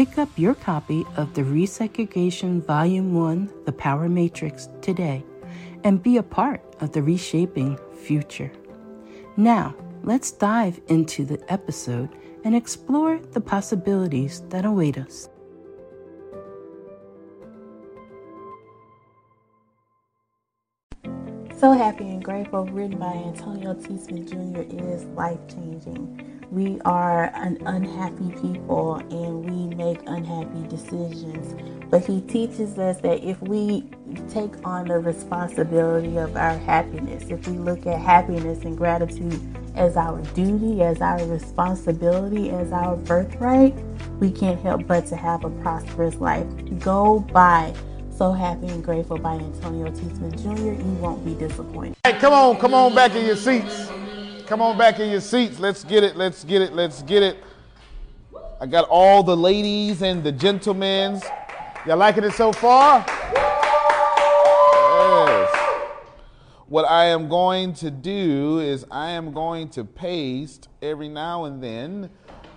Pick up your copy of the Resegregation Volume 1 The Power Matrix today and be a part of the reshaping future. Now, let's dive into the episode and explore the possibilities that await us. So Happy and Grateful, written by Antonio T. Smith Jr., is life changing we are an unhappy people and we make unhappy decisions. But he teaches us that if we take on the responsibility of our happiness, if we look at happiness and gratitude as our duty, as our responsibility, as our birthright, we can't help but to have a prosperous life. Go by So Happy and Grateful by Antonio T. Smith Jr. You won't be disappointed. Hey, come on, come on back in your seats. Come on back in your seats. Let's get it. Let's get it. Let's get it. I got all the ladies and the gentlemen. Y'all liking it so far? Yes. What I am going to do is I am going to paste every now and then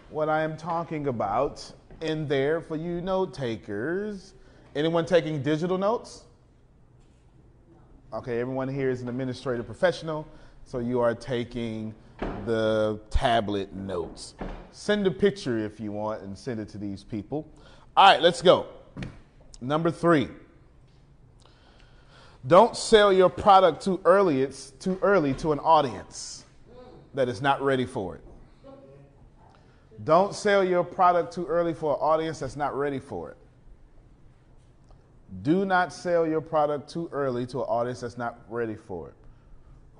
what I am talking about in there for you note takers. Anyone taking digital notes? Okay, everyone here is an administrative professional. So you are taking the tablet notes. Send a picture if you want and send it to these people. All right, let's go. Number three. Don't sell your product too early. It's too early to an audience that is not ready for it. Don't sell your product too early for an audience that's not ready for it. Do not sell your product too early to an audience that's not ready for it.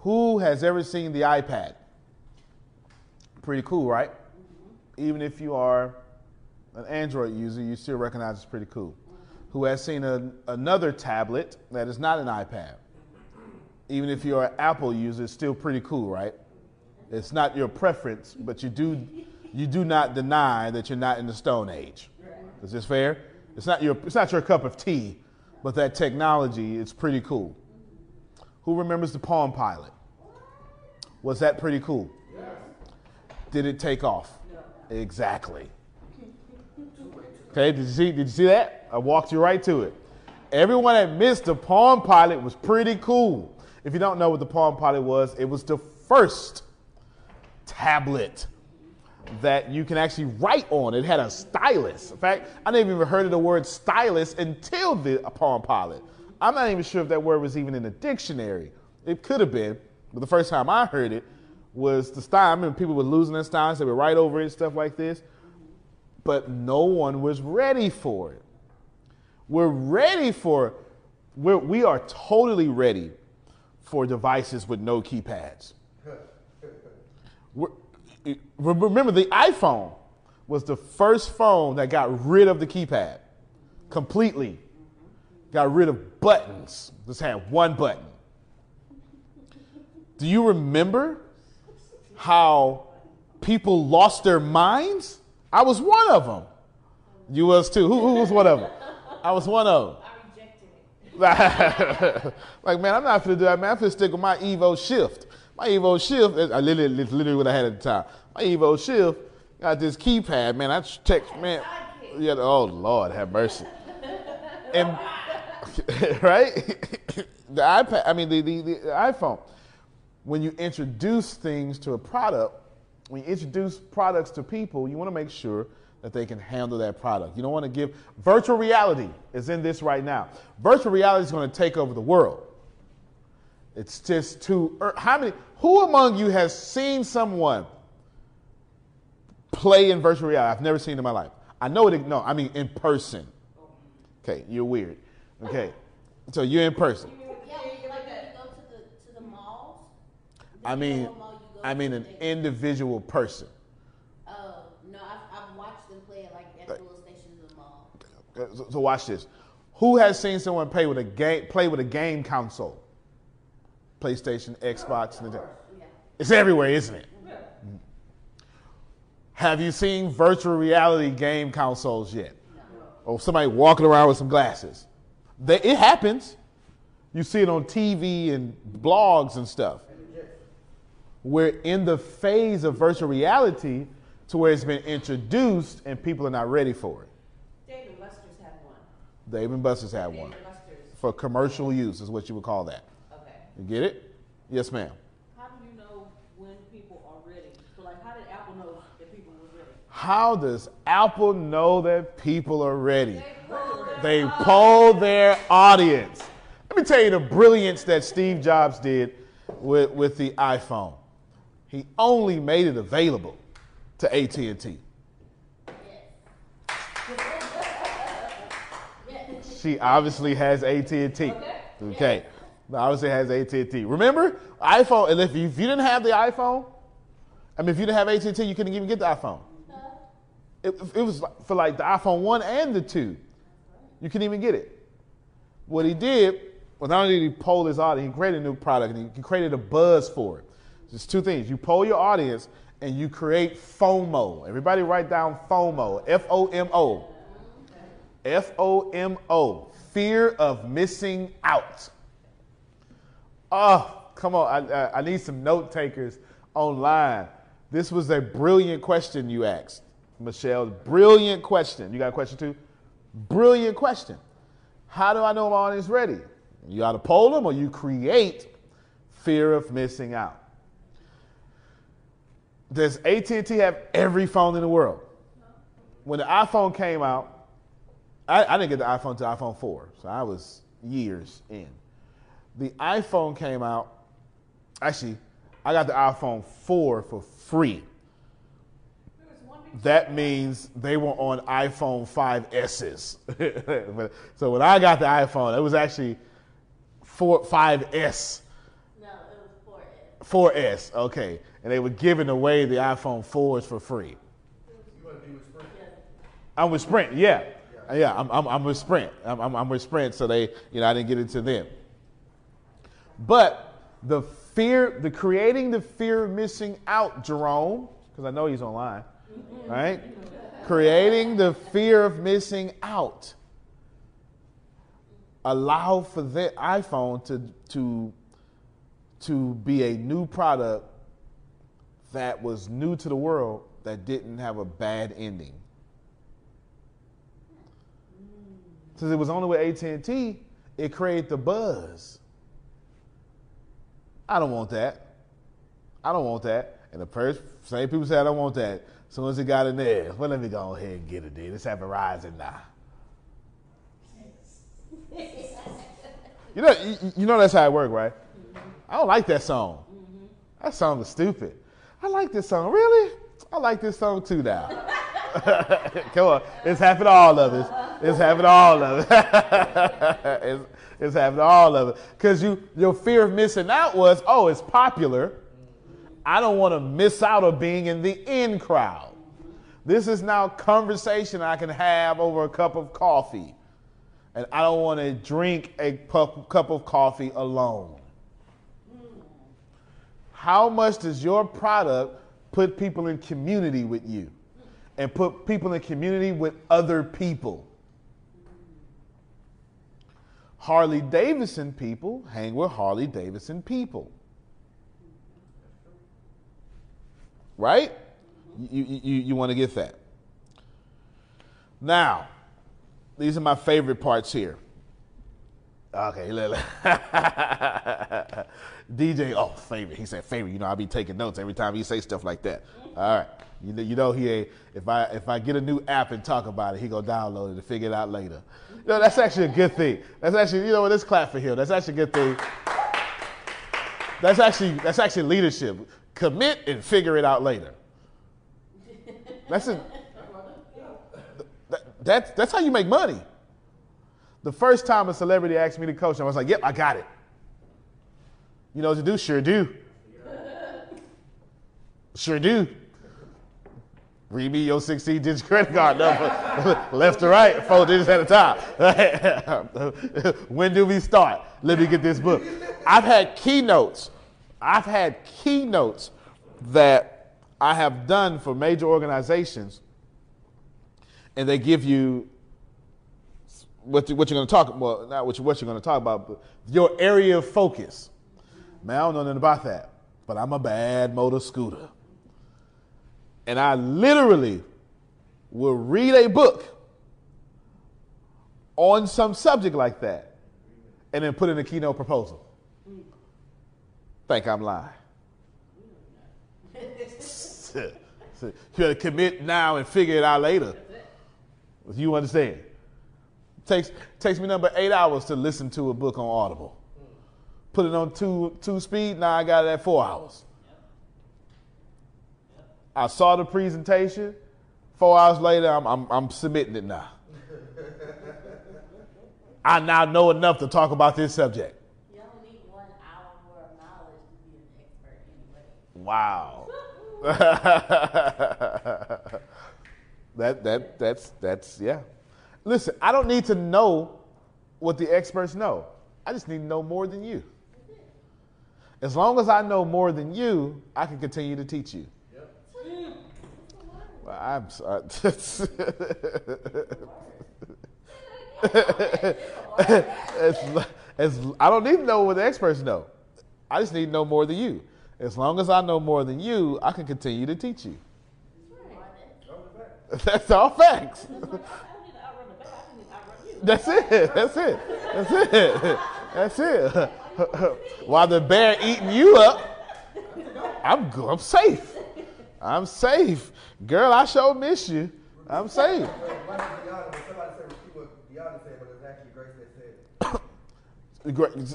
Who has ever seen the iPad? Pretty cool, right? Mm-hmm. Even if you are an Android user, you still recognize it's pretty cool. Who has seen a, another tablet that is not an iPad? Even if you're an Apple user, it's still pretty cool, right? It's not your preference, but you do you do not deny that you're not in the Stone Age. Is this fair? It's not your it's not your cup of tea, but that technology is pretty cool. Who remembers the Palm Pilot? Was that pretty cool? Yes. Did it take off? Yeah. Exactly. Okay, did you see did you see that? I walked you right to it. Everyone that missed the Palm Pilot was pretty cool. If you don't know what the Palm Pilot was, it was the first tablet that you can actually write on. It had a stylus. In fact, I never even heard of the word stylus until the Palm Pilot. I'm not even sure if that word was even in the dictionary. It could have been, but the first time I heard it was the style. I remember people were losing their styles, they were right over it, stuff like this. But no one was ready for it. We're ready for, we're, we are totally ready for devices with no keypads. We're, remember, the iPhone was the first phone that got rid of the keypad completely. Got rid of buttons. Just had one button. Do you remember how people lost their minds? I was one of them. You was too. Who, who was one of them? I was one of them. I rejected it. Like, man, I'm not gonna do that, man. I'm gonna stick with my Evo Shift. My Evo Shift, I literally, literally what I had at the time. My Evo Shift got this keypad, man. I text, man. Yeah, oh Lord, have mercy. And right, the iPad. I mean, the, the, the iPhone. When you introduce things to a product, when you introduce products to people, you want to make sure that they can handle that product. You don't want to give virtual reality is in this right now. Virtual reality is going to take over the world. It's just too er, how many who among you has seen someone play in virtual reality? I've never seen it in my life. I know it no, I mean in person. Okay, you're weird. Okay. So you're in person. I mean I mean an individual person. Oh no, I've, I've watched them play it like at like, little stations in the mall. So, so watch this. Who has seen someone play with a game play with a game console? PlayStation, Xbox, Nintendo. It's everywhere, isn't it? Have you seen virtual reality game consoles yet? Or somebody walking around with some glasses? They, it happens. You see it on TV and blogs and stuff. We're in the phase of virtual reality to where it's been introduced and people are not ready for it. Dave and Buster's had one. Dave one. Buster's. Had Dave one. For commercial use is what you would call that. Okay. You get it? Yes, ma'am. How do you know when people are ready? So like how did Apple know that people were ready? How does Apple know that people are ready? They poll their audience. Let me tell you the brilliance that Steve Jobs did with, with the iPhone. He only made it available to AT&T. she obviously has AT&T. Okay. okay. Obviously has AT&T. Remember, iPhone, and if you, if you didn't have the iPhone, I mean, if you didn't have AT&T, you couldn't even get the iPhone. It, it was for like the iPhone 1 and the 2. You couldn't even get it. What he did was not only did he poll his audience, he created a new product and he created a buzz for it. There's two things. You poll your audience and you create FOMO. Everybody write down FOMO, F O M O. F O M O, fear of missing out. Oh, come on. I, I, need some note takers online. This was a brilliant question you asked, Michelle. Brilliant question. You got a question too? Brilliant question. How do I know my audience is ready? You got to poll them or you create fear of missing out. Does AT&T have every phone in the world? When the iPhone came out, I, I didn't get the iPhone to iPhone 4, so I was years in. The iPhone came out, actually, I got the iPhone 4 for free. That means they were on iPhone 5Ss. so when I got the iPhone, it was actually 4, 5S. No, it was 4S. 4S, okay. And they were giving away the iPhone 4s for free. I'm with Sprint, yeah. Yeah, I'm, I'm, I'm with Sprint. I'm, I'm, I'm with Sprint, so they, you know, I didn't get into them. But the fear, the creating the fear of missing out, Jerome, because I know he's online, right? creating the fear of missing out. Allow for the iPhone to, to, to be a new product that was new to the world that didn't have a bad ending. since it was only with AT&T, it created the buzz. I don't want that. I don't want that. And the first same people said, I don't want that. As soon as it got in there, well, let me go ahead and get it then. Let's have Verizon now. You know, you, you know that's how it works, right? I don't like that song. That song is stupid. I like this song. Really? I like this song too now. Come on. It's happened to all of us. It's happened to all of us. it's, it's happened to all of it. Because you your fear of missing out was, oh, it's popular. I don't want to miss out of being in the in crowd. This is now conversation I can have over a cup of coffee. And I don't want to drink a cup of coffee alone. How much does your product put people in community with you and put people in community with other people? Harley Davidson people hang with Harley Davidson people. Right? You, you, you want to get that. Now, these are my favorite parts here. Okay, DJ, oh, favorite. He said favorite. You know, I'll be taking notes every time he say stuff like that. All right. You know, you know he ain't, if I if I get a new app and talk about it, he gonna download it and figure it out later. You know, that's actually a good thing. That's actually, you know what, let's clap for him. That's actually a good thing. That's actually that's actually leadership. Commit and figure it out later. That's it. That, that's, that's how you make money. The first time a celebrity asked me to coach, I was like, yep, I got it. You know what to do? Sure do. Sure do. Read me your 16 digit credit card number, left to right, four digits at a time. when do we start? Let me get this book. I've had keynotes. I've had keynotes that I have done for major organizations, and they give you what, what you're going to talk well not what, you, what you're going to talk about but your area of focus man i don't know nothing about that but i'm a bad motor scooter. And i literally will read a book on some subject like that and then put in a keynote proposal. Think i'm lying. You gotta commit now and figure it out later. You understand? Takes, takes me number eight hours to listen to a book on Audible. Put it on two, two speed, now I got it at four hours. I saw the presentation. Four hours later, I'm, I'm, I'm submitting it now. I now know enough to talk about this subject. You only need one hour more of knowledge to be an expert anyway. Wow. that that that's that's yeah. Listen, I don't need to know what the experts know. I just need to know more than you. As long as I know more than you, I can continue to teach you. Well, I'm sorry. as, as, I don't need to know what the experts know. I just need to know more than you. As long as I know more than you, I can continue to teach you. That's all facts. That's it. That's it. That's it. That's it. While the bear eating you up, I'm good. I'm safe. I'm safe. Girl, I sure miss you. I'm safe.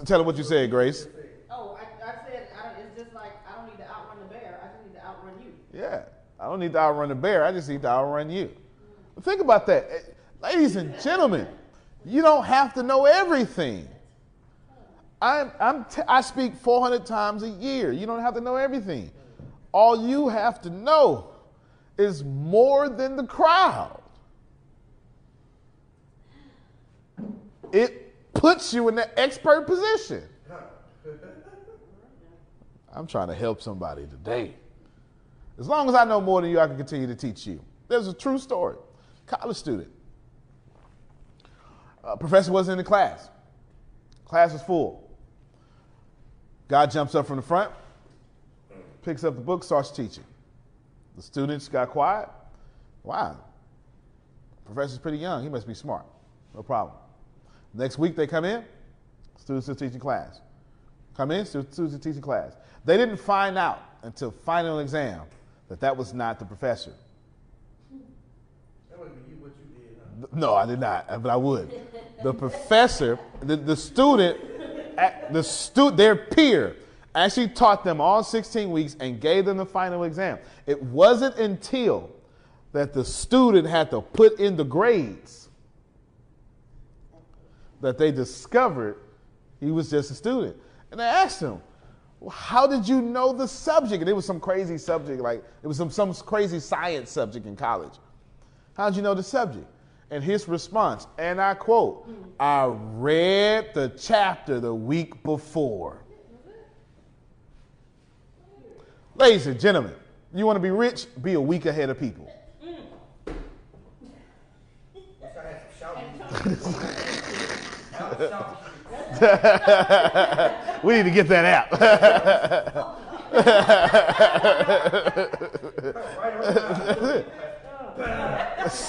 Tell him what you said, Grace. Oh, I, I said I it's just like I don't need to outrun the bear. I just need to outrun you. Yeah. I don't need to outrun the bear. I just need to outrun you. Think about that. Eh, ladies and gentlemen, you don't have to know everything. I'm, I'm t- I speak 400 times a year. You don't have to know everything. All you have to know is more than the crowd. It puts you in the expert position. I'm trying to help somebody today. As long as I know more than you, I can continue to teach you. There's a true story. College student uh, professor wasn't in the class. Class was full. Guy jumps up from the front, picks up the book, starts teaching. The students got quiet. Wow. Professor's pretty young. He must be smart. No problem. Next week they come in, students are teaching class. Come in, students are teaching class. They didn't find out until final exam that that was not the professor. That would be what you did, huh? No, I did not, but I would. The professor, the, the student, the stu- their peer, actually taught them all 16 weeks and gave them the final exam. It wasn't until that the student had to put in the grades that they discovered he was just a student. And I asked him, well, how did you know the subject? And it was some crazy subject, like it was some, some crazy science subject in college. How did you know the subject? And his response, and I quote, I read the chapter the week before. Ladies and gentlemen, you want to be rich? Be a week ahead of people. Wish I had some shouting. Shout- We need to get that app.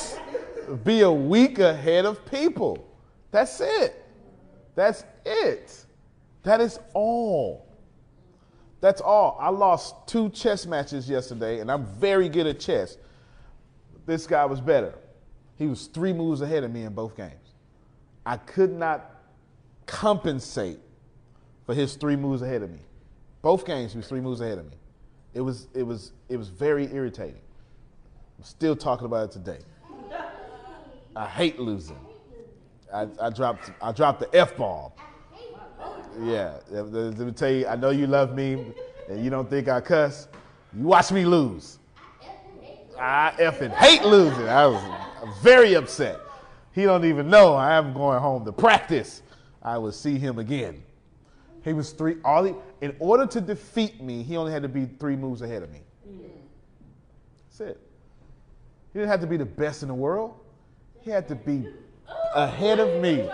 Be a week ahead of people. That's it. That's it. That is all. That's all. I lost two chess matches yesterday, and I'm very good at chess. This guy was better. He was three moves ahead of me in both games. I could not compensate for his three moves ahead of me. Both games, he was three moves ahead of me. It was, it was, it was very irritating. I'm still talking about it today. I hate losing. I, I dropped I dropped the F bomb. Yeah, let me tell you, I know you love me and you don't think I cuss. You watch me lose. I effing hate losing. I was very upset. He don't even know I am going home to practice. I will see him again. He was three. All he, in order to defeat me, he only had to be three moves ahead of me. That's it. He didn't have to be the best in the world. He had to be ahead of me.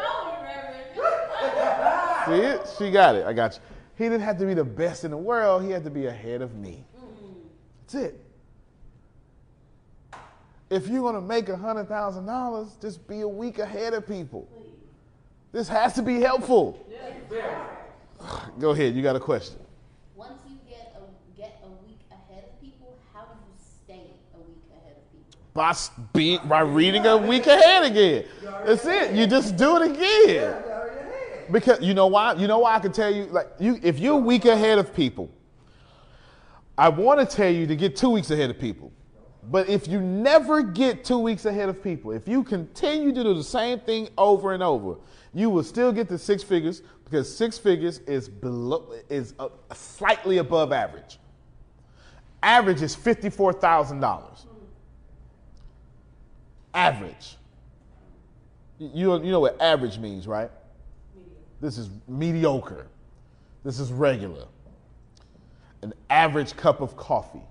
See it? She got it. I got you. He didn't have to be the best in the world. He had to be ahead of me. That's it. If you're going to make $100,000, just be a week ahead of people. This has to be helpful. Go ahead. You got a question. Once you get a get a week ahead of people, how do you stay a week ahead of people? By, by reading a week ahead again. That's it. You just do it again. Because you know why? You know why I can tell you, like, you if you're a week ahead of people, I want to tell you to get two weeks ahead of people. But if you never get two weeks ahead of people, if you continue to do the same thing over and over, you will still get the six figures because six figures is below is slightly above average. Average is fifty-four thousand dollars. Average. You, you know what average means, right? This is mediocre. This is regular. An average cup of coffee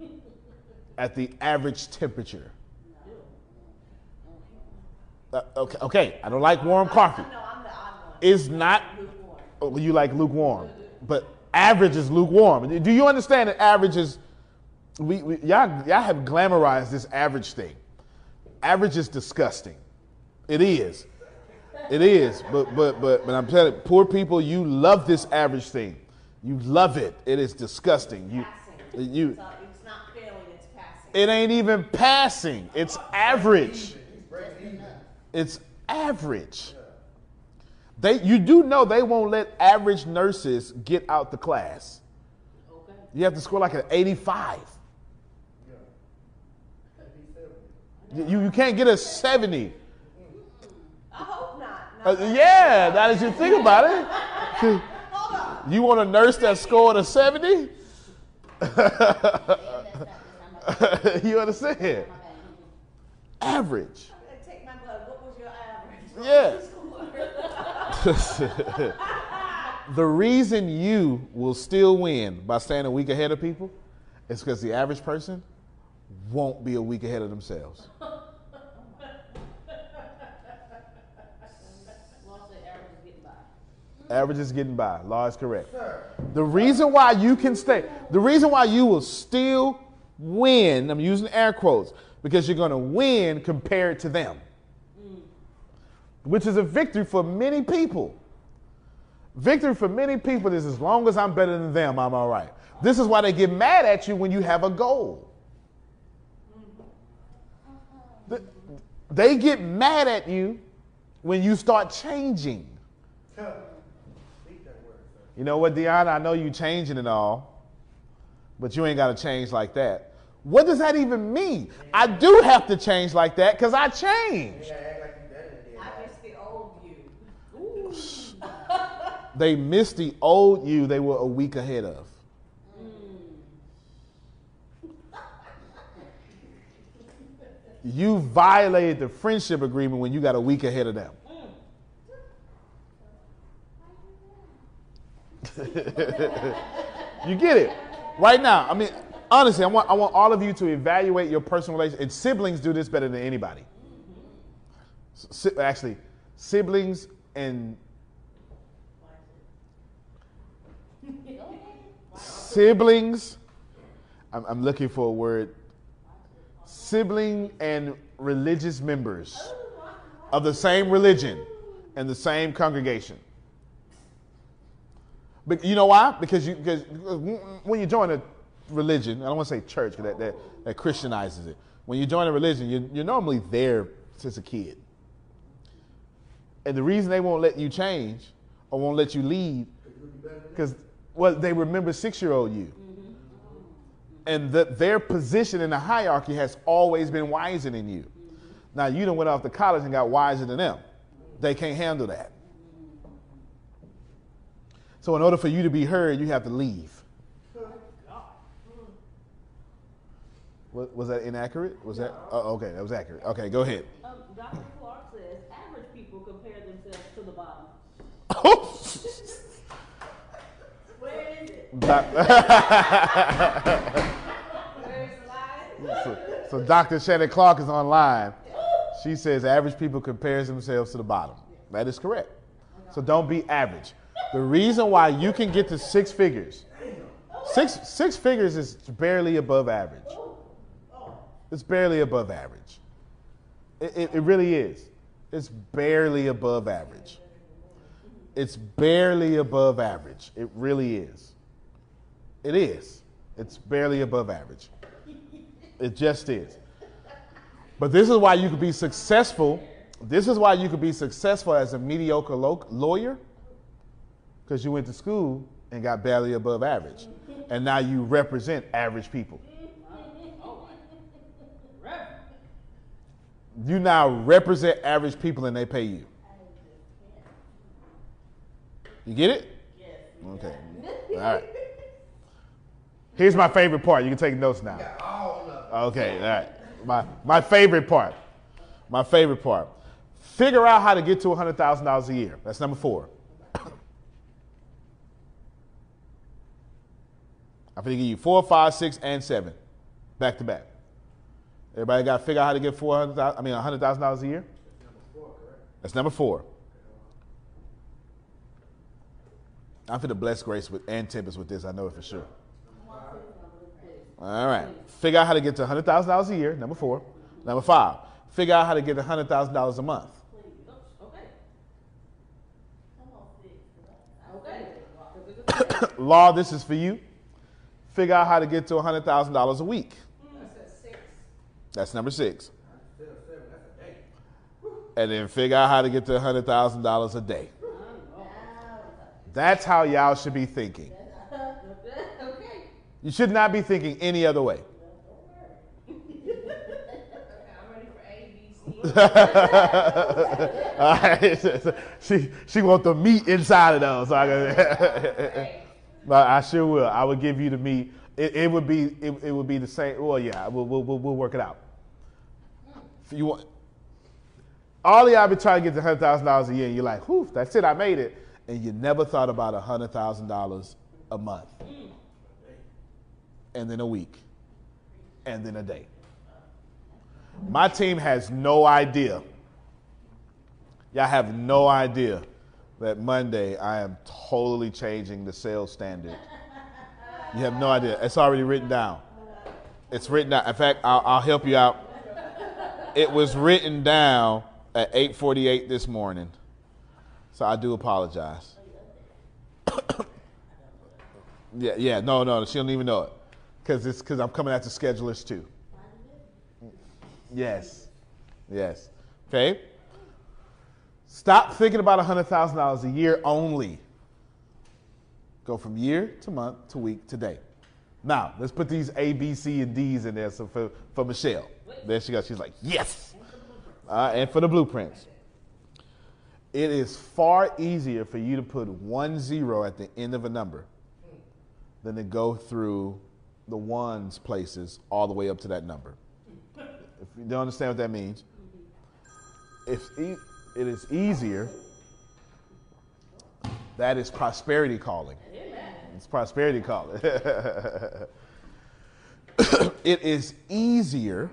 at the average temperature. Uh, okay, okay, I don't like warm coffee. No, I'm the odd one. Is not, oh, you like lukewarm, but average is lukewarm. Do you understand that average is, we, we, y'all, y'all have glamorized this average thing. Average is disgusting. It is. It is. But but but but I'm telling you, poor people, you love this average thing. You love it. It is disgusting. You Passing. you it's not failing, it's passing. it ain't even passing. It's average. It's average. They you do know they won't let average nurses get out the class. Okay. You have to score like an 85. You, you can't get a 70. I hope not. Uh, yeah, now that you think about it. Hold on. You want a nurse that scored a 70? They messed up this time. you understand? Average. Take my blood. What was your average? Yeah. the reason you will still win by standing a week ahead of people is because the average person won't be a week ahead of themselves. Average is getting by. Average is getting by. Law is correct. The reason why you can stay, the reason why you will still win, I'm using air quotes, because you're going to win compared to them, which is a victory for many people. Victory for many people is as long as I'm better than them, I'm all right. This is why they get mad at you when you have a goal. They get mad at you when you start changing. Speak that word, sir. You know what, Deanna? I know you changing and all, but you ain't got to change like that. What does that even mean? I do have to change like that because I changed. You gotta like you better than that. I miss the old you. They missed the old you they were a week ahead of. You violated the friendship agreement when you got a week ahead of them. you get it right now. I mean, honestly, I want I want all of you to evaluate your personal relationship. And siblings do this better than anybody. Si- actually, siblings and siblings. I'm, I'm looking for a word. Sibling and religious members of the same religion and the same congregation. But you know why? Because you because when you join a religion, I don't want to say church because that, that that Christianizes it. When you join a religion, you're, you're normally there since a kid. And the reason they won't let you change or won't let you leave, because well, they remember six-year-old you, and the, their position in the hierarchy has always been wiser than you. Now you done went off to college and got wiser than them. They can't handle that. So in order for you to be heard, you have to leave. Was, was that inaccurate? Was that? Oh, okay, that was accurate. Okay, go ahead. Um, Dr. Clark says average people compare themselves to the bottom. Where is it? Doc- Where is the lie? so, so Dr. Shannon Clark is online. She says average people compares themselves to the bottom. That is correct. So don't be average. The reason why you can get to six figures, six six figures is barely above average. It's barely above average. It, it, it really is. It's barely above average. It's barely above average. It really is. It is. It's barely above average. It just is. But this is why you could be successful. This is why you could be successful as a mediocre lo- lawyer because you went to school and got barely above average. And now you represent average people. You now represent average people and they pay you. You get it? Yes. Okay. All right. Here's my favorite part. You can take notes now. All of it. Okay, all right. My my favorite part. My favorite part. Figure out how to get to hundred thousand dollars a year. That's number four. I'm gonna give you four, five, six, and seven, back to back. Everybody got to figure out how to get four hundred. I mean, hundred thousand dollars a year. That's number four. I'm going to bless Grace with and Tempest with this. I know it for sure. All right. Figure out how to get to hundred thousand dollars a year. Number four. Number five. Figure out how to get to hundred thousand dollars a month. Law, this is for you. Figure out how to get to hundred thousand dollars a week. That's number six. And then figure out how to get to hundred thousand dollars a day. That's how y'all should be thinking. You should not be thinking any other way. I'm ready for A, B, C. All right. she she want the meat inside of those. So I but I sure will. I would give you the meat. It, it would be it, it would be the same. Well, yeah, we'll, we'll, we'll, work it out. If you want, all of y'all been trying to get to hundred thousand dollars a year, and you're like, whew, that's it, I made it, and you never thought about hundred thousand dollars a month, and then a week, and then a day. My team has no idea. Y'all have no idea that Monday I am totally changing the sales standard. You have no idea. It's already written down. It's written down. In fact, I'll, I'll help you out. It was written down at 8:48 this morning, so I do apologize. Yeah, yeah, no, no, she don't even know it, cause it's cause I'm coming after schedulers too. Yes, yes. Okay. Stop thinking about hundred thousand dollars a year only. Go from year to month to week to day. Now let's put these A, B, C, and D's in there. So for for Michelle, there she goes. She's like yes, uh, and for the blueprints. It is far easier for you to put one zero at the end of a number than to go through the ones places all the way up to that number. If you don't understand what that means, if e- it is easier, that is prosperity calling. It's prosperity calling. it is easier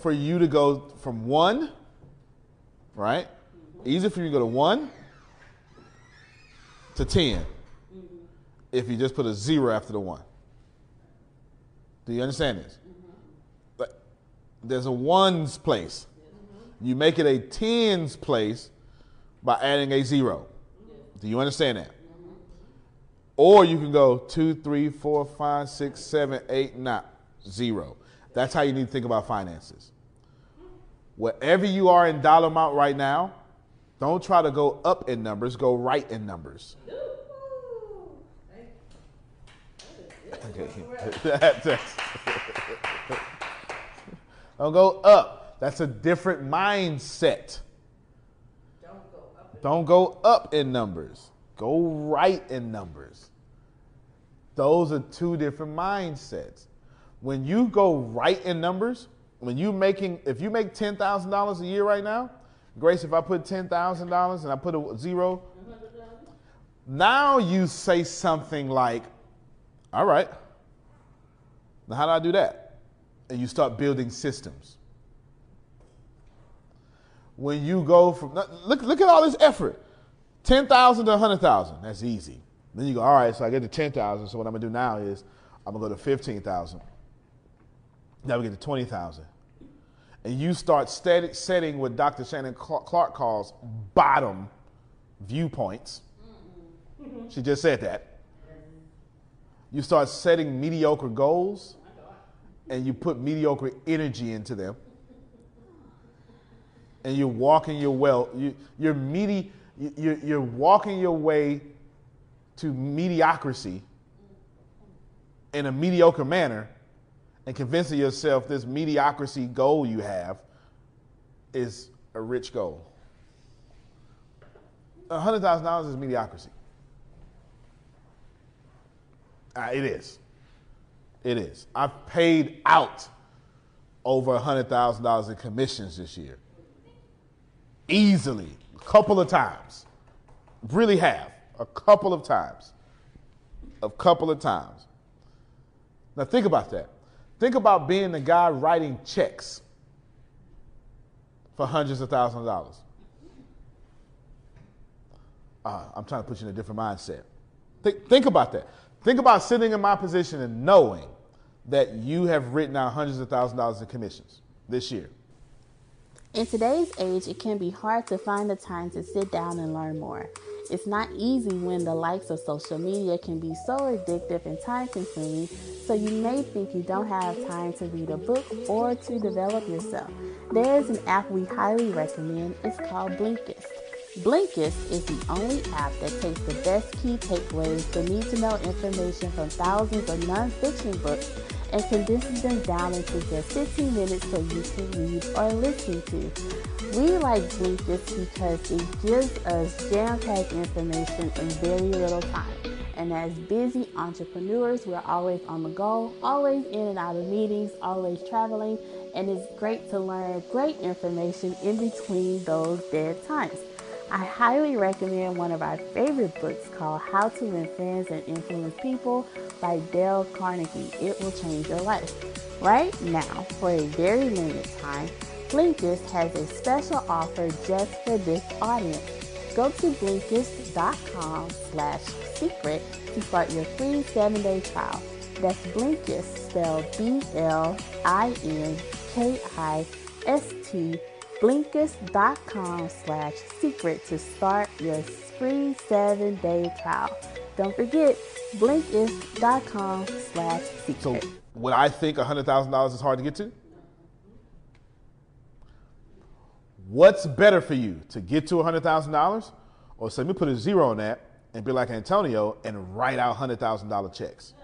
for you to go from one, right? Easier for you to go to one to 10 if you just put a zero after the one. Do you understand this? Mm-hmm. But there's a ones place. Mm-hmm. You make it a tens place by adding a zero. Do you understand that? Mm-hmm. Or you can go two, three, four, five, six, seven, eight, nine, zero. That's how you need to think about finances. Wherever you are in dollar amount right now, don't try to go up in numbers, go right in numbers. Okay. That's- Don't go up. That's a different mindset. Don't go up in numbers. Go right in numbers. Those are two different mindsets. When you go right in numbers, when you making if you make ten thousand dollars a year right now, Grace, if I put ten thousand dollars and I put a zero, now you say something like, all right, now how do I do that? And you start building systems. When you go from look, look at all this effort. 10,000 to 100,000. That's easy. Then you go, all right, so I get to 10,000. So what I'm going to do now is I'm going to go to 15,000. Now we get to 20,000. And you start steady, setting what Dr. Shannon Clark calls bottom viewpoints. Mm-hmm. She just said that. You start setting mediocre goals and you put mediocre energy into them. And you're walking your well, you, you're medi- you- you're, you're walking your way to mediocrity in a mediocre manner and convincing yourself this mediocrity goal you have is a rich goal. $100,000 is mediocrity. Uh, it is. It is. I've paid out over $100,000 in commissions this year. Easily. A couple of times. Really have. A couple of times. A couple of times. Now think about that. Think about being the guy writing checks for hundreds of thousands of dollars. Uh, I'm trying to put you in a different mindset. Think, think about that. Think about sitting in my position and knowing that you have written out hundreds of thousands of dollars in commissions this year. In today's age, it can be hard to find the time to sit down and learn more. It's not easy when the likes of social media can be so addictive and time consuming, so you may think you don't have time to read a book or to develop yourself. There is an app we highly recommend. It's called Blinkist. Blinkist is the only app that takes the best key takeaways, the need to know information from thousands of nonfiction books, and condenses them down into just 15 minutes so you can read or listen to. We like Blinkist because it gives us jam-packed information in very little time. And as busy entrepreneurs, we're always on the go, always in and out of meetings, always traveling, and it's great to learn great information in between those dead times. I highly recommend one of our favorite books called How to Win Friends and Influence People by Dale Carnegie. It will change your life. Right now, for a very limited time, Blinkist has a special offer just for this audience. Go to Blinkist.com slash secret to start your free seven-day trial. That's Blinkist, spelled B-L-I-N-K-I-S-T Blinkist.com slash secret to start your free seven day trial. Don't forget, Blinkist.com slash secret. So secret. would I think $100,000 is hard to get to? What's better for you, to get to $100,000 or say, let me put a zero on that and be like Antonio and write out $100,000 checks?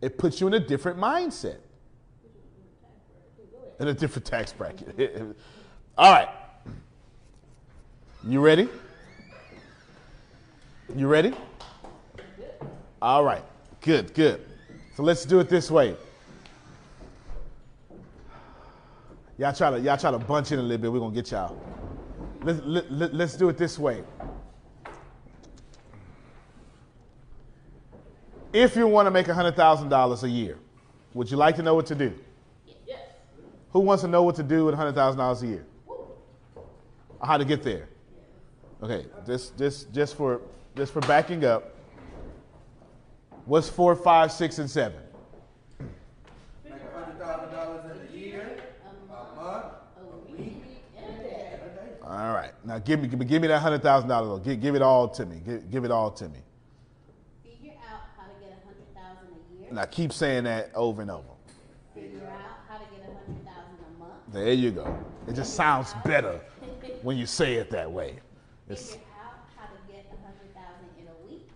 It puts you in a different mindset, in a different tax bracket. All right. You ready? You ready? All right. Good, good. So let's do it this way. Y'all try to y'all try to bunch in a little bit. We're gonna get y'all. Let's let, let, let's do it this way. If you want to make hundred thousand dollars a year, would you like to know what to do? Yes. Who wants to know what to do with hundred thousand dollars a year? How to get there? Okay, this this just for just for backing up. What's four, five, six, and seven? Hundred thousand dollars a year, a month, A week a day. All right. Now give me give me, give me that hundred thousand dollars. Give, give it all to me. Give, give it all to me. Figure out how to get a hundred thousand a year. Now keep saying that over and over. Figure out how to get a hundred thousand a month. There you go. It just sounds better when you say it that way. It's Figure out how to get a hundred thousand in a week.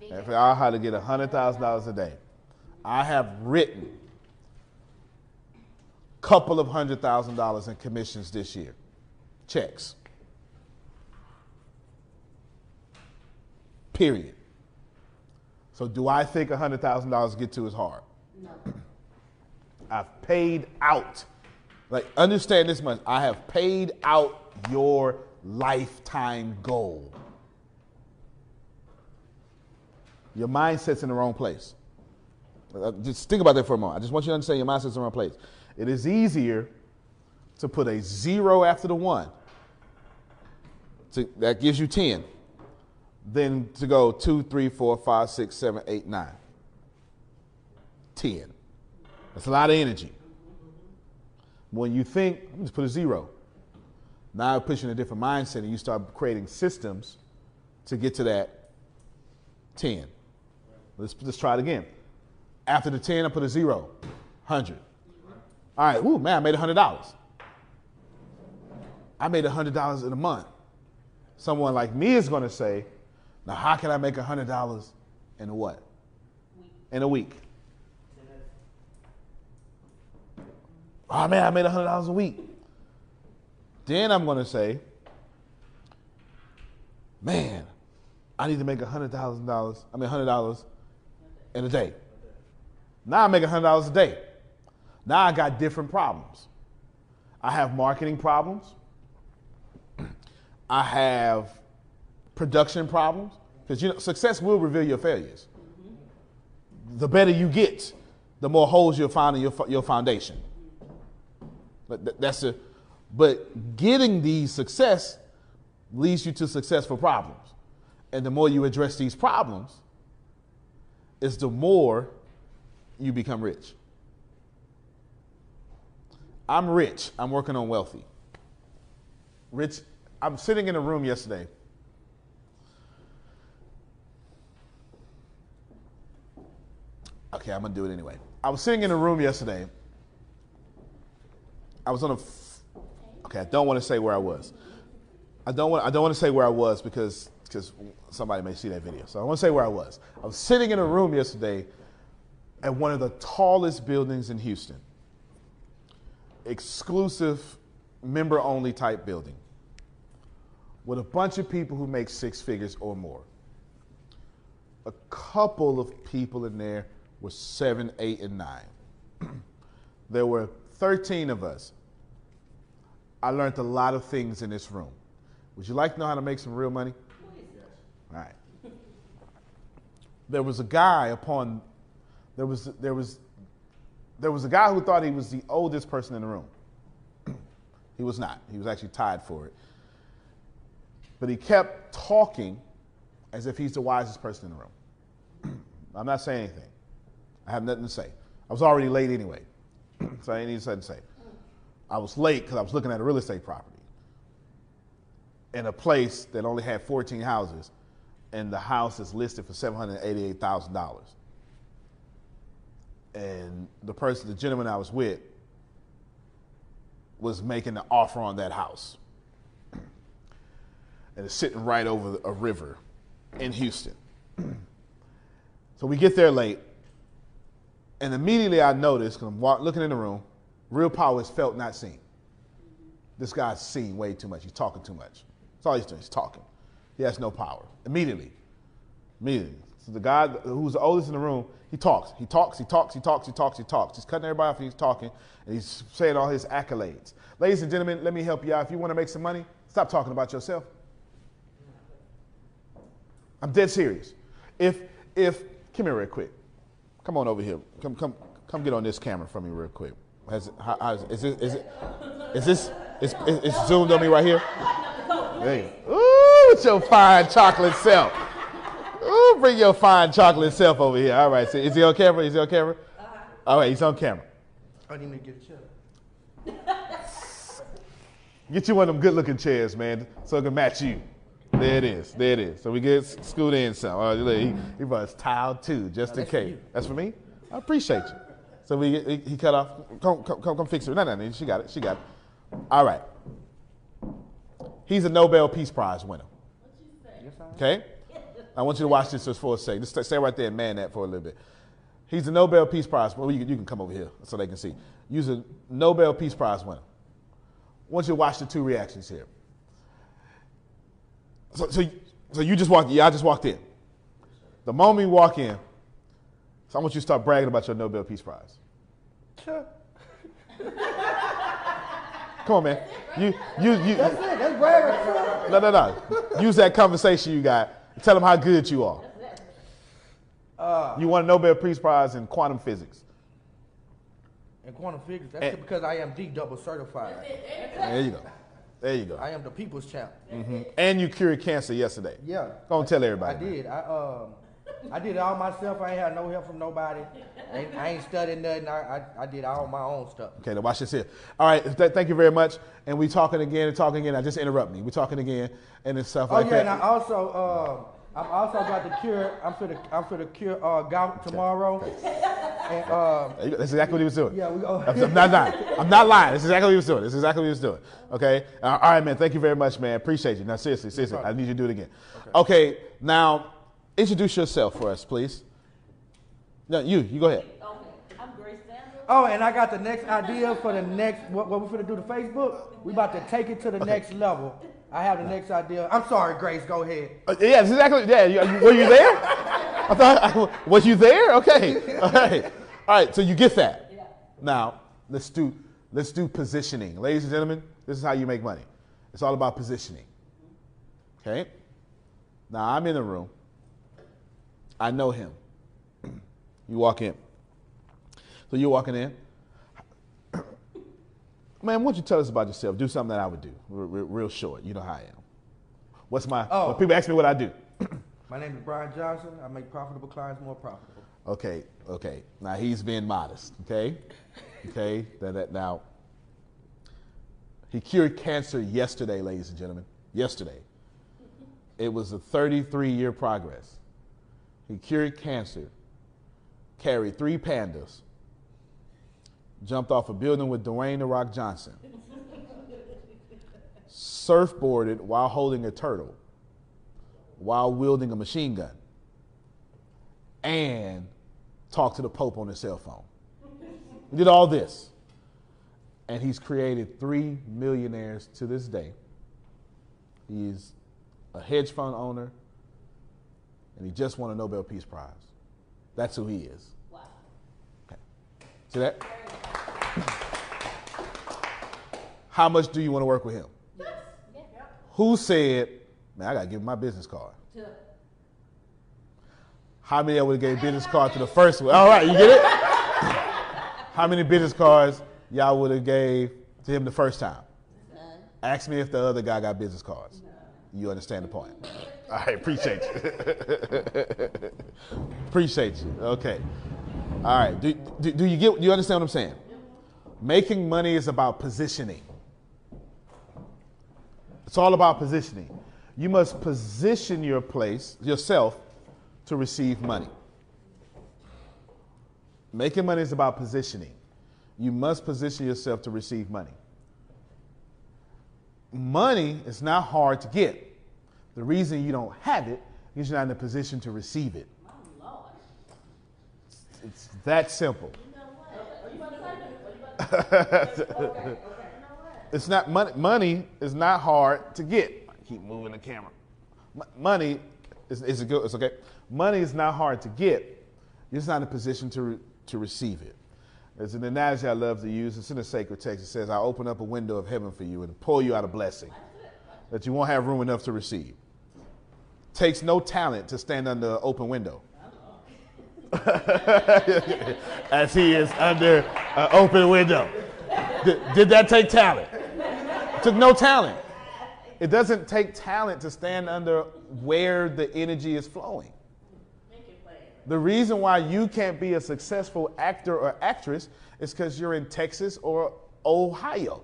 Figure out how to get hundred thousand dollars a day. I have written a couple of hundred thousand dollars in commissions this year, checks. Period. So do I think hundred thousand dollars to get to is hard? No. I've paid out. Like, understand this much. I have paid out your lifetime goal. Your mindset's in the wrong place. Uh, Just think about that for a moment. I just want you to understand your mindset's in the wrong place. It is easier to put a zero after the one. To, that gives you 10. Than to go two, three, four, five, six, seven, eight, nine. 10. That's a lot of energy. When you think, just put a zero. Now it puts you in a different mindset and you start creating systems to get to that 10. Let's, let's try it again. After the 10, I put a zero. 100. All right, woo, man, I made $100. I made $100 in a month. Someone like me is going to say, now how can I make $100 in a what? In a week. Oh man, I made hundred dollars a week. Then I'm gonna say, man, I need to make hundred thousand dollars. I mean, hundred dollars in a day. Now I make hundred dollars a day. Now I got different problems. I have marketing problems. I have production problems because you know success will reveal your failures. The better you get, the more holes you'll find in your, your foundation. But that's a, but getting the success leads you to successful problems. And the more you address these problems, is the more you become rich. I'm rich. I'm working on wealthy. Rich, I'm sitting in a room yesterday. Okay, I'm gonna do it anyway. I was sitting in a room yesterday. I was on a. F- okay, I don't want to say where I was. I don't want. I don't want to say where I was because because somebody may see that video. So I want to say where I was. I was sitting in a room yesterday at one of the tallest buildings in Houston. Exclusive, member only type building with a bunch of people who make six figures or more. A couple of people in there were seven, eight, and nine. there were 13 of us. I learned a lot of things in this room. Would you like to know how to make some real money? All right. There was a guy upon there was there was there was a guy who thought he was the oldest person in the room. he was not. He was actually tied for it. But he kept talking as if he's the wisest person in the room. I'm not saying anything. I have nothing to say. I was already late anyway, so I even something to say. I was late because I was looking at a real estate property in a place that only had 14 houses, and the house is listed for $788,000. And the person, the gentleman I was with, was making an offer on that house. And it's sitting right over a river in Houston. so we get there late, and immediately I noticed, because I'm walk, looking in the room, real power is felt, not seen. This guy's seen way too much. He's talking too much. That's all he's doing. He's talking. He has no power. Immediately. Immediately. So the guy who's the oldest in the room, he talks. He talks, he talks, he talks, he talks, he talks. He's cutting everybody off and he's talking, and he's saying all his accolades. Ladies and gentlemen, let me help you out. If you want to make some money, stop talking about yourself. I'm dead serious. If if come here real quick. Come on over here. Come come come get on this camera for me real quick. Has, how, how is, is, it, is it is this is it's zoomed on me right here? There you go. Ooh, with your fine chocolate self. Ooh, bring your fine chocolate self over here. All right, so is he on camera? Is he on camera? Uh-huh. All right, he's on camera. I didn't even get a chair. Get you one of them good looking chairs, man, so it can match you. There it is. There it is. So we get scoot in some. Oh, look, he, he runs tile too, just in case. you. That's for me? I appreciate you. So we he, he cut off. Come, come, come, come fix it. No, no, no. She got it. She got it. All right. He's a Nobel Peace Prize winner. Okay? I want you to watch this just for a second. Just stay right there and man that for a little bit. He's a Nobel Peace Prize. Well, you, can- you can come over here so they can see. He's a Nobel Peace Prize winner. I want you to watch the two reactions here. So, so, so you just walked. Yeah, I just walked in. The moment you walk in, so I want you to start bragging about your Nobel Peace Prize. Sure. Come on, man. You, you, you. That's it. That's bragging. No, no, no. Use that conversation you got. and Tell them how good you are. Uh, You won a Nobel Peace Prize in quantum physics. in quantum physics, that's Eh. just because I am D double certified. There you go. There you go. I am the people's champ. And you cured cancer yesterday. Yeah. Go and tell I everybody. man. did. I um, I did it all myself. I ain't had no help from nobody. I ain't, I ain't studying nothing. I, I, I did all my own stuff. Okay, now watch this here. All right, th- thank you very much. And we talking again and talking again. I just interrupt me. We talking again and it's stuff Oh like yeah, that. and I also um, I'm also about to cure. I'm for the I'm for the cure uh, gout tomorrow. And um, There you go. That's exactly what he was doing. yeah, we go. I'm, not lying. I'm not lying. That's exactly what he was doing. That's exactly what he was doing. Okay. Uh, all right, man. Thank you very much, man. Appreciate you. Now, seriously, seriously, I need you to do it again. Okay. Now, introduce yourself for us, please. No, you. You go ahead. Okay, I'm Grace Sanders. Oh, and I got the next idea for the next. What, what we finna do to Facebook? We about to take it to the next level. I have the next idea. I'm sorry, Grace. Go ahead. Uh, yeah, that's exactly. Yeah, you, you- were you there? I thought. Was you there? Okay. All right. All right. So you get that. Yeah. Now let's do let's do positioning, ladies and gentlemen. This is how you make money. It's all about positioning. Okay. Now I'm in the room. I know him. You walk in. So you're walking in. Man, why don't you tell us about yourself? Do something that I would do, real, real, real short. You know how I am. What's my? Oh. People ask me what I do. My name is Brian Johnson. I make profitable clients more profitable. Okay, okay. Now he's being modest. Okay, okay. That, that now. He cured cancer yesterday, ladies and gentlemen. Yesterday. It was a 33 year progress. He cured cancer, carried three pandas, jumped off a building with Dwayne The Rock Johnson, surfboarded while holding a turtle, while wielding a machine gun, and talked to the Pope on his cell phone. He did all this. And he's created three millionaires to this day. He's a hedge fund owner, and he just won a Nobel Peace Prize. That's who he is. Wow. Okay. See that? How much do you want to work with him? Who said, man, I got to give him my business card? How many I would have gave business card to the first one? All right, you get it? How many business cards y'all would have gave to him the first time? Ask me if the other guy got business cards. You understand the point? All right, appreciate you. appreciate you. Okay. All right. Do, do, do you get? Do you understand what I'm saying? Making money is about positioning. It's all about positioning. You must position your place, yourself, to receive money. Making money is about positioning. You must position yourself to receive money. Money is not hard to get. The reason you don't have it is you're not in a position to receive it. It's that simple. it's not money. Money is not hard to get. I keep moving the camera. Money is, is good. It's okay. Money is not hard to get. You're just not in a position to re- to receive it. There's an analogy I love to use. It's in the sacred text. It says, "I open up a window of heaven for you and pour you out a blessing that you won't have room enough to receive." Takes no talent to stand under an open window. As he is under an open window. Did, did that take talent? It took no talent. It doesn't take talent to stand under where the energy is flowing. The reason why you can't be a successful actor or actress is because you're in Texas or Ohio.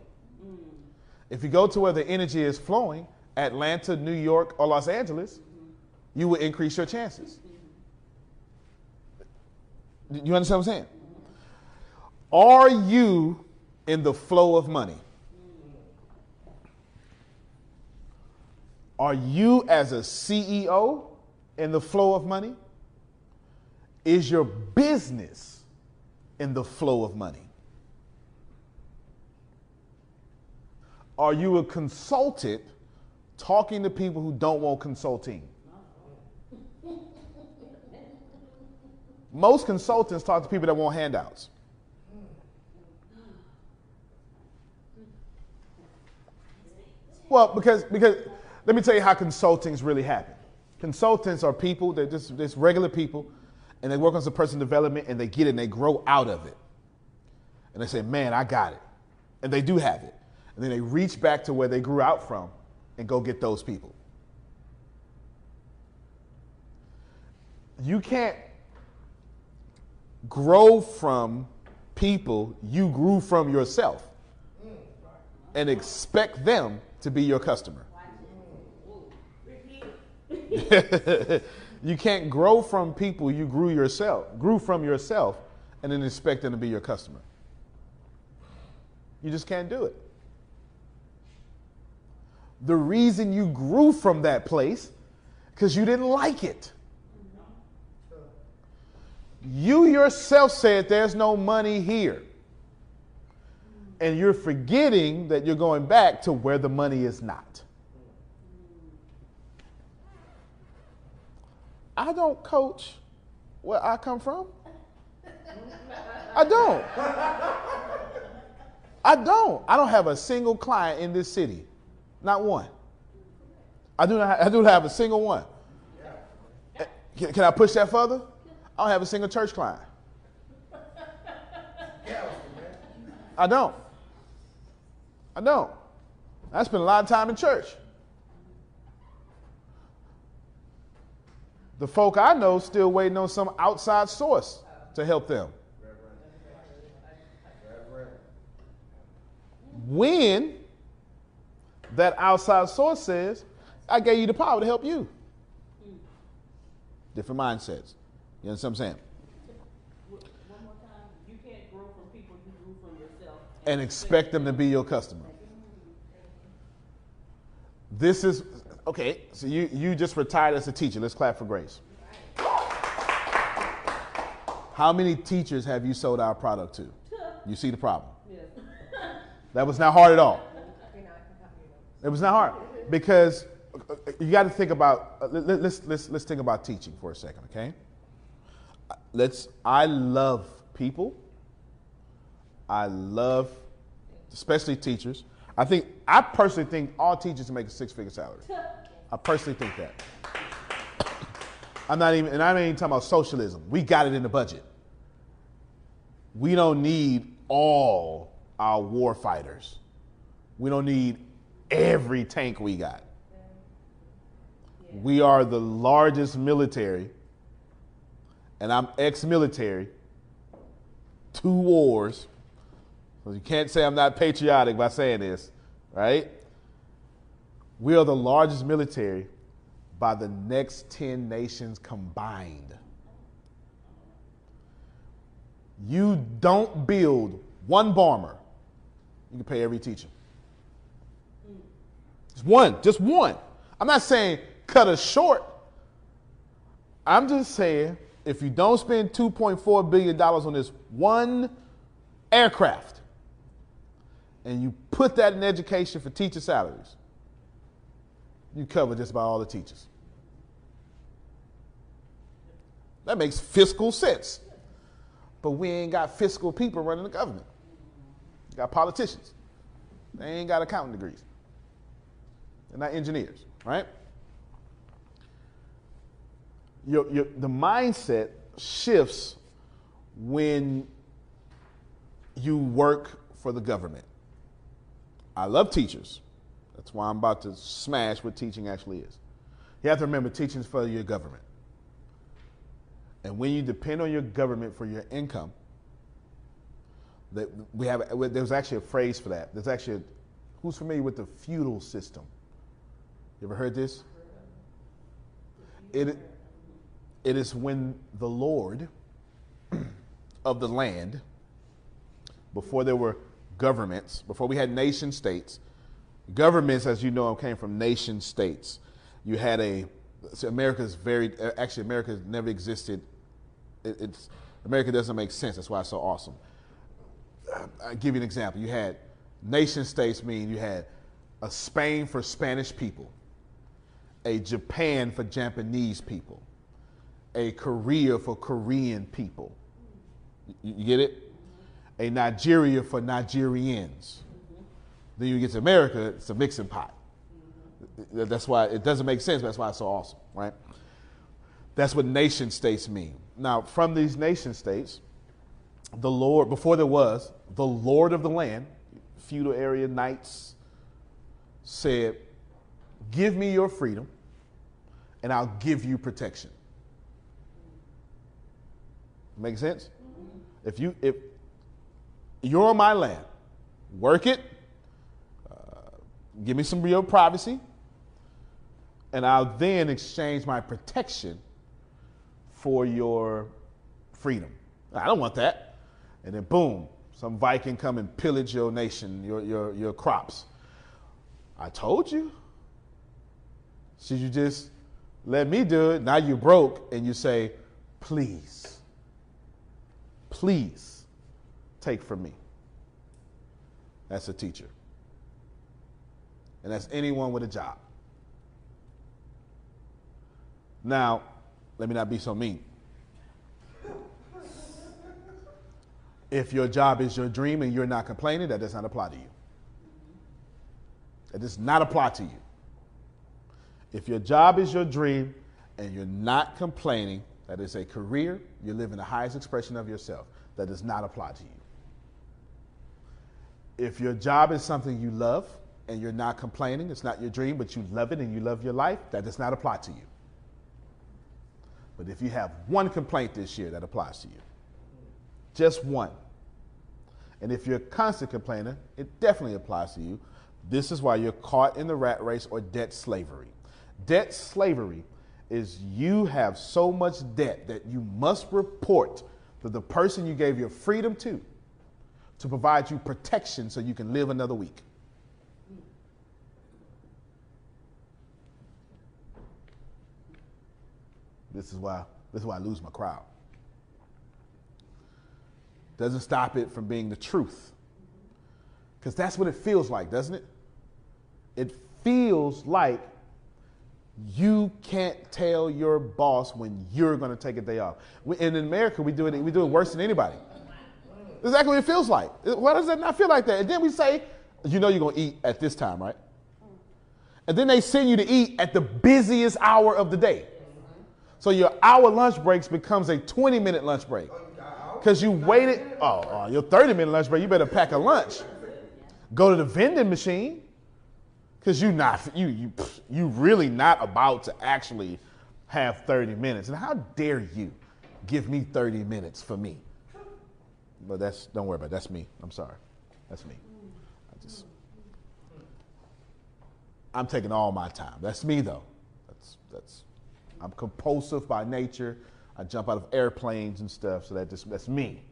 If you go to where the energy is flowing, Atlanta, New York, or Los Angeles, you will increase your chances. You understand what I'm saying? Are you in the flow of money? Are you, as a CEO, in the flow of money? Is your business in the flow of money? Are you a consultant talking to people who don't want consulting? Most consultants talk to people that want handouts. Well, because because let me tell you how consultings really happen. Consultants are people, they're just, just regular people, and they work on some personal development and they get it and they grow out of it. And they say, Man, I got it. And they do have it. And then they reach back to where they grew out from and go get those people. You can't grow from people you grew from yourself and expect them to be your customer. you can't grow from people you grew yourself, grew from yourself, and then expect them to be your customer. You just can't do it. The reason you grew from that place because you didn't like it. You yourself said there's no money here. And you're forgetting that you're going back to where the money is not. I don't coach where I come from. I don't. I don't. I don't have a single client in this city. Not one. I do not I do not have a single one. Can, can I push that further? I don't have a single church client. I don't. I don't. I spend a lot of time in church. The folk I know still waiting on some outside source to help them. When that outside source says, I gave you the power to help you. Different mindsets. You understand what I'm saying? And expect them to be your customer. This is okay. So you you just retired as a teacher. Let's clap for Grace. How many teachers have you sold our product to? You see the problem. That was not hard at all. It was not hard because uh, you got to think about. uh, let- Let's let's let's think about teaching for a second, okay? Let's. I love people. I love, especially teachers. I think I personally think all teachers make a six-figure salary. I personally think that. I'm not even, and I'm not even talking about socialism. We got it in the budget. We don't need all our war fighters. We don't need every tank we got. We are the largest military, and I'm ex military, two wars, So you can't say I'm not patriotic by saying this, right? We are the largest military by the next 10 nations combined. You don't build one bomber, you can pay every teacher. Just one, just one. I'm not saying cut us short. I'm just saying if you don't spend $2.4 billion on this one aircraft and you put that in education for teacher salaries, you cover just about all the teachers. That makes fiscal sense. But we ain't got fiscal people running the government. We got politicians. They ain't got accounting degrees. They're not engineers, right? Your, your, the mindset shifts when you work for the government. I love teachers. That's why I'm about to smash what teaching actually is. You have to remember teaching is for your government. And when you depend on your government for your income, that we have there's actually a phrase for that. There's actually a, who's familiar with the feudal system? You ever heard this? It, it is when the Lord of the land, before there were governments, before we had nation states, governments, as you know, came from nation states. You had a, so America's very, actually, America never existed. It, it's, America doesn't make sense. That's why it's so awesome. I'll give you an example. You had nation states, mean you had a Spain for Spanish people, a Japan for Japanese people, a Korea for Korean people. You, you get it? A Nigeria for Nigerians. Then you get to America, it's a mixing pot. That's why it doesn't make sense, that's why it's so awesome, right? That's what nation states mean. Now, from these nation states, the Lord, before there was, the Lord of the land, feudal area knights, said, Give me your freedom, and I'll give you protection. Make sense? If you if you're on my land, work it, uh, give me some real privacy, and I'll then exchange my protection for your freedom. I don't want that. And then boom, some Viking come and pillage your nation, your, your, your crops. I told you. Should you just let me do it? Now you broke and you say, please, please take from me. That's a teacher. And that's anyone with a job. Now, let me not be so mean. If your job is your dream and you're not complaining, that does not apply to you. That does not apply to you. If your job is your dream and you're not complaining, that is a career, you're living the highest expression of yourself. That does not apply to you. If your job is something you love and you're not complaining, it's not your dream, but you love it and you love your life, that does not apply to you. But if you have one complaint this year, that applies to you. Just one. And if you're a constant complainer, it definitely applies to you. This is why you're caught in the rat race or debt slavery. Debt slavery is you have so much debt that you must report to the person you gave your freedom to to provide you protection so you can live another week. This is why this is why I lose my crowd. Doesn't stop it from being the truth. Because that's what it feels like, doesn't it? It feels like you can't tell your boss when you're going to take a day off. We, and in America, we do it. We do it worse than anybody. Exactly what it feels like. Why does that not feel like that? And then we say, you know, you're going to eat at this time, right? And then they send you to eat at the busiest hour of the day. So your hour lunch breaks becomes a 20 minute lunch break. Because you waited, oh, oh, your 30 minute lunch break, you better pack a lunch. Go to the vending machine. Because you not you you you really not about to actually have 30 minutes. And how dare you give me 30 minutes for me? But that's don't worry about it. That's me. I'm sorry. That's me. I just, I'm taking all my time. That's me though. That's that's. I'm compulsive by nature. I jump out of airplanes and stuff, so that just that's me.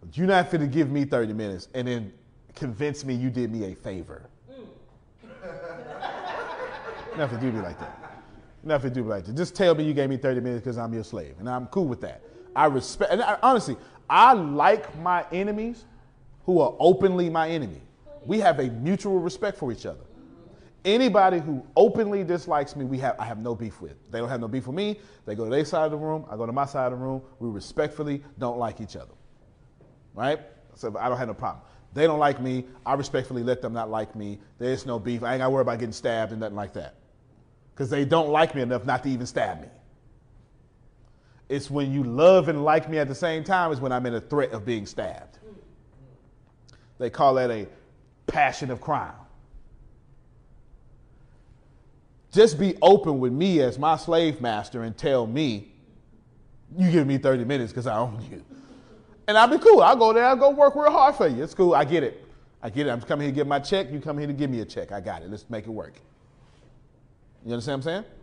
But you're not fit to give me 30 minutes and then convince me you did me a favor. Never to do me like that. Never to do me like that. Just tell me you gave me 30 minutes because I'm your slave, and I'm cool with that. I respect, and I, honestly, I like my enemies who are openly my enemy. We have a mutual respect for each other. Anybody who openly dislikes me, we have I have no beef with. They don't have no beef with me. They go to their side of the room. I go to my side of the room. We respectfully don't like each other. Right? So I don't have no problem. They don't like me. I respectfully let them not like me. There's no beef. I ain't got to worry about getting stabbed and nothing like that. Because they don't like me enough not to even stab me. It's when you love and like me at the same time is when I'm in a threat of being stabbed. They call that a passion of crime. Just be open with me as my slave master and tell me, you give me 30 minutes because I own you. And I'll be cool. I'll go there, I'll go work real hard for you. It's cool. I get it. I get it. I'm coming here to get my check. You come here to give me a check. I got it. Let's make it work. You understand what I'm saying?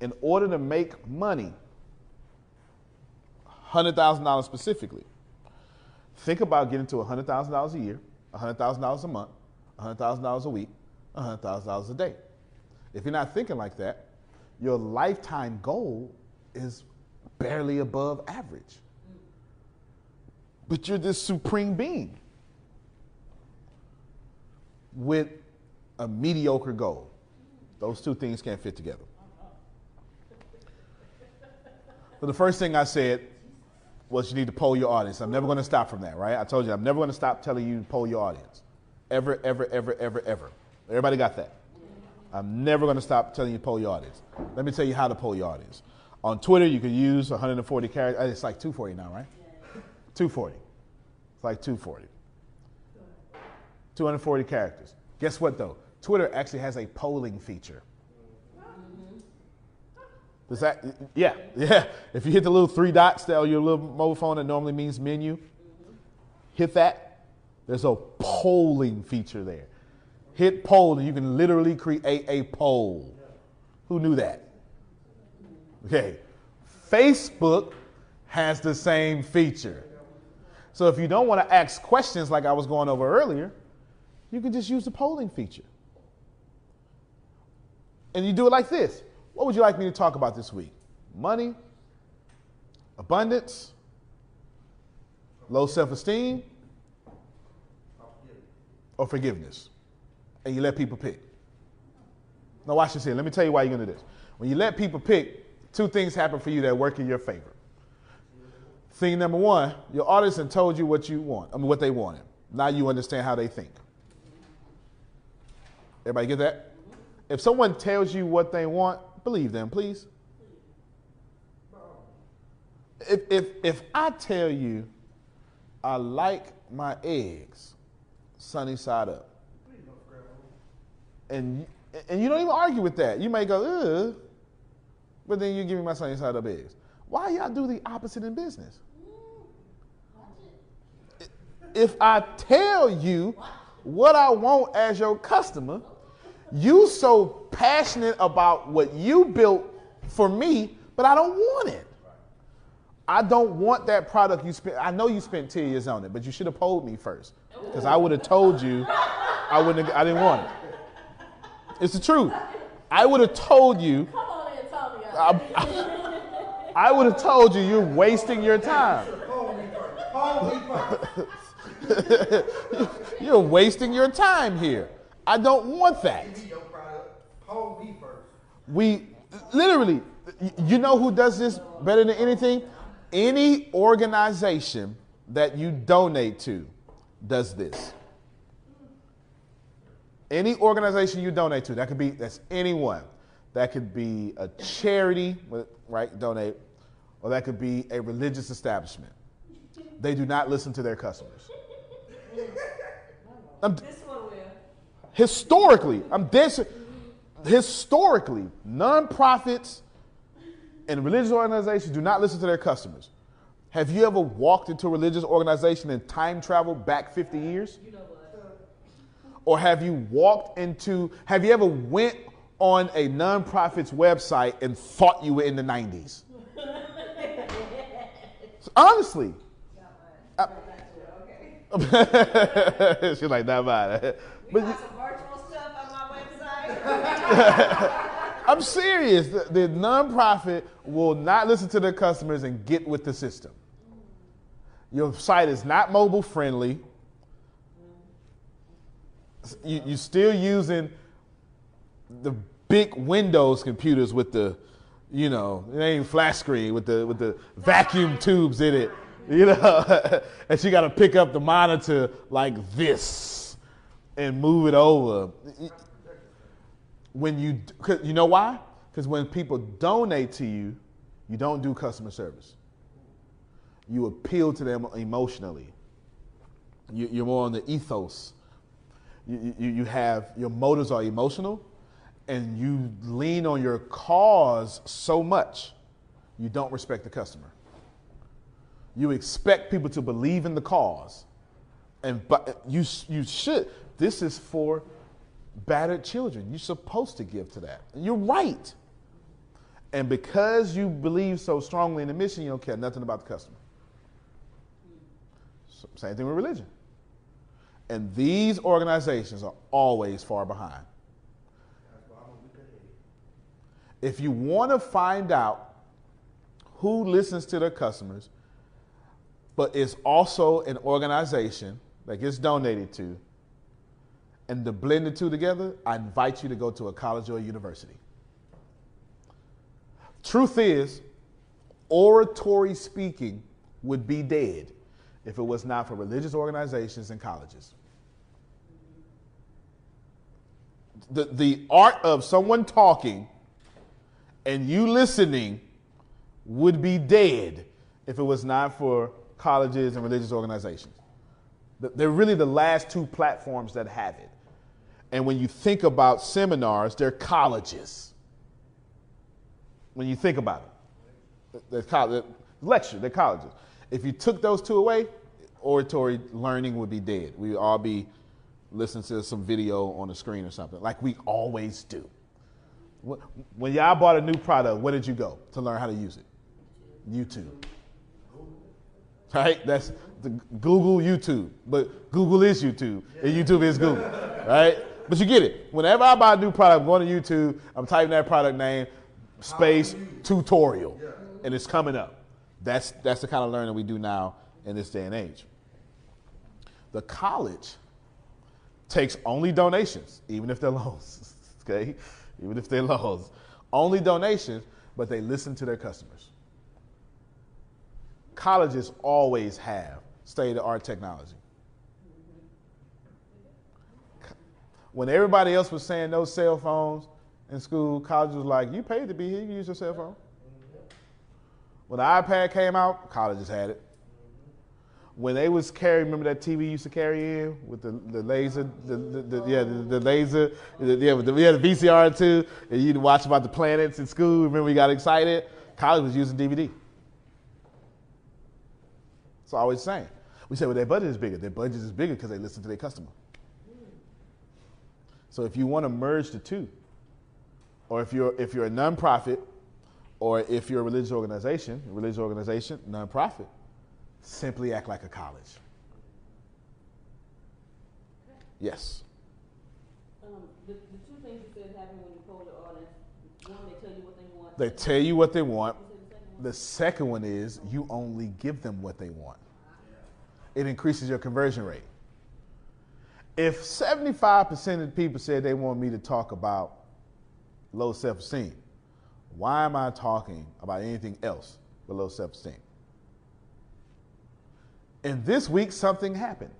In order to make money, $100,000 specifically, think about getting to $100,000 a year, $100,000 a month, $100,000 a week, $100,000 a day. If you're not thinking like that, your lifetime goal is barely above average. But you're this supreme being with a mediocre goal. Those two things can't fit together. So the first thing I said was you need to poll your audience. I'm never going to stop from that, right? I told you I'm never going to stop telling you to poll your audience. Ever, ever, ever, ever, ever. Everybody got that? I'm never going to stop telling you to poll your audience. Let me tell you how to poll your audience. On Twitter, you can use 140 characters. Uh, it's like 240 now, right? 240. It's like 240. 240 characters. Guess what, though? Twitter actually has a polling feature. Does that, yeah, yeah. If you hit the little three dots that on oh, your little mobile phone that normally means menu, hit that. There's a polling feature there. Hit poll and you can literally create a poll. Who knew that? Okay. Facebook has the same feature. So if you don't want to ask questions like I was going over earlier, you can just use the polling feature. And you do it like this What would you like me to talk about this week? Money? Abundance? Low self esteem? Or forgiveness? And you let people pick. Now, watch this here. Let me tell you why you're going to do this. When you let people pick, two things happen for you that work in your favor. Thing number one, your audience told you what you want, I mean, what they wanted. Now you understand how they think. Everybody get that? If someone tells you what they want, believe them, please. If, if, if I tell you I like my eggs sunny side up, and, and you don't even argue with that, you may go, ugh, but then you give me my sunny side up eggs. Why y'all do the opposite in business? If I tell you what I want as your customer, you so passionate about what you built for me, but I don't want it. I don't want that product you spent. I know you spent 10 years on it, but you should have told me first. Because I would have told you I wouldn't have, I didn't want it. It's the truth. I would have told you. Come on in, Tony. I, I, I would have told you you're wasting your time. Hold me first. Hold me first. You're wasting your time here. I don't want that. Give me your product. Hold me first. We literally, you know who does this better than anything? Any organization that you donate to does this. Any organization you donate to, that could be that's anyone. That could be a charity, right? Donate, or that could be a religious establishment. They do not listen to their customers. I'm- This one will. Historically, I'm ser- Historically, nonprofits and religious organizations do not listen to their customers. Have you ever walked into a religious organization and time traveled back 50 years? You know? Or have you walked into, have you ever went on a nonprofit's website and thought you were in the 90s? Honestly. Uh, She's like, not mine. But you- Some virtual stuff on my website. I'm serious. The, the nonprofit will not listen to their customers and get with the system. Your site is not mobile friendly. You, you're still using the big Windows computers with the, you know, it ain't flat screen with the with the vacuum tubes in it, you know, and she got to pick up the monitor like this and move it over. When you you know why? Because when people donate to you you don't do customer service. You appeal to them emotionally. You, you're more on the ethos. You, you, you have your motives are emotional and you lean on your cause so much you don't respect the customer. You expect people to believe in the cause and but you you should this is for battered children. You're supposed to give to that. You're right. And because you believe so strongly in the mission, you don't care nothing about the customer. So, same thing with religion. And these organizations are always far behind. If you want to find out who listens to their customers, but is also an organization that gets donated to, and to blend the two together, I invite you to go to a college or a university. Truth is, oratory speaking would be dead if it was not for religious organizations and colleges. The, the art of someone talking and you listening would be dead if it was not for colleges and religious organizations. They're really the last two platforms that have it. And when you think about seminars, they're colleges. When you think about it, they're college, lecture, they're colleges. If you took those two away, oratory learning would be dead. We would all be listening to some video on the screen or something, like we always do. When y'all bought a new product, where did you go to learn how to use it? YouTube. Right? That's the Google YouTube. But Google is YouTube, and YouTube is Google. Right? But you get it. Whenever I buy a new product, I'm going to YouTube, I'm typing that product name, space, tutorial, and it's coming up. That's, that's the kind of learning we do now in this day and age. The college takes only donations, even if they're loans, okay? Even if they're loans. Only donations, but they listen to their customers. Colleges always have state of the art technology. When everybody else was saying no cell phones in school, college was like, you paid to be here, you use your cell phone. When the iPad came out, colleges had it. When they was carrying, remember that TV you used to carry in with the, the laser, the, the, the yeah, the, the laser, the, yeah, with the, had a VCR too, and you'd watch about the planets in school. Remember we got excited? College was using DVD. It's always the same. We say, well, their budget is bigger. Their budget is bigger because they listen to their customer. So if you want to merge the two, or if you're if you're a nonprofit, or if you're a religious organization, a religious organization, nonprofit, simply act like a college. Yes. Um, the, the two things you said happen when you the audience. One, they tell you what they want. They tell you what they want. You said the second one? The second one is you only give them what they want. It increases your conversion rate. If 75% of people said they want me to talk about low self esteem, why am I talking about anything else but low self esteem? And this week, something happened.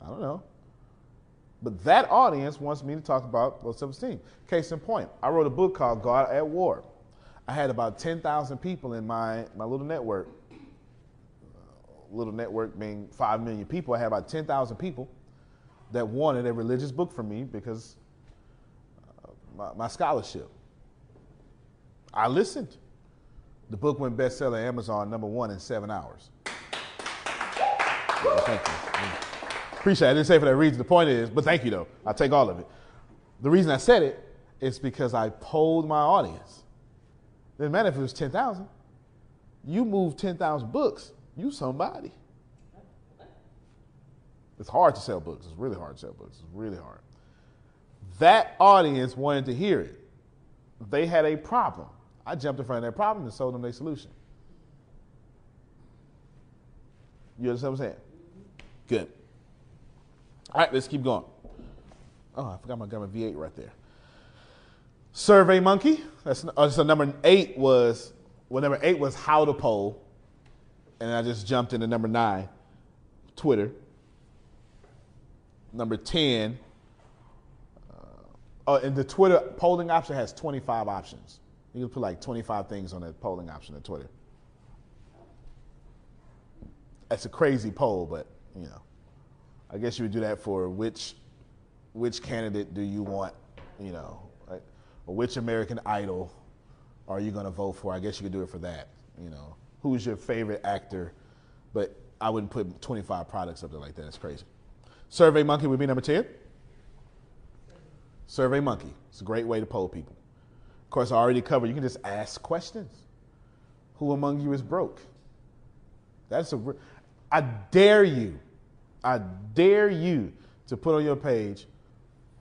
I don't know. But that audience wants me to talk about low self esteem. Case in point, I wrote a book called God at War. I had about 10,000 people in my, my little network. Uh, little network being 5 million people. I had about 10,000 people that wanted a religious book from me because uh, my, my scholarship. I listened. The book went bestseller Amazon number one in seven hours. Thank you. Appreciate it. I didn't say for that reason. The point is, but thank you though. I'll take all of it. The reason I said it is because I polled my audience. It didn't matter if it was 10,000. You move 10,000 books, you somebody. It's hard to sell books. It's really hard to sell books. It's really hard. That audience wanted to hear it. They had a problem. I jumped in front of their problem and sold them their solution. You understand what I'm saying? Good. All right, let's keep going. Oh, I forgot my government V8 right there. Survey Monkey. That's uh, so number eight was well, number eight was how to poll, and I just jumped into number nine, Twitter. Number ten. Uh, oh, and the Twitter polling option has 25 options. You can put like 25 things on that polling option on Twitter. That's a crazy poll, but you know, I guess you would do that for which which candidate do you want, you know, or which American Idol are you going to vote for? I guess you could do it for that. You know, who's your favorite actor? But I wouldn't put 25 products up there like that. It's crazy. Survey Monkey would be number 10. Survey Monkey. It's a great way to poll people. Of course, I already covered. You can just ask questions. Who among you is broke? That's a. I dare you. I dare you to put on your page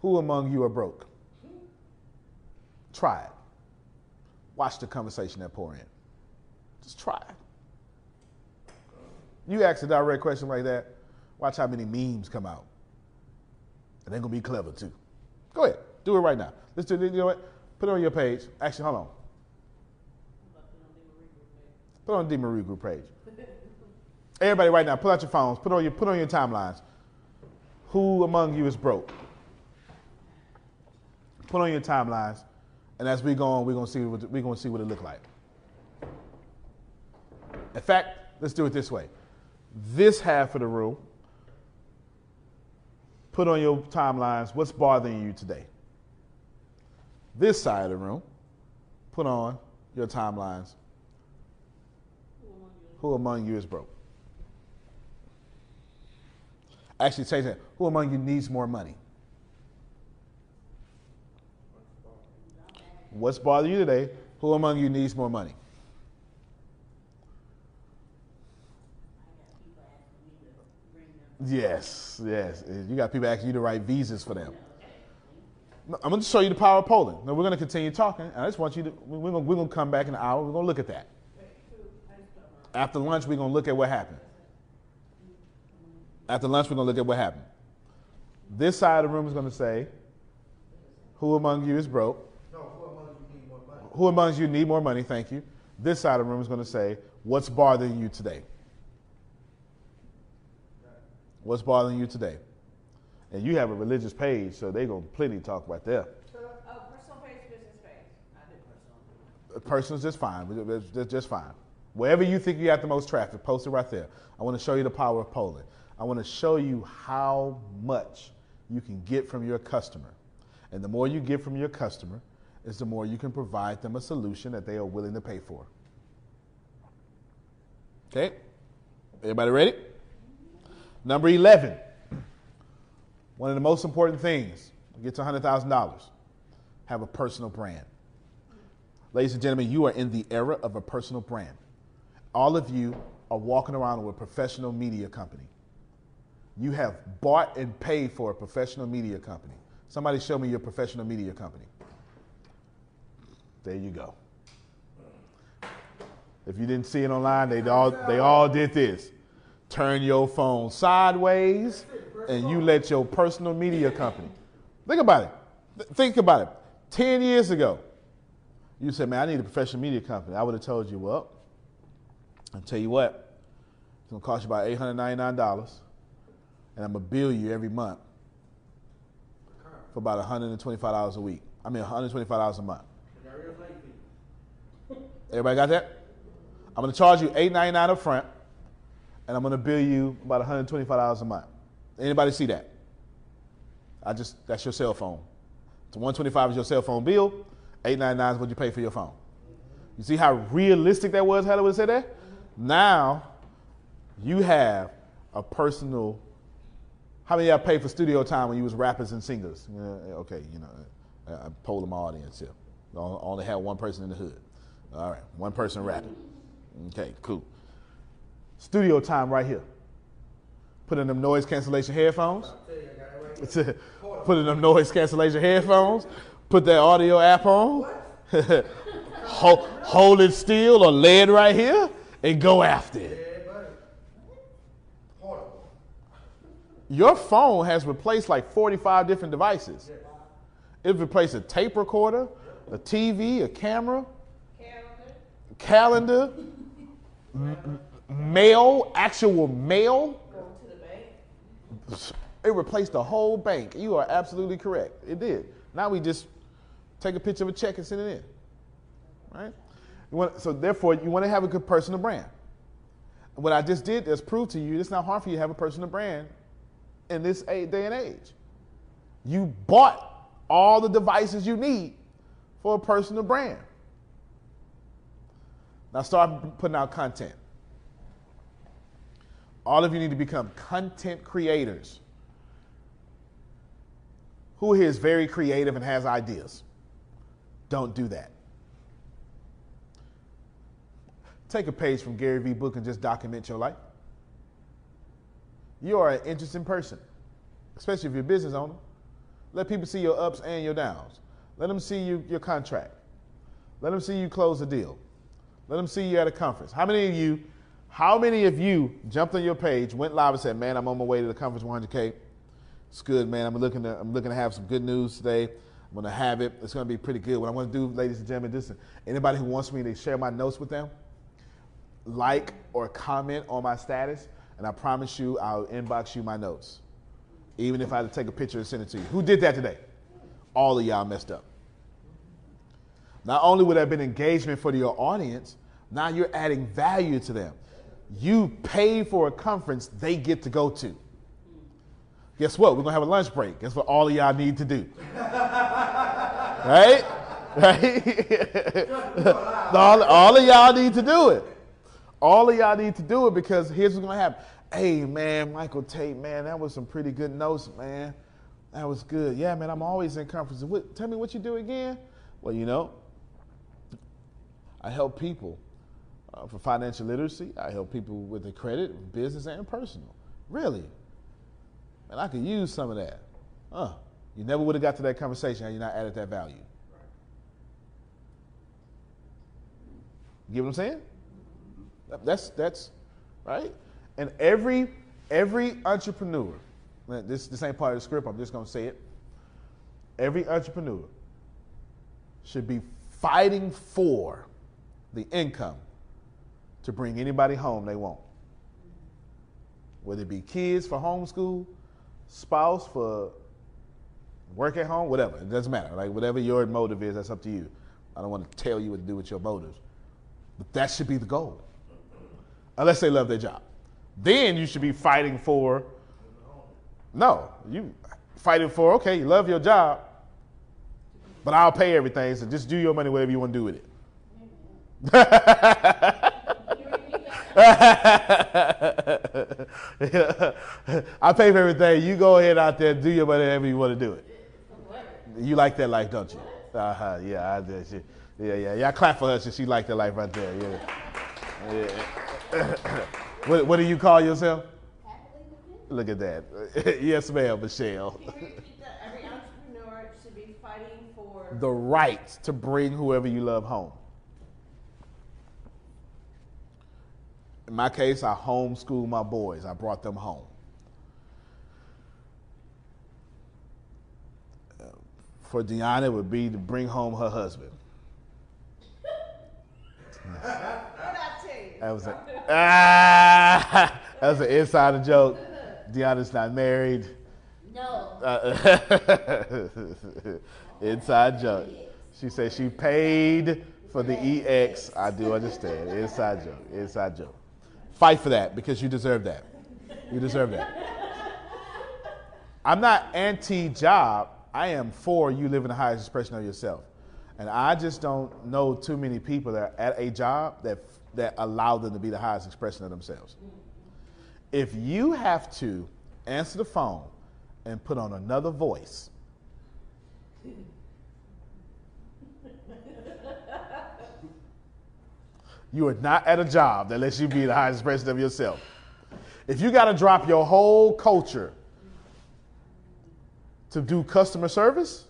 who among you are broke? Try it. Watch the conversation that pour in. Just try it. You ask a direct question like that, watch how many memes come out. And they're gonna be clever too. Go ahead, do it right now. Let's do it. You know what? Put it on your page. Actually, hold on. Put on the Marie group page. Everybody, right now, pull out your phones. Put on your put on your timelines. Who among you is broke? Put on your timelines, and as we go on, we're gonna see what we're gonna see what it look like. In fact, let's do it this way. This half of the room, put on your timelines what's bothering you today. This side of the room, put on your timelines. Who among you is broke? Actually, change that. Who among you needs more money? What's bothering you today? Who among you needs more money? Yes, yes. You got people asking you to write visas for them. I'm going to show you the power of polling. Now we're going to continue talking. I just want you to. We're going, we're going to come back in an hour. We're going to look at that. After lunch, we're going to look at what happened. After lunch, we're going to look at what happened. This side of the room is going to say, "Who among you is broke?" No, who among you need more money? Who among you need more money? Thank you. This side of the room is going to say, what's bothering you today? What's bothering you today? And you have a religious page, so they're going to plenty talk right there. Oh, personal page, business page. I do personal. Uh, Person's just fine. Just, just fine. Wherever you think you have the most traffic, post it right there. I want to show you the power of polling. I want to show you how much you can get from your customer. And the more you get from your customer, is the more you can provide them a solution that they are willing to pay for. Okay? Everybody ready? Number 11. One of the most important things, get to $100,000, have a personal brand. Ladies and gentlemen, you are in the era of a personal brand. All of you are walking around with a professional media company. You have bought and paid for a professional media company. Somebody show me your professional media company. There you go. If you didn't see it online, they all they all did this. Turn your phone sideways and you let your personal media company. Think about it. Think about it. 10 years ago, you said, man, I need a professional media company. I would have told you, well, I'll tell you what, it's gonna cost you about $899, and I'm gonna bill you every month for about $125 a week. I mean, $125 a month. Everybody got that? I'm going to charge you $8.99 up front, and I'm going to bill you about $125 a month. Anybody see that? I just that's your cell phone. So 125 is your cell phone bill. 899 is what you pay for your phone. You see how realistic that was? How they would say that? Now you have a personal. How many y'all paid for studio time when you was rappers and singers? Okay, you know, I, I polled my audience here. I only had one person in the hood. All right, one person rapping. Okay, cool. Studio time right here. Put in them noise cancellation headphones. Put in them noise cancellation headphones. Put that audio app on. hold, hold it still or lay it right here and go after it. Your phone has replaced like 45 different devices. It replaced a tape recorder, a TV, a camera, calendar, m- mail, actual mail. It replaced the whole bank. You are absolutely correct. It did. Now we just take a picture of a check and send it in. Right? Want, so therefore, you want to have a good personal brand. What I just did is prove to you it's not hard for you to have a personal brand in this day and age. You bought all the devices you need for a personal brand. Now start putting out content. All of you need to become content creators. Who here is very creative and has ideas? Don't do that. Take a page from Gary Vee book and just document your life. You are an interesting person, especially if you're a business owner. Let people see your ups and your downs. Let them see you, your contract. Let them see you close a deal. Let them see you at a conference. How many of you, how many of you jumped on your page, went live and said, "Man, I'm on my way to the conference 100K. It's good, man. I'm looking to, I'm looking to have some good news today. I'm to have it. It's to be pretty good. What I'm to do, ladies and gentlemen, this anybody who wants me to share my notes with them, like or comment on my status, and I promise you, I'll inbox you my notes, even if I had to take a picture and send it to you. Who did that today? All of y'all messed up. Not only would that have been engagement for your audience, now you're adding value to them. You pay for a conference they get to go to. Guess what? We're gonna have a lunch break. Guess what all of y'all need to do? right? Right? all, all of y'all need to do it. All of y'all need to do it because here's what's gonna happen. Hey man, Michael Tate, man, that was some pretty good notes, man. That was good. Yeah, man, I'm always in conferences. What, tell me what you do again. Well, you know, I help people uh, for financial literacy. I help people with their credit, business, and personal. Really? And I could use some of that. Huh. You never would have got to that conversation had you not added that value. You get what I'm saying? That's that's right. And every every entrepreneur, this this ain't part of the script. I'm just gonna say it. Every entrepreneur should be fighting for the income to bring anybody home they want. Whether it be kids for homeschool, spouse for work at home, whatever. It doesn't matter. Like whatever your motive is, that's up to you. I don't want to tell you what to do with your motives. But that should be the goal. Unless they love their job. Then you should be fighting for no, you fighting for okay, you love your job, but I'll pay everything, so just do your money whatever you want to do with it. I pay for everything. You go ahead out there, do your whatever you want to do it. You like that life, don't you? Uh-huh, yeah, I did. She, yeah, yeah, yeah. I clap for her. She, she liked that life right there. Yeah. yeah. what, what do you call yourself? Look at that. yes, ma'am, Michelle. Every entrepreneur should be fighting for the right to bring whoever you love home. In my case, I homeschooled my boys. I brought them home. For Deanna, it would be to bring home her husband. That was a ah, that was an insider joke. Deanna's not married. No. Uh, inside joke. She said she paid for the EX. I do understand. Inside joke. Inside joke. Fight for that because you deserve that. You deserve that. I'm not anti job. I am for you living the highest expression of yourself. And I just don't know too many people that are at a job that that allow them to be the highest expression of themselves. If you have to answer the phone and put on another voice, you are not at a job that lets you be the highest expression of yourself. If you got to drop your whole culture to do customer service,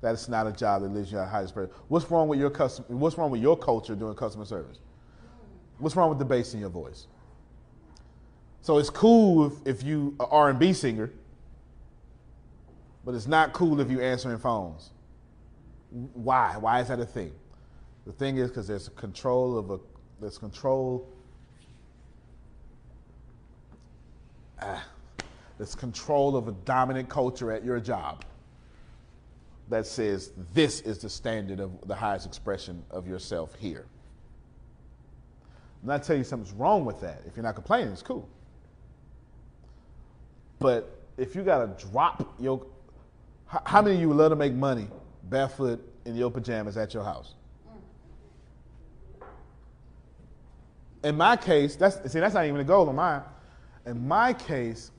that's not a job that leaves you at the highest expression. What's wrong with your custom, What's wrong with your culture doing customer service? What's wrong with the bass in your voice? So it's cool if, if you are an R&B singer, but it's not cool if you answering phones. Why? Why is that a thing? The thing is because there's control of a there's control. Ah, there's control of a dominant culture at your job that says this is the standard of the highest expression of yourself here. I'm not telling you something's wrong with that. If you're not complaining, it's cool. But if you gotta drop your, how many of you would love to make money barefoot in your pajamas at your house? In my case, that's see, that's not even a goal of mine. In my case,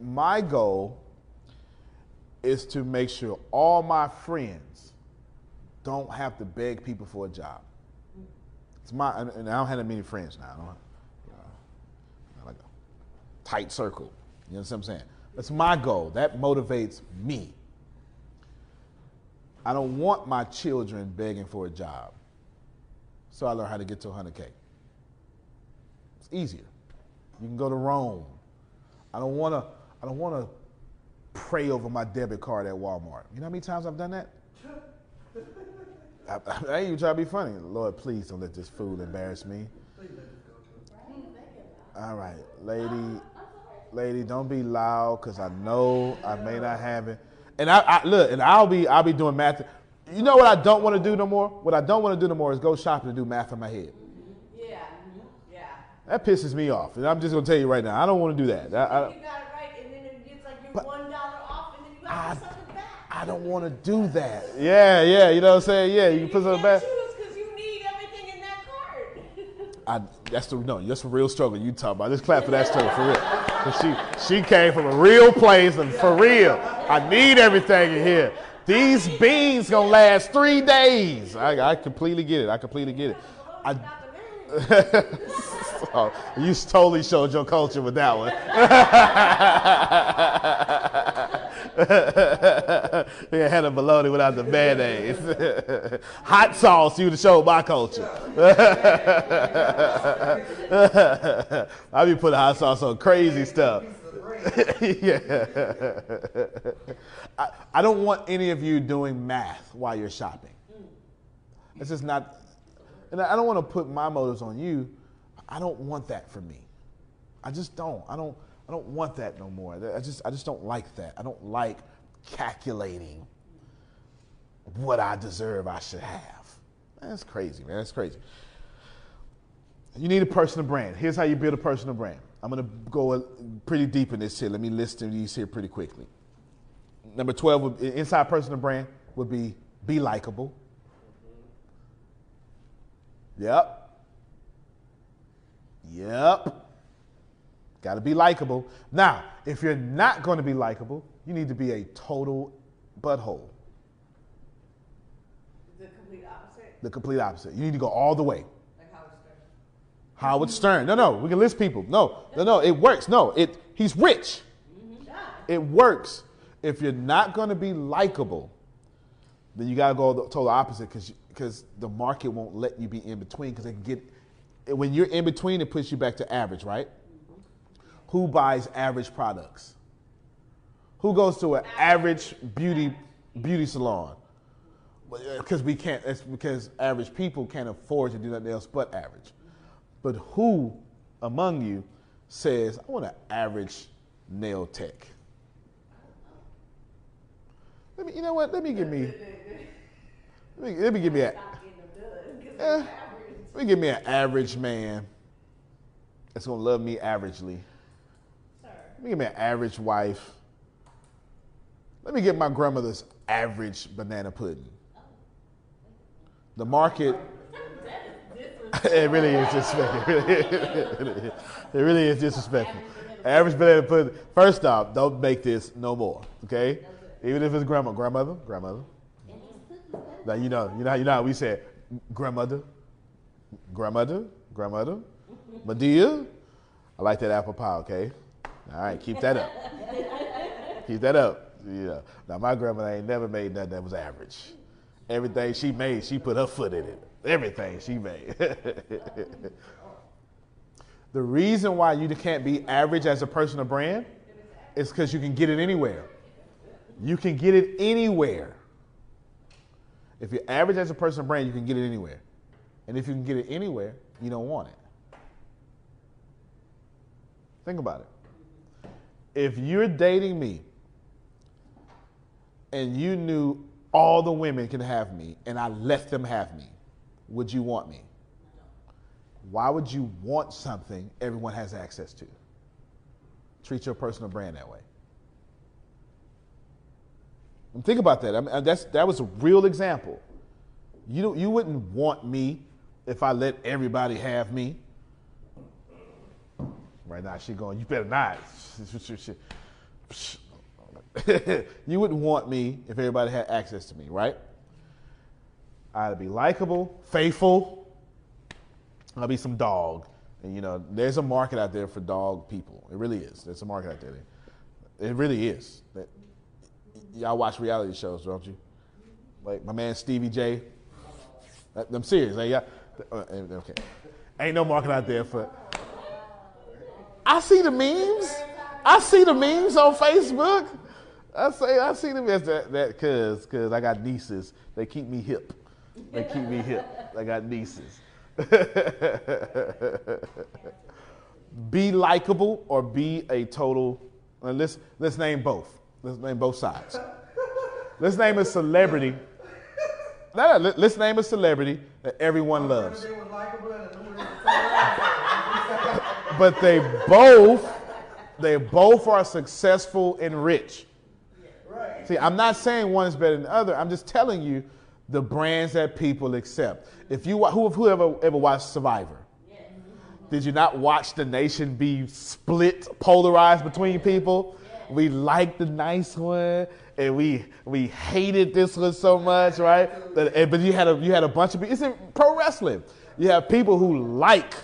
my goal is to make sure all my friends don't have to beg people for a job. It's my, and I don't have that many friends now. I don't, like a tight circle. You know what I'm saying? That's my goal. That motivates me. I don't want my children begging for a job. So I learned how to get to 100K. It's easier. You can go to Rome. I don't want to. I don't want to pray over my debit card at Walmart. You know how many times I've done that? I, I, ain't even trying to be funny. Lord, please don't let this fool embarrass me. All right, lady, lady, don't be loud because I know I may not have it. And I, I look, and I'll be, I'll be doing math. You know what I don't want to do no more? What I don't want to do no more is go shopping and do math in my head. That pisses me off, and I'm just gonna tell you right now, I don't want to do that. I, I, You got it right, and then it gets like you're one dollar off, and then you I- to put something back. I don't want to do that. Yeah, yeah, you know what I'm saying? Yeah, you can put you something back. choose because you need everything in that card. I, that's the no, that's a real struggle you talk about. Just clap for that struggle for real. she she came from a real place and for real. I need everything in here. These beans gonna last three days. I, I completely get it. I completely get it. I, oh, you totally showed your culture with that one. yeah, had a bologna without the mayonnaise. Hot sauce, you have showed my culture. I be putting hot sauce on crazy stuff. yeah. I, I don't want any of you doing math while you're shopping. It's just not, and I don't want to put my motives on you. I don't want that for me. I just don't. I don't. I don't want that no more. I just. I just don't like that. I don't like calculating what I deserve. I should have. That's crazy, man. That's crazy. You need a personal brand. Here's how you build a personal brand. I'm gonna go pretty deep in this here. Let me list these here pretty quickly. Number 12, inside personal brand would be be likable. Yep. Yep. Got to be likable. Now, if you're not going to be likable, you need to be a total butthole. The complete opposite. The complete opposite. You need to go all the way. Like Howard Stern. Howard Stern. No, no, we can list people. No, no, no, it works. No, it he's rich. Mm-hmm. It works. If you're not going to be likable, then you got to go the total opposite because because the market won't let you be in between because they can get when you're in between it puts you back to average, right? Who buys average products? Who goes to an average beauty beauty salon? Because uh, we can't. It's because average people can't afford to do nothing else but average. But who among you says, I want an average nail tech? Let me, you know what? Let me give me, let me, let me give me a, let me give me an average man that's gonna love me averagely. Let me give me an average wife. Let me get my grandmother's average banana pudding. The market. it really is disrespectful. it really is disrespectful. Average banana pudding. First off, don't make this no more. Okay, even if it's grandma, grandmother, grandmother. Now you know, you know, you know how we said grandmother, grandmother, grandmother, Madea. I like that apple pie. Okay, all right, keep that up. keep that up. Yeah. Now my grandmother ain't never made nothing that was average. Everything she made, she put her foot in it. Everything she made. the reason why you can't be average as a personal brand is because you can get it anywhere. You can get it anywhere. If you're average as a personal brand, you can get it anywhere. And if you can get it anywhere, you don't want it. Think about it. If you're dating me and you knew all the women can have me and I let them have me, would you want me? Why would you want something everyone has access to? Treat your personal brand that way. And think about that. I mean, uh, that's, that was a real example. You, you wouldn't want me if I let everybody have me. Right now, she going, you better not. you wouldn't want me if everybody had access to me, right? I'd be likable, faithful. I'll be some dog. And you know, there's a market out there for dog people. It really is. There's a market out there. It really is. Y'all watch reality shows, don't you? Like my man Stevie J. I'm serious. Like, uh, okay. Ain't no market out there for. I see the memes. I see the memes on Facebook. I say I see them as that that cause cause I got nieces. They keep me hip. They keep me hip. I got nieces. be likable or be a total. let's let's name both. Let's name both sides. Let's name a celebrity. No, no, let- let's name a celebrity that everyone loves. But they both, they both are successful and rich. See, I'm not saying one is better than the other. I'm just telling you the brands that people accept. If you who who ever ever watched Survivor? Did you not watch the nation be split, polarized between people? We like the nice one, and we we hated this one so much, right? But, and- but you had a you had a bunch of people. It's in pro wrestling. You have people who like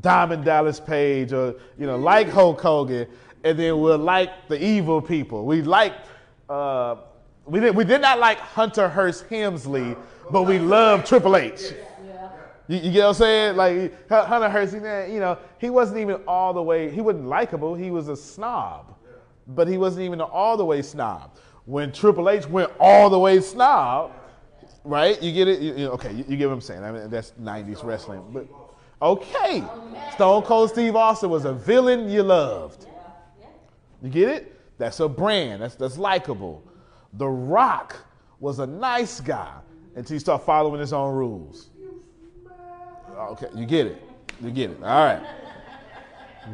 Diamond Dallas Page or you know like Hulk Hogan, and then we'll like the evil people. We like uh, we did we did not like Hunter Hearst Helmsley, but we love Triple H. You, you get what I'm saying? Like Hunter Hearst, you know, he wasn't even all the way. He wasn't likable. He was a snob, but he wasn't even all the way snob. When Triple H went all the way snob, right? You get it? You, you- okay, you, you get what I'm saying? I mean, that's '90s wrestling, but okay. Stone Cold Steve Austin was a villain you loved. You get it? That's a brand. That's that's likable. The Rock was a nice guy until you start following his own rules. Okay, you get it. You get it. All right.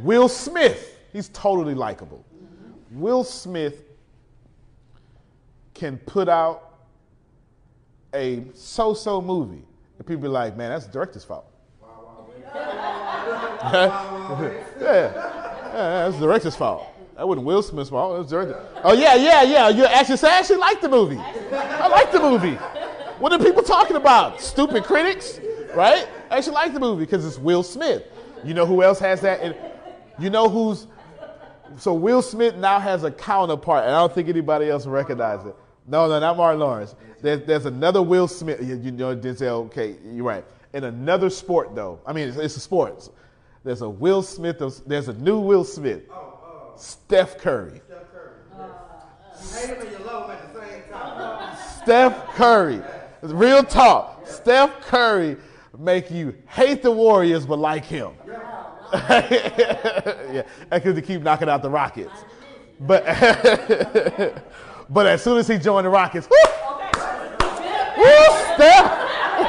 Will Smith, he's totally likable. Will Smith can put out a so-so movie, and people be like, "Man, that's the director's fault." yeah, yeah, that's the director's fault. That wasn't Will Smith's fault. It was director. Oh yeah, yeah, yeah. You actually say I actually like the movie. I like the movie. What are people talking about? Stupid critics, right? I actually like the movie because it's Will Smith. You know who else has that? And you know who's so Will Smith now has a counterpart, and I don't think anybody else recognizes it. No, no, not Martin Lawrence. There's, there's another Will Smith. You, you know Denzel. Okay, you're right. In another sport, though. I mean, it's, it's a sport. There's a Will Smith. There's a new Will Smith. Oh, oh. Steph Curry. You hate him and you love him at the same time. Steph Curry. Real talk. Steph Curry make you hate the Warriors but like him. yeah, because they keep knocking out the Rockets. But but as soon as he joined the Rockets, whoo, whoo, Steph.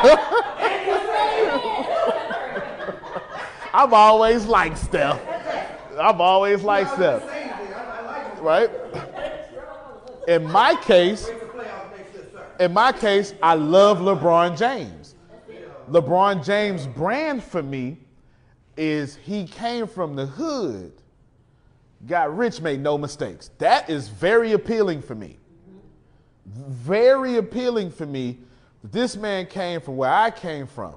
I've always liked Steph. I've always liked Steph. Right? In my case, in my case, I love LeBron James. LeBron James' brand for me is he came from the hood, got rich, made no mistakes. That is very appealing for me. Very appealing for me. This man came from where I came from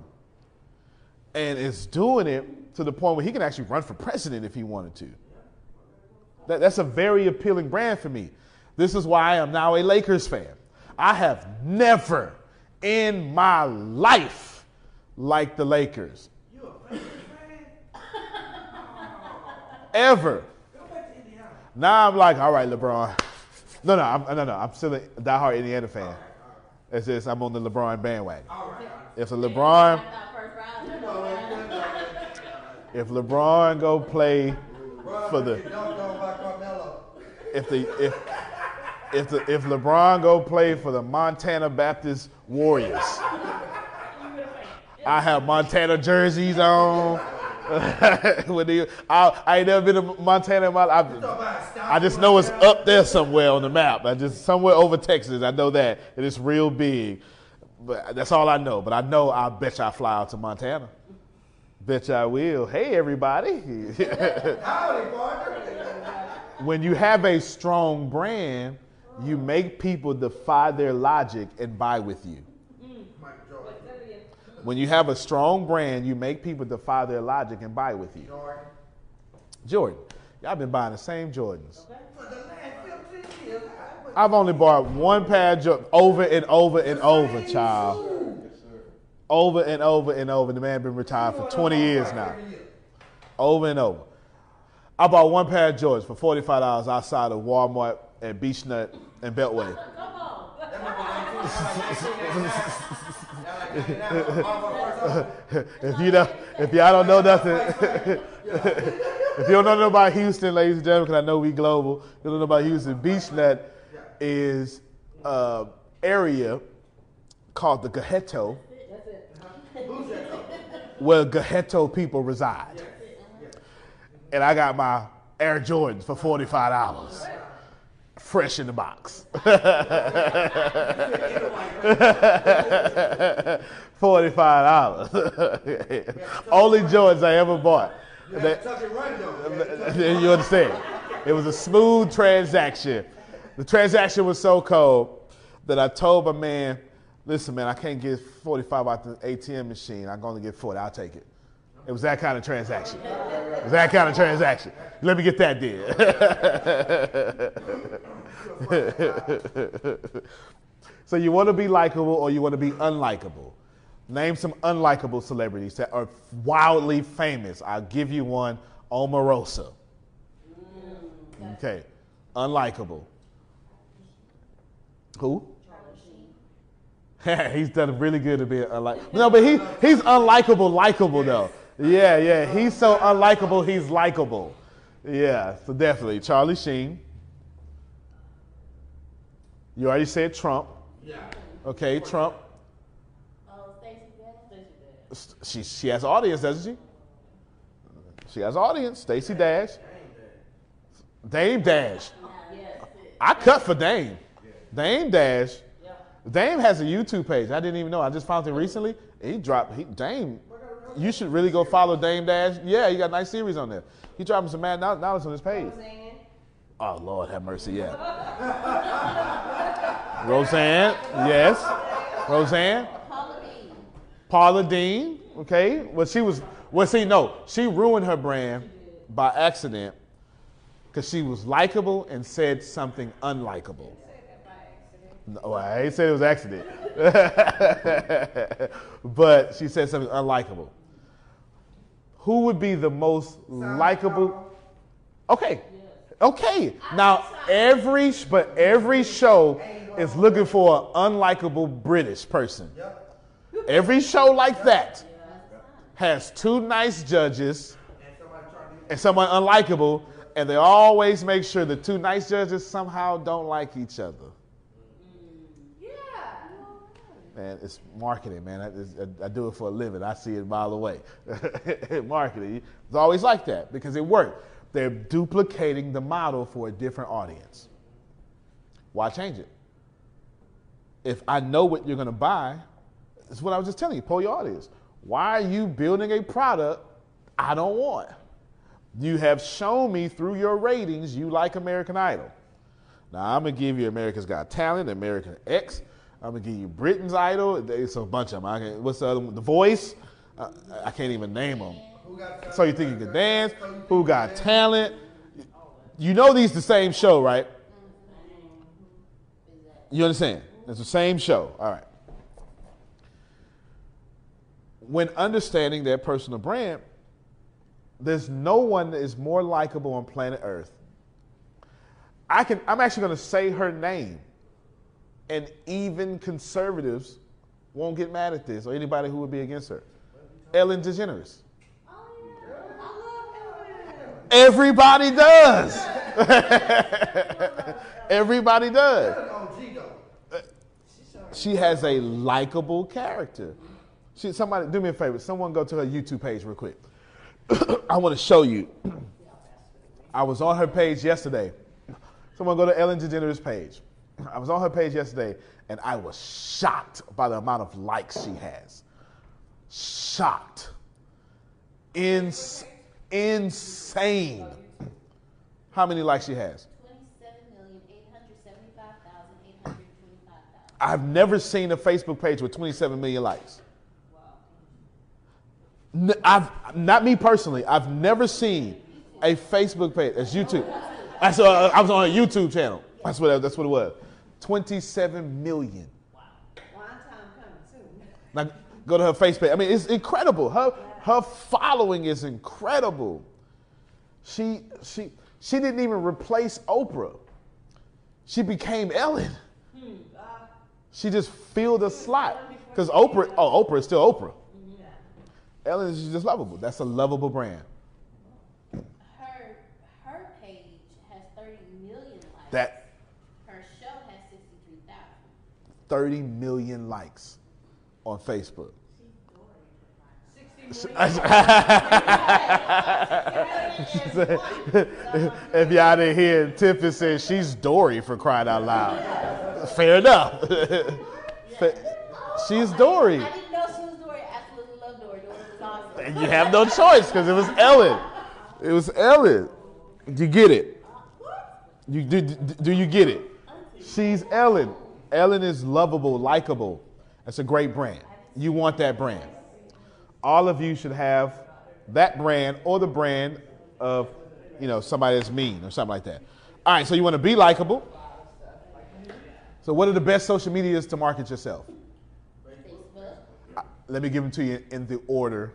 and is doing it to the point where he can actually run for president if he wanted to. That, that's a very appealing brand for me. This is why I am now a Lakers fan. I have never in my life liked the Lakers. Ever. Now I'm like, all right, LeBron. No, no, I'm, no, no. I'm still a diehard Indiana fan. It's just I'm on the LeBron bandwagon. If a LeBron, Our first round. if LeBron go play for the, if the if if the if LeBron go play for the Montana Baptist Warriors, I have Montana jerseys on. when they, I, I ain't never been to Montana. in my- I, I just know it's up there somewhere on the map. I just somewhere over Texas. I know that and it's real big. But that's all I know. But I know I bet you I fly out to Montana. Bet you I will. Hey everybody. when you have a strong brand, you make people defy their logic and buy with you. When you have a strong brand, you make people defy their logic and buy with you. Jordan. Jordan. Y'all been buying the same Jordans. I've only bought one pair of Jordans over and over and over, child. Over and over and over. The man been retired for 20 years now. Over and over. I bought one pair of Jordans for $45 outside of Walmart at Beechnut and Beltway. if you don't, if y'all don't know nothing, if you don't know about Houston, ladies and gentlemen, because I know we global, you don't know about Houston. Beechnut is an area called the Gahetto, where Gahetto people reside. And I got my Air Jordans for forty-five dollars, fresh in the box. Forty-five dollars. Only Jordans I ever bought. They- you understand? It was a smooth transaction. The transaction was so cold that I told my man, "Listen, man, I can't get 45 out the ATM machine. I'm going to get 40. I'll take it." It was that kind of transaction. It was that kind of transaction. Let me get that deal. so you want to be likable or you want to be unlikable? Name some unlikable celebrities that are wildly famous. I'll give you one, Omarosa. Mm. Okay, unlikable. Who? Charlie Sheen. He's done really good to be unlikable. No, but he he's unlikable, likable though. Yeah, yeah. He's so unlikable, he's likable. Yeah, so definitely Charlie Sheen. You already said Trump. Yeah. Okay, Trump. Oh, Stacey Dash. She she has audience, doesn't she? She has audience. Stacey Dash. Dame Dash. I cut for Dame. Dame Dash. Dame has a YouTube page. I didn't even know. I just found it recently. He dropped. He Dame. You should really go follow Dame Dash. Yeah, he got a nice series on there. He dropping some mad knowledge on his page. Oh Lord, have mercy. Yeah. Roseanne. Yes. Roseanne. Paula Deen. Paula Deen, okay? Well, she was, well, see, no, she ruined her brand by accident because she was likable and said something unlikable. No, I ain't said it was accident. but she said something unlikable. Who would be the most likable? Okay. Okay. Now every but every show is looking for an unlikable British person. Every show like that has two nice judges and someone unlikable, and they always make sure the two nice judges somehow don't like each other. Yeah. Man, it's marketing, man. I, I- I do it for a living. I see it by the way. marketing. It's always like that because it worked. They're duplicating the model for a different audience. Why change it? If I know what you're gonna buy, it's what I was just telling you, poll your audience. Why are you building a product I don't want? You have shown me through your ratings you like American Idol. Now I'm gonna give you America's Got Talent, American X. I'm gonna give you Britain's Idol. It's a bunch of them. What's the other one? The Voice. I can't even name them. So you think you can dance? Who got talent? You know these the same show, right? You understand? It's the same show. All right. When understanding their personal brand, there's no one that is more likable on planet Earth. I can I'm actually gonna say her name, and even conservatives won't get mad at this, or anybody who would be against her. Ellen DeGeneres. Everybody does. Everybody does. She has a likable character. She, somebody, do me a favor. Someone go to her YouTube page real quick. I want to show you. I was on her page yesterday. Someone go to Ellen DeGeneres' page. I was on her page yesterday, and I was shocked by the amount of likes she has. Shocked. Ins- insane. How many likes she has? Twenty-seven million, eight hundred seventy-five thousand, eight hundred twenty-five thousand. I've never seen a Facebook page with 27 million likes. I've not me personally. I've never seen a Facebook page. It's YouTube. I saw. Uh, I was on a YouTube channel. That's what. That's what it was. 27 million. Now go to her face page. I mean, it's incredible. Her her following is incredible. She she she didn't even replace Oprah. She became Ellen. She just filled a slot because Oprah. Oh, Oprah is still Oprah. Ellen is just lovable. That's a lovable brand. Her, her page has thirty million likes. That Her show has sixty-three thousand. 30 million likes on Facebook. If y'all didn't hear, Tiffany said she's Dory for crying out loud. Fair enough. She's Dory. I didn't know she was Dory. I absolutely love Dory. Dory was awesome. And you have no choice because it was Ellen. It was Ellen. You get it? You do, do, do you get it? She's Ellen. Ellen is lovable, likable. That's a great brand. You want that brand. All of you should have that brand or the brand of, you know, somebody that's mean or something like that. All right, so you want to be likable. So what are the best social medias to market yourself? Facebook. Let me give them to you in the order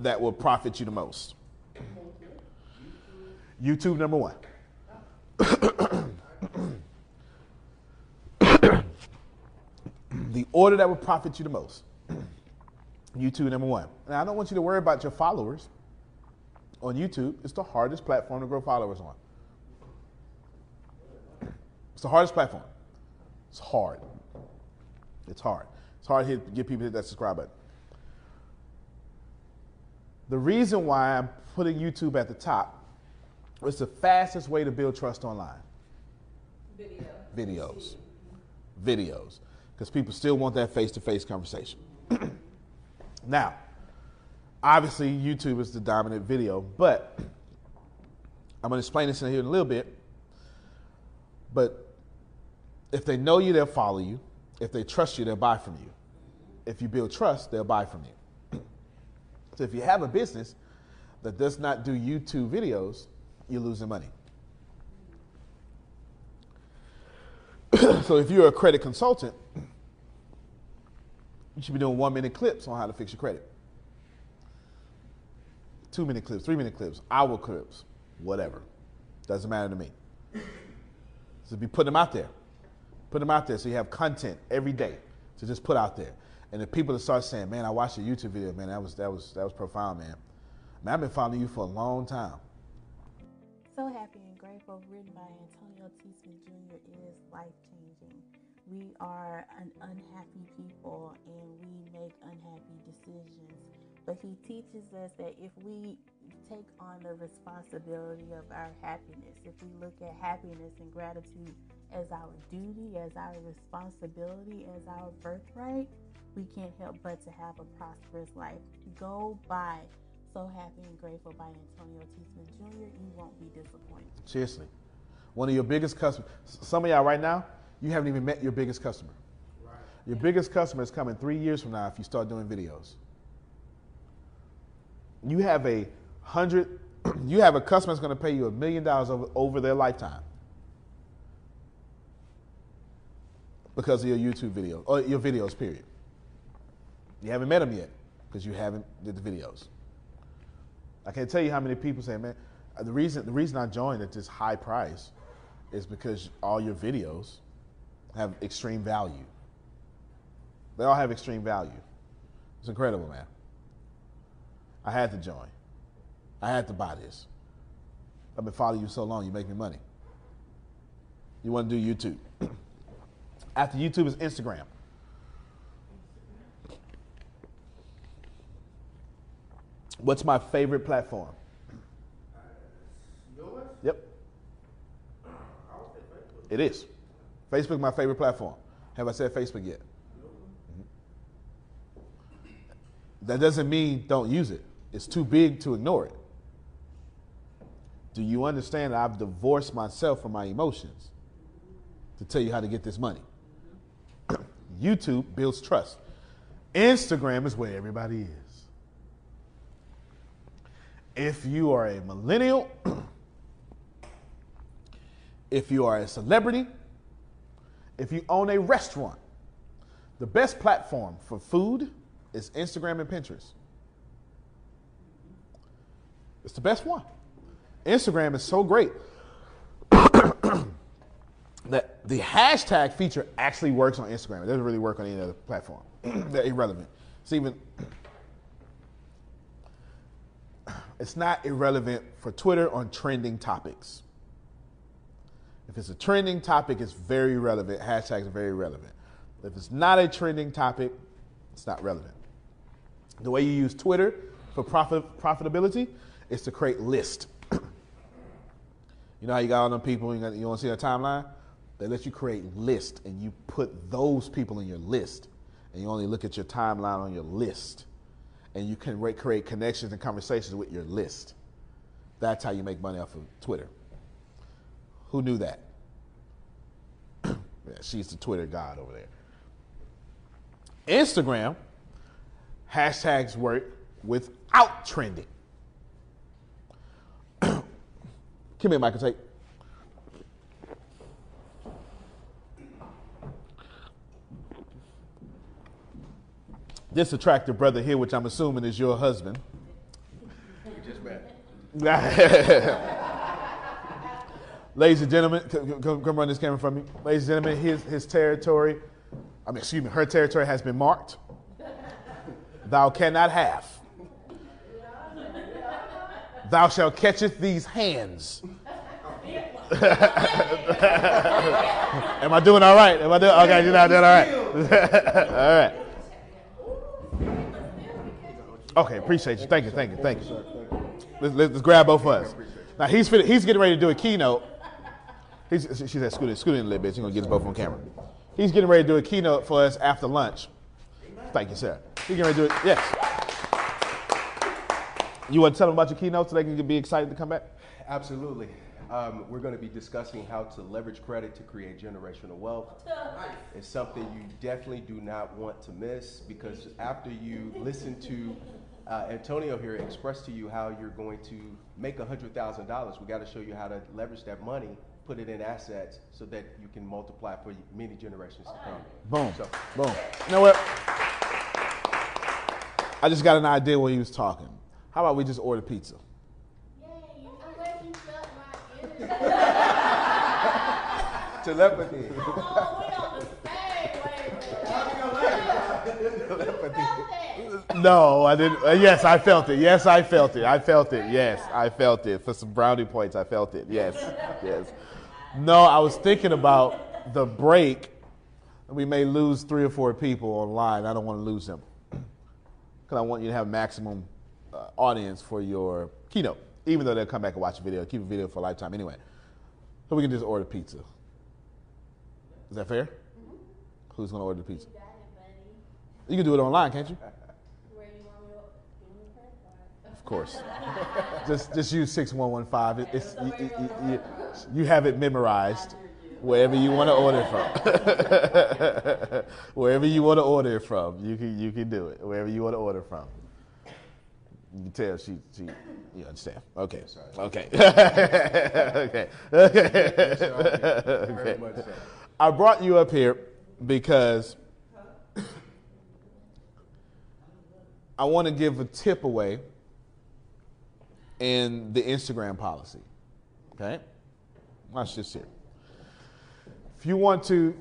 that will profit you the most. YouTube number one. the order that will profit you the most. YouTube number one. Now I don't want you to worry about your followers on YouTube. It's the hardest platform to grow followers on. It's the hardest platform. It's hard. It's hard. It's hard to get people to hit that subscribe button. The reason why I'm putting YouTube at the top is the fastest way to build trust online. Video. Videos. Videos. Because people still want that face to face conversation. now, obviously, YouTube is the dominant video, but I'm going to explain this in here in a little bit. But if they know you, they'll follow you. If they trust you, they'll buy from you. If you build trust, they'll buy from you. So if you have a business that does not do YouTube videos, you're losing money. so if you're a credit consultant, you should be doing one minute clips on how to fix your credit. Two minute clips, three minute clips, hour clips, whatever. Doesn't matter to me. So be putting them out there. Put them out there so you have content every day to just put out there. And the people that start saying, "Man, I watched your YouTube video, man. That was that was that was profound, man. Man, I've been following you for a long time. So Happy and Grateful, written by Antonio T. Jr., is life. We are an unhappy people and we make unhappy decisions. But he teaches us that if we take on the responsibility of our happiness. If we look at happiness and gratitude as our duty, as our responsibility, as our birthright, we can't help but to have a prosperous life. Go by So Happy and Grateful by Antonio T. Jr. You won't be disappointed. Seriously. One of your biggest customers, some of y'all right now, you haven't even met your biggest customer. Your biggest customer is coming three years from now if you start doing videos. You have a hundred, you have a customer that's going to pay you a million dollars over, over their lifetime because of your YouTube video or your videos. Period. You haven't met them yet because you haven't did the videos. I can't tell you how many people say, "Man, the reason the reason I joined at this high price is because all your videos have extreme value. They all have extreme value. It's incredible, man. I had to join. I had to buy this. I've been following you so long, you make me money. You want to do YouTube. After YouTube is Instagram. What's my favorite platform? Yours? Yep. It is. Facebook my favorite platform. Have I said Facebook yet? Mhm. That doesn't mean don't use it. It's too big to ignore it. Do you understand that I've divorced myself from my emotions to tell you how to get this money? YouTube builds trust. Instagram is where everybody is. If you are a millennial, if you are a celebrity, if you own a restaurant, the best platform for food is Instagram and Pinterest. It's the best one. Instagram is so great that the hashtag feature actually works on Instagram. It doesn't really work on any other platform. They're irrelevant. It's even it's not irrelevant for Twitter on trending topics. If it's a trending topic, it's very relevant. Hashtags are very relevant. If it's not a trending topic, it's not relevant. The way you use Twitter for profit, profitability is to create lists. you know how you got all them people, you, got, you want to see their timeline? They let you create lists and you put those people in your list. And you only look at your timeline on your list. And you can re- create connections and conversations with your list. That's how you make money off of Twitter. Who knew that? yeah, she's the Twitter god over there. Instagram hashtags work without trending. Come here, Michael Tate. This attractive brother here, which I'm assuming is your husband. We just met. Ladies and gentlemen, come, come, run this camera from me. Ladies and gentlemen, his, his territory, I mean, excuse me, her territory has been marked. Thou cannot have. Thou shalt catcheth these hands. Am I doing all right? Am I doing okay? You're not doing all right. all right. Okay, appreciate you. Thank you, thank you, thank you. Let's, let's grab both of us. Now he's he's getting ready to do a keynote. He's, she said, "Scoot in, scoot in a little bit. She's gonna get us both on camera." He's getting ready to do a keynote for us after lunch. Thank you, sir. He's getting ready to do it. Yes. You want to tell them about your keynote so they can be excited to come back? Absolutely. Um, we're going to be discussing how to leverage credit to create generational wealth. It's something you definitely do not want to miss because after you listen to uh, Antonio here express to you how you're going to make $100,000, we got to show you how to leverage that money, put it in assets so that you can multiply for many generations to come. Boom. So, Boom. You know what? I just got an idea when he was talking. How about we just order pizza? Yay, I'm glad you shut my ears. telepathy. Oh, we on the same wavelength. telepathy. Felt that. No, I didn't. Uh, yes, I felt it. Yes, I felt it. I felt it. Yes, I felt it. For some brownie points, I felt it. Yes, yes. No, I was thinking about the break. We may lose three or four people online. I don't want to lose them because I want you to have maximum uh, audience for your keynote, even though they'll come back and watch the video, keep a video for a lifetime anyway. So we can just order pizza. Is that fair? Who's gonna order the pizza? You got it, buddy. You can do it online, can't you? Where you want me to give me a credit card? Of course. just just use six one one five. It's you, you, you, have it memorized. Wherever you want to order from, wherever you want to order it from, you can you can do it. Wherever you want to order from, you can tell she she you understand. Okay, okay, okay, okay. I brought you up here because I want to give a tip away in the Instagram policy. Okay? Watch this here. If you want to,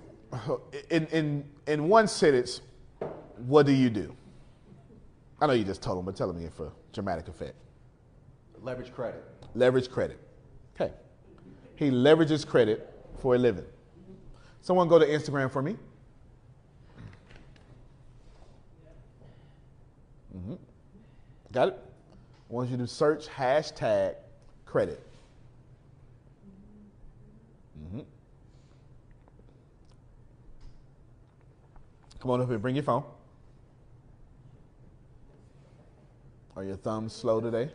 in, in, in one sentence, what do you do? I know you just told them, but tell them again for dramatic effect. Leverage credit. Leverage credit. Okay. He leverages credit for a living. Someone go to Instagram for me. Mhm. Got it? I want you to search hashtag credit. Mhm. Come on up here, bring your phone. Are your thumbs slow today?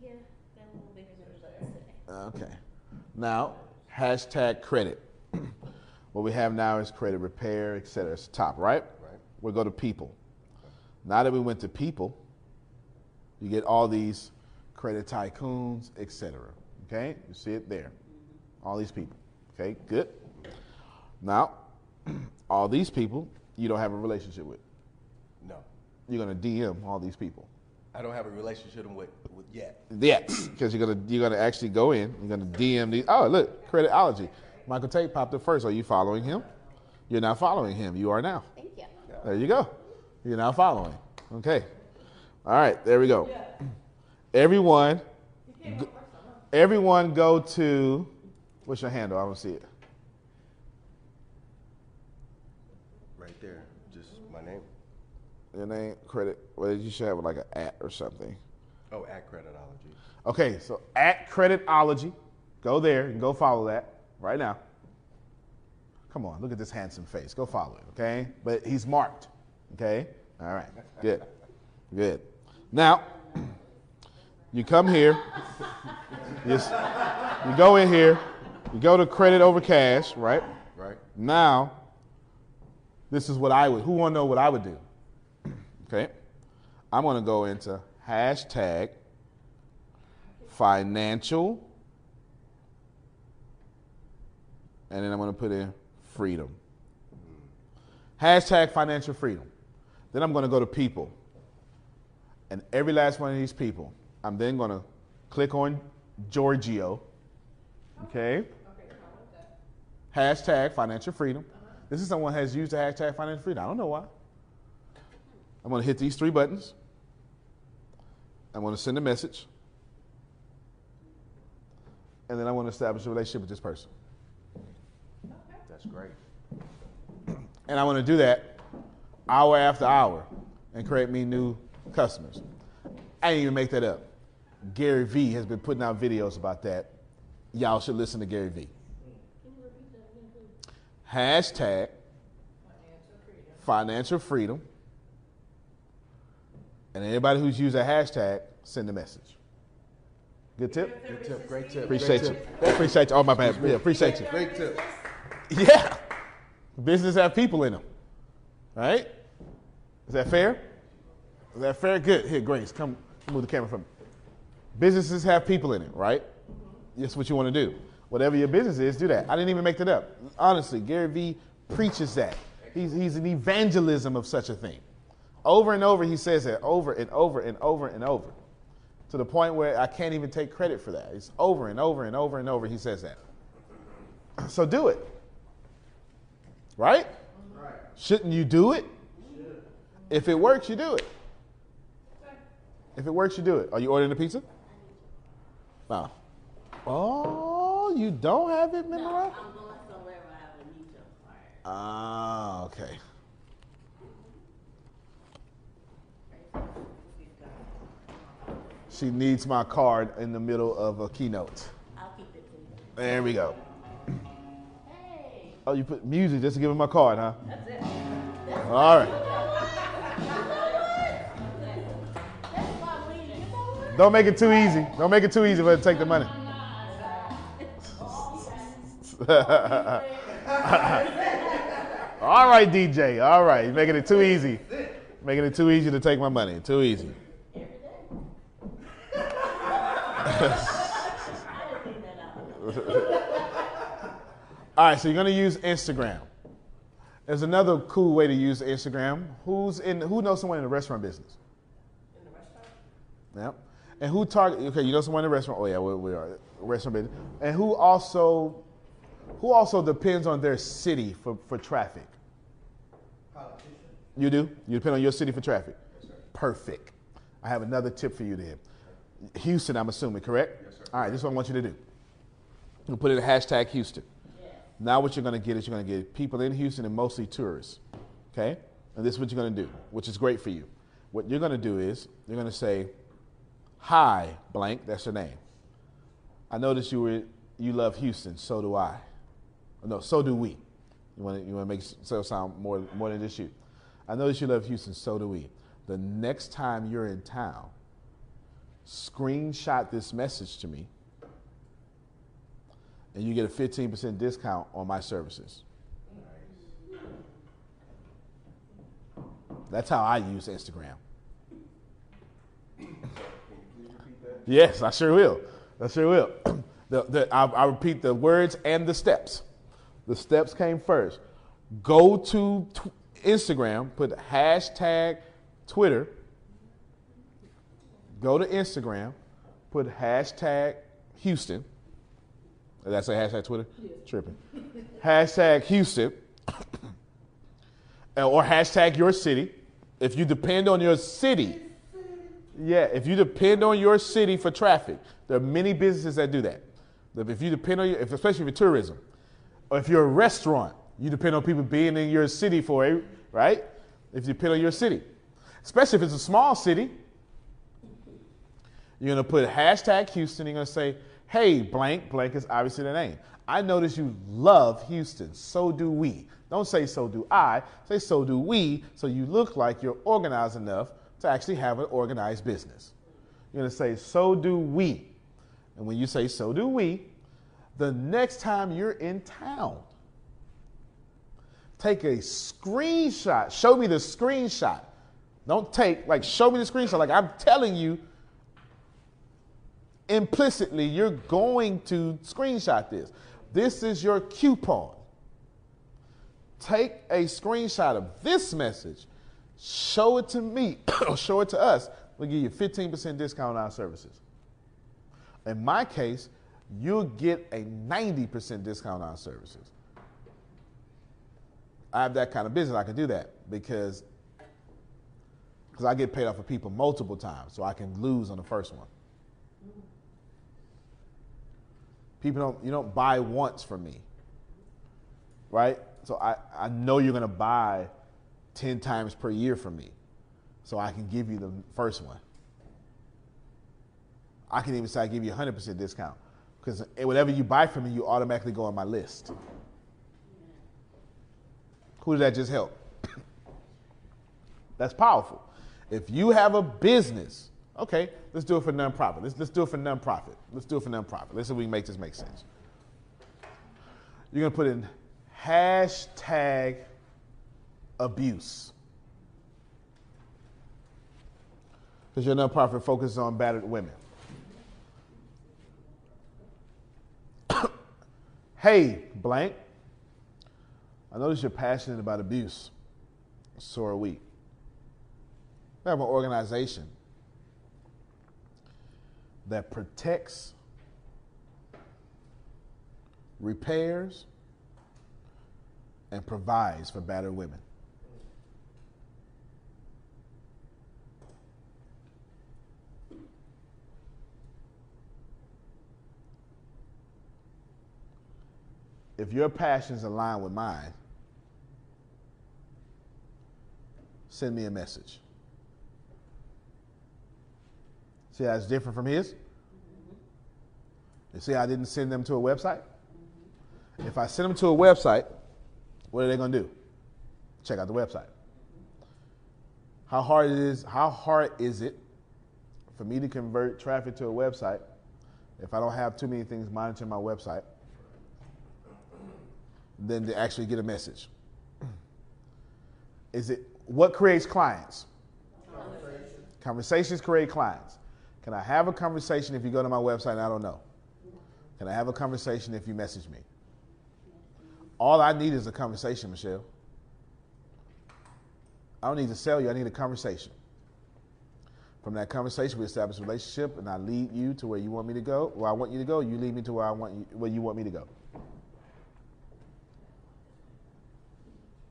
Yeah, got a little bigger than today. Okay. Now, hashtag credit. what we have now is credit repair, et cetera. It's top, right? Right. We'll go to people. Now that we went to people, you get all these credit tycoons, etc. Okay? You see it there. All these people. Okay, good. Now, all these people you don't have a relationship with. No. You're gonna DM all these people. I don't have a relationship with, with yet. Yes, because you're gonna you're gonna actually go in. You're gonna DM these. Oh, look, creditology. Michael Tate popped up first. Are you following him? You're not following him. You are now. Thank you. There you go. You're now following. Okay. All right. There we go. Everyone. go- everyone go to. What's your handle? I don't see it. Right there. Just my name. Your name, credit. Well, did you should have like an at or something. Oh, at Creditology. Okay, so at Creditology, go there and go follow that right now. Come on, look at this handsome face. Go follow it, okay? But he's marked, okay? All right, good, good. Now, you come here, you, you go in here, you go to credit over cash, right? Right? Now, this is what I would, who wanna know what I would do? Okay, I'm gonna go into hashtag financial, and then I'm gonna put in freedom. Hashtag financial freedom. Then I'm gonna go to people. And every last one of these people, I'm then gonna click on Giorgio. Okay? Hashtag financial freedom. This is someone has used the hashtag financial freedom. I don't know why. I'm gonna hit these three buttons. I'm gonna send a message. And then I want to establish a relationship with this person. That's great. And I want to do that hour after hour and create me new customers. I didn't even make that up. Gary Vee has been putting out videos about that. Y'all should listen to Gary Vee. Hashtag financial freedom. And anybody who's used a hashtag, send a message. Good tip? Good tip. Great tip. Appreciate great you. Tip. Appreciate you. Oh, my bad. Yeah, appreciate you. Great tip. Yeah. Business have people in them. Right? Is that fair? Is that fair? Good. Here, Grace, come move the camera from me. Businesses have people in it, right? That's what you want to do. Whatever your business is, do that. I didn't even make that up. Honestly, Gary Vee preaches that. He's, he's an evangelism of such a thing. Over and over, he says that over and over and over and over to the point where I can't even take credit for that. It's over and over and over and over he says that. So do it. Right? Shouldn't you do it? If it works, you do it. If it works, you do it. Are you ordering the pizza? No. Oh, you don't have it memorized? I'm going somewhere where I have a to acquire. Ah, okay. She needs my card in the middle of a keynote. I'll keep it. There we go. Hey, Oh, you put music just to give him my card, huh? That's it. All right. Don't make it too easy. Don't make it too easy for her to take the money. All right, DJ. All right. You're making it too easy. Making it too easy to take my money. Too easy. All right, so you're gonna use Instagram. There's another cool way to use Instagram. Who's in? Who knows someone in the restaurant business? In the restaurant. Yep. And who target? Okay, you know someone in the restaurant. Oh yeah, we, we are restaurant business. And who also, who also depends on their city for, for traffic? You do? You depend on your city for traffic? Perfect. I have another tip for you then. Houston, I'm assuming, correct? Yes, sir. All right, this is what I want you to do. You put in a hashtag Houston. Now what you're going to get is you're going to get people in Houston and mostly tourists. Okay? And this is what you're going to do, which is great for you. What you're going to do is you're going to say, "Hi, blank, that's your name. I noticed you were you love Houston, so do I. Oh, no, so do we. You want to you want to make it sound more more than just you. I noticed you love Houston, so do we. The next time you're in town, screenshot this message to me and you get a 15% discount on my services. That's how I use Instagram. Yes, I sure will. I sure will. The, the, I'll, I'll repeat the words and the steps. The steps came first. Go to t- Instagram, put hashtag Twitter. Go to Instagram, put hashtag Houston. Did I say hashtag Twitter? Tripping. hashtag Houston. or hashtag your city. If you depend on your city, yeah, if you depend on your city for traffic, there are many businesses that do that. If you depend on your, if, especially for tourism, or if you're a restaurant, you depend on people being in your city for it, right? If you depend on your city, especially if it's a small city, you're gonna put hashtag Houston. You're gonna say, "Hey, blank, blank is obviously the name. I notice you love Houston. So do we. Don't say so do I. Say so do we. So you look like you're organized enough to actually have an organized business. You're gonna say so do we. And when you say so do we, the next time you're in town, take a screenshot. Show me the screenshot. Don't take, like, show me the screenshot. Like, I'm telling you, implicitly, you're going to screenshot this. This is your coupon. Take a screenshot of this message, show it to me, or show it to us. We'll give you 15% discount on our services. In my case, you'll get a 90% discount on our services. I have that kind of business. I can do that because because I get paid off of people multiple times, so I can lose on the first one. People don't you don't buy once from me. Right? So I, I know you're gonna buy 10 times per year from me. So I can give you the first one. I can even say I give you a 100% discount because whatever you buy from me, you automatically go on my list. Who did that just help? That's powerful. If you have a business, okay, let's do it for nonprofit. Let's, let's do it for nonprofit. Let's do it for nonprofit. Let's see if we can make this make sense. You're going to put in hashtag abuse. Because your nonprofit focuses on battered women. hey, blank, I notice you're passionate about abuse. So are we. We have an organization that protects, repairs, and provides for battered women. If your passions align with mine, send me a message. See how it's different from his? You see, I didn't send them to a website. If I send them to a website, what are they going to do? Check out the website. How hard it is? How hard is it for me to convert traffic to a website if I don't have too many things monitoring my website? Than to actually get a message. Is it what creates clients? Conversations create clients. Can I have a conversation if you go to my website and I don't know? Can I have a conversation if you message me? All I need is a conversation, Michelle. I don't need to sell you, I need a conversation. From that conversation, we establish a relationship, and I lead you to where you want me to go, where I want you to go. You lead me to where I want you, where you want me to go.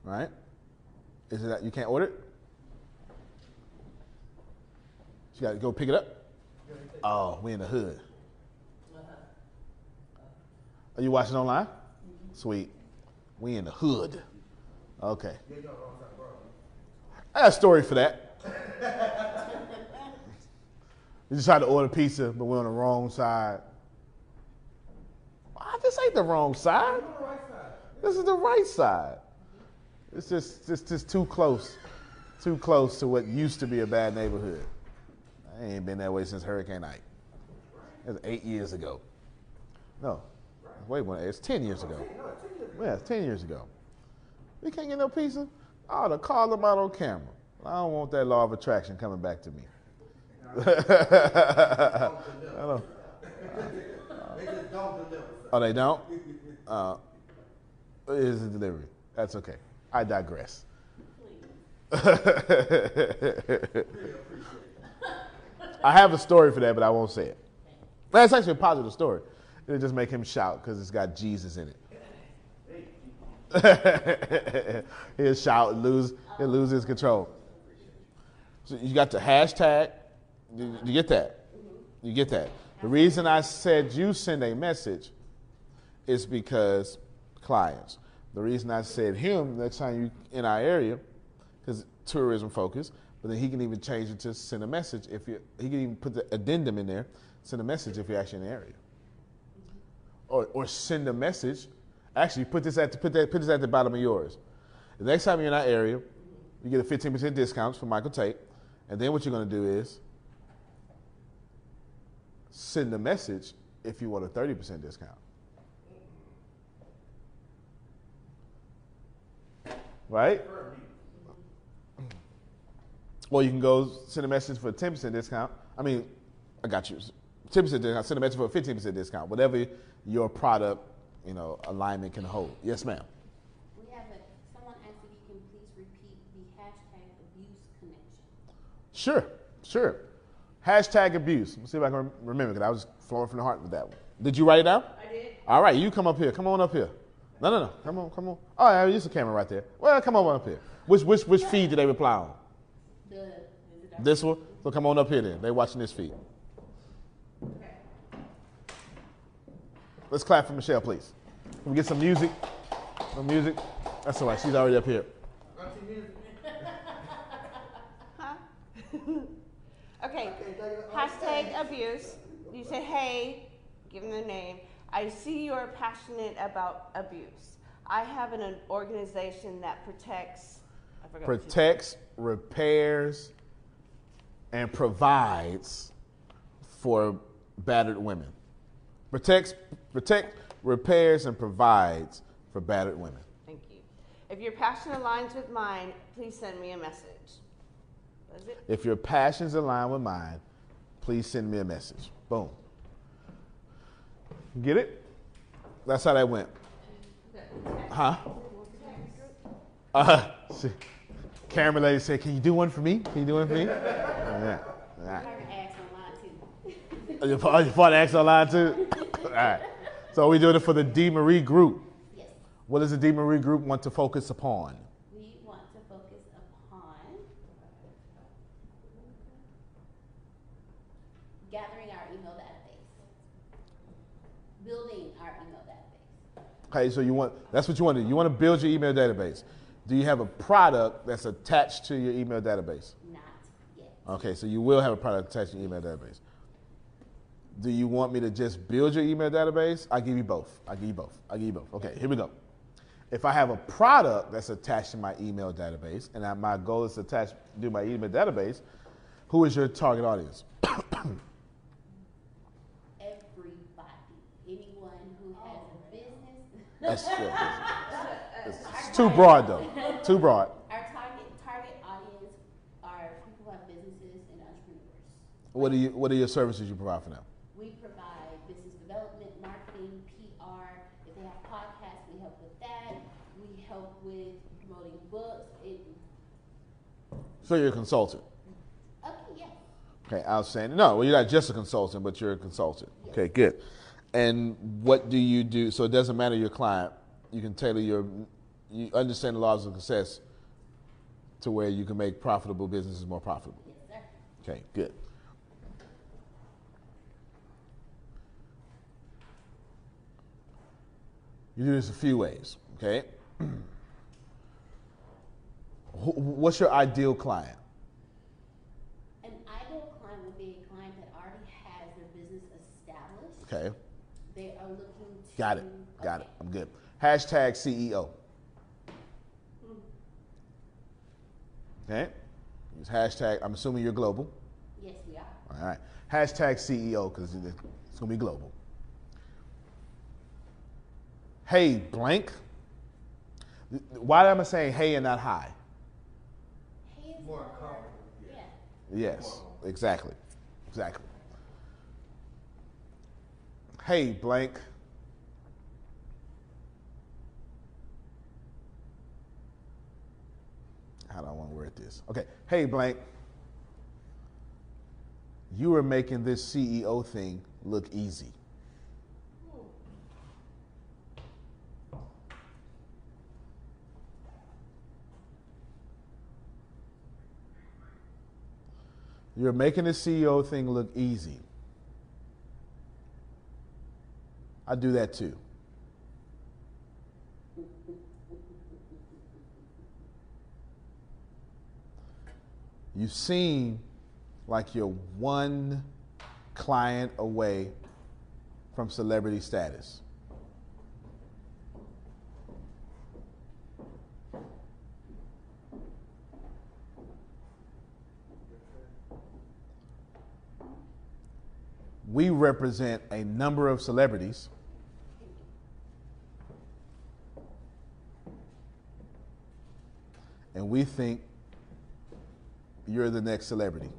Right? Is it that you can't order it? You got to go pick it up. Oh, we in the hood. Are you watching online? Sweet. We in the hood. Okay. I got a story for that. we just tried to order pizza, but we're on the wrong side. Ah, this ain't the wrong side. This is the right side. It's just, just, just too close, too close to what used to be a bad neighborhood. I ain't been that way since Hurricane Ike. Was eight years ago. No, wait one. It's ten years ago. Yeah, it's ten years ago. We can't get no pizza. I ought to call them out on camera. I don't want that law of attraction coming back to me. I don't. Oh, they don't? Uh, it is a delivery. That's okay. I digress. I have a story for that, but I won't say it. That's actually a positive story. It'll just make him shout because it's got Jesus in it. he'll shout and lose, he'll lose his control. So you got the hashtag. You, you get that? You get that? The reason I said you send a message is because clients. The reason I said him next time you in our area, because tourism focused, but then he can even change it to send a message if you. He can even put the addendum in there, send a message if you're actually in the area, or or send a message. Actually, put this at the, put that put this at the bottom of yours. The next time you're in our area, you get a 15% discount from Michael Tate, and then what you're going to do is send a message if you want a 30% discount. Right? Or you can go send a message for a 10% discount. I mean, I got you. 10% discount, send a message for a 15% discount. Whatever your product, you know, alignment can hold. Yes, ma'am. We have a, someone asked if you can please repeat the hashtag abuse connection. Sure, sure. Hashtag abuse. Let's see if I can remember because I was flowing from the heart with that one. Did you write it down? I did. All right, you come up here. Come on up here. No, no, no. Come on, come on. Oh, yeah, use the camera right there. Well, come on up here. Which which which feed did they reply on? The, This one. So come on up here then. They watching this feed. Okay. Let's clap for Michelle, please. Can we get some music? Some music. That's all right. She's already up here. Okay, hashtag abuse. You said, hey, give them the name. I see you're passionate about abuse. I have an, an organization that protects. I forgot what you- Protects, repairs, and provides for battered women. Protects, protect, repairs, and provides for battered women. Thank you. If your passion aligns with mine, please send me a message. If your passions align with mine, please send me a message. Boom. Get it? That's how that went. Huh? Uh, see, camera lady said, "Can you do one for me? Can you do one for me?" yeah. All right. her ass online too. Oh, you part, you part of X online too? All right. So we doing it for the D Marie group. Yes, What does the D Marie group want to focus upon? we want to focus upon gathering our email database, building our email database. Okay, so you want that's what you want to do. You want to build your email database. Do you have a product that's attached to your email database? Not yet. Okay, so you will have a product attached to your email database. Do you want me to just build your email database? I give you both. I give you both. I give you both. Okay, here we go. If I have a product that's attached to my email database, and I- my goal is to attach do my email database, who is your target audience? Everybody, anyone who has a That's it's, it's too broad though. Too broad. Our target target audience are people who have businesses and entrepreneurs. What are you? What are your services you provide for them? We provide business development, marketing, PR. If they have podcasts, we help with that. We help with promoting books. It, So you're a consultant. okay, yes. Okay, outstanding. No, well, you're not just a consultant, but you're a consultant. Okay, good. And what do you do? So it doesn't matter your client. You can tailor your, you understand the laws of success to where you can make profitable businesses more profitable. Yes, sir. Okay, good. You do this a few ways, okay? What's your ideal client? An ideal client would be a client that already has their business established. Okay, They are looking to. Got it, got it. I'm good. Hashtag CEO. Okay, use hashtag. I'm assuming you're global. Yes, we are. All right. Hashtag CEO because it's gonna be global. Hey, blank. Why am I saying hey and not hi? Hey, is More more- comfortable, Yeah. Yes, exactly, exactly. Hey, blank. How do I want to word this? Okay. Hey, blank. You are making this CEO thing look easy. You're making the CEO thing look easy. I do that too. You seem like you're one client away from celebrity status. we represent a number of celebrities. And we think you're the next celebrity.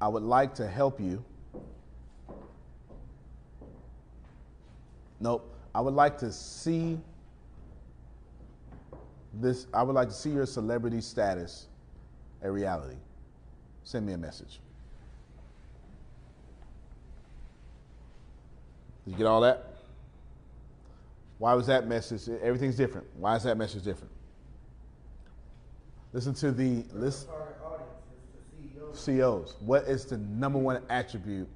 I would like to help you. Nope. I would like to see this. I would like to see your celebrity status a reality. Send me a message. Did you get all that? Why was that message? Everything's different. Why is that message different? Listen to the list. Target audience the CEOs. What is the number one attribute,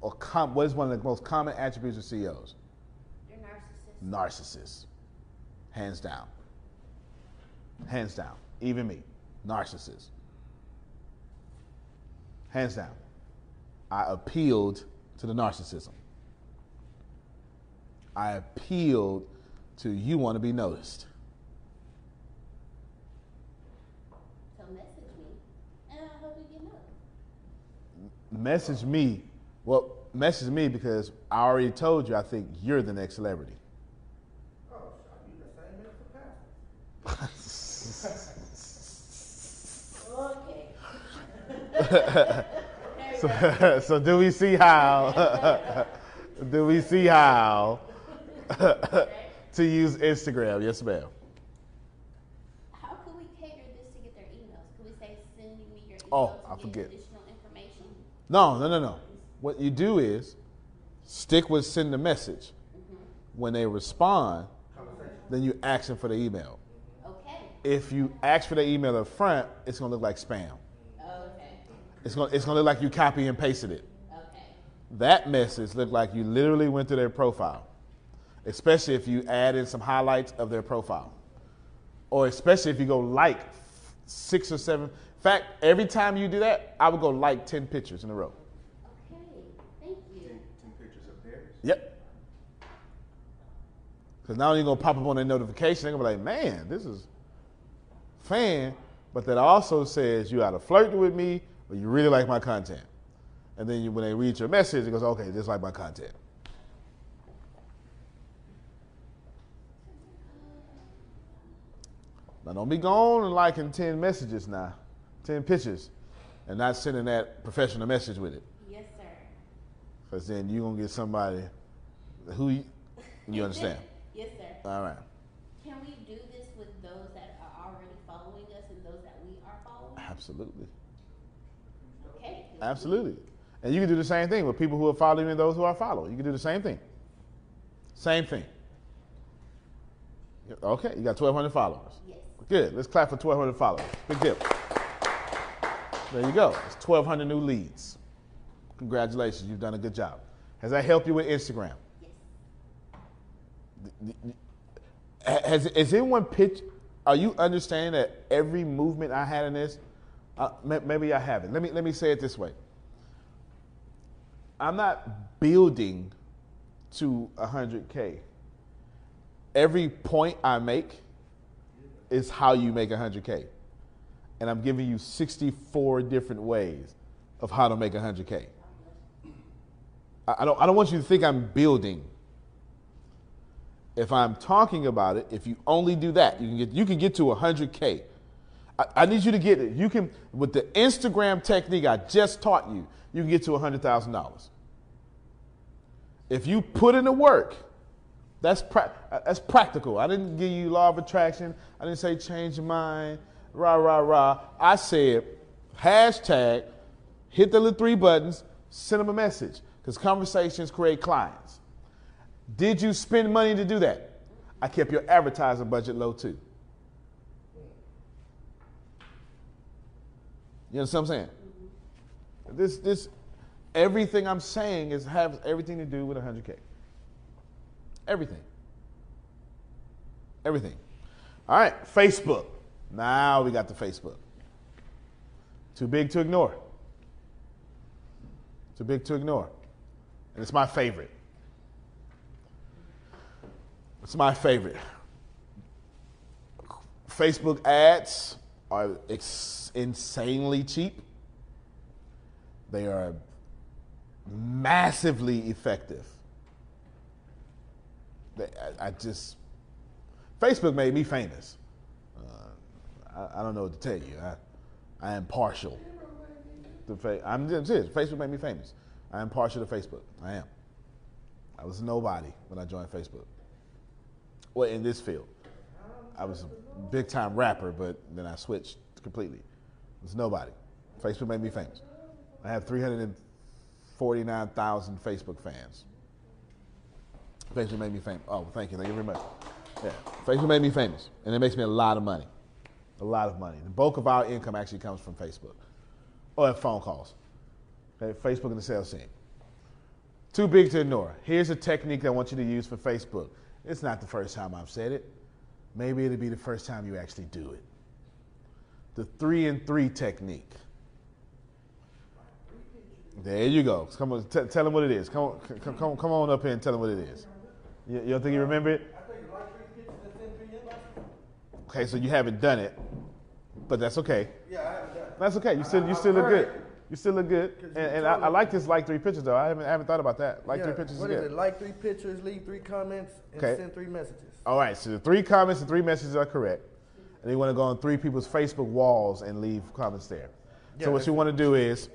or com- what is one of the most common attributes of CEOs? They're narcissists. Narcissists. Hands down. Hands down. Even me. Narcissist. Hands down. I appealed to the narcissism. I appealed to you want to be noticed. So message me, and I hope you get noticed. Message me. Well, message me because I already told you I think you're the next celebrity. Oh, I be the same as the pastor. so, so do we see how? do we see how to use Instagram? Yes, ma'am. How could we cater this to get their emails? Could we say send me your email Oh, I get forget. additional information? No, no, no, no. What you do is stick with send the message. Mm-hmm. When they respond, then you ask them for the email. Okay. If you ask for the email up front, it's gonna look like spam. Okay. It's gonna it's gonna look like you copy and pasted it. Okay. that message looked like you literally went to their profile, especially if you add in some highlights of their profile, or especially if you go like six or seven. In fact, every time you do that, I would go like 10 pictures in a row. Okay, thank you. Ten, ten pictures of theirs. Yep. Because not only going to pop up on their notification, they're going to be like, man, this is fan, but that also says you ought to flirt with me or you really like my content. And then you, when they read your message, it goes, okay, just like my content. Now don't be gone and liking 10 messages now, 10 pictures, and not sending that professional message with it. Yes, sir. Because then you're going to get somebody who you, you understand. yes, sir. All right. Can we do this with those that are already following us and those that we are following? Absolutely. Absolutely. And you can do the same thing with people who are following and those who are following. You can do the same thing. Same thing. Okay, you got 1,200 followers. Yes. Good. Let's clap for 1,200 followers. Big deal. There you go. It's 1,200 new leads. Congratulations. You've done a good job. Has that helped you with Instagram? Yes. Has is anyone pitched? Are you understanding that every movement I had in this? Uh, maybe I haven't. Let me let me say it this way. I'm not building to 100k. Every point I make is how you make 100k, and I'm giving you 64 different ways of how to make 100k. I, don't I don't want you to think I'm building if I'm talking about it, if you only do that, you can get you can get to 100k. I, I need you to get it. You can with the Instagram technique I just taught you, you can get to $100,000. If you put in the work, that's pra- that's practical. I didn't give you law of attraction. I didn't say change your mind. Rah rah rah. I said hashtag hit the little three buttons, send them a message because conversations create clients. Did you spend money to do that? I kept your advertising budget low too. You understand what I'm saying? This, this, everything I'm saying is has everything to do with 100K. Everything. Everything. All right, Facebook. Now we got the Facebook. Too big to ignore. Too big to ignore. And it's my favorite. It's my favorite. Facebook ads are ex- insanely cheap. They are massively effective. They, I, I just, Facebook made me famous. Uh, I, I don't know what to tell you. I, I am partial. To fa- I'm serious. Facebook made me famous. I am partial to Facebook. I am. I was nobody when I joined Facebook. Well, in this field, I was a big time rapper, but then I switched completely. It was nobody. Facebook made me famous. I have 349,000 Facebook fans. Facebook made me famous. Oh, thank you. Thank you very much. Yeah, Facebook made me famous, and it makes me a lot of money. A lot of money. The bulk of our income actually comes from Facebook or phone calls. Okay, Facebook and the sales team. Too big to ignore. Here's a technique I want you to use for Facebook. It's not the first time I've said it. Maybe it'll be the first time you actually do it. The three and three technique. There you go. Come on, t- tell them what it is. Come on, come, come, come on up here and tell them what it is. You, you don't think you remember it? Okay, so you haven't done it, but that's okay. Yeah, I haven't done it. That's okay. You still you still look good. You still look good. And, and I, I like this like three pictures though. I haven't I haven't thought about that. Like three Yeah, pictures What is is it? Like three pictures, leave three comments, and Okay. send three messages. All right, so the three comments and three messages are correct. And you want to go on three people's Facebook walls and leave comments there. Yeah, so what you want to do is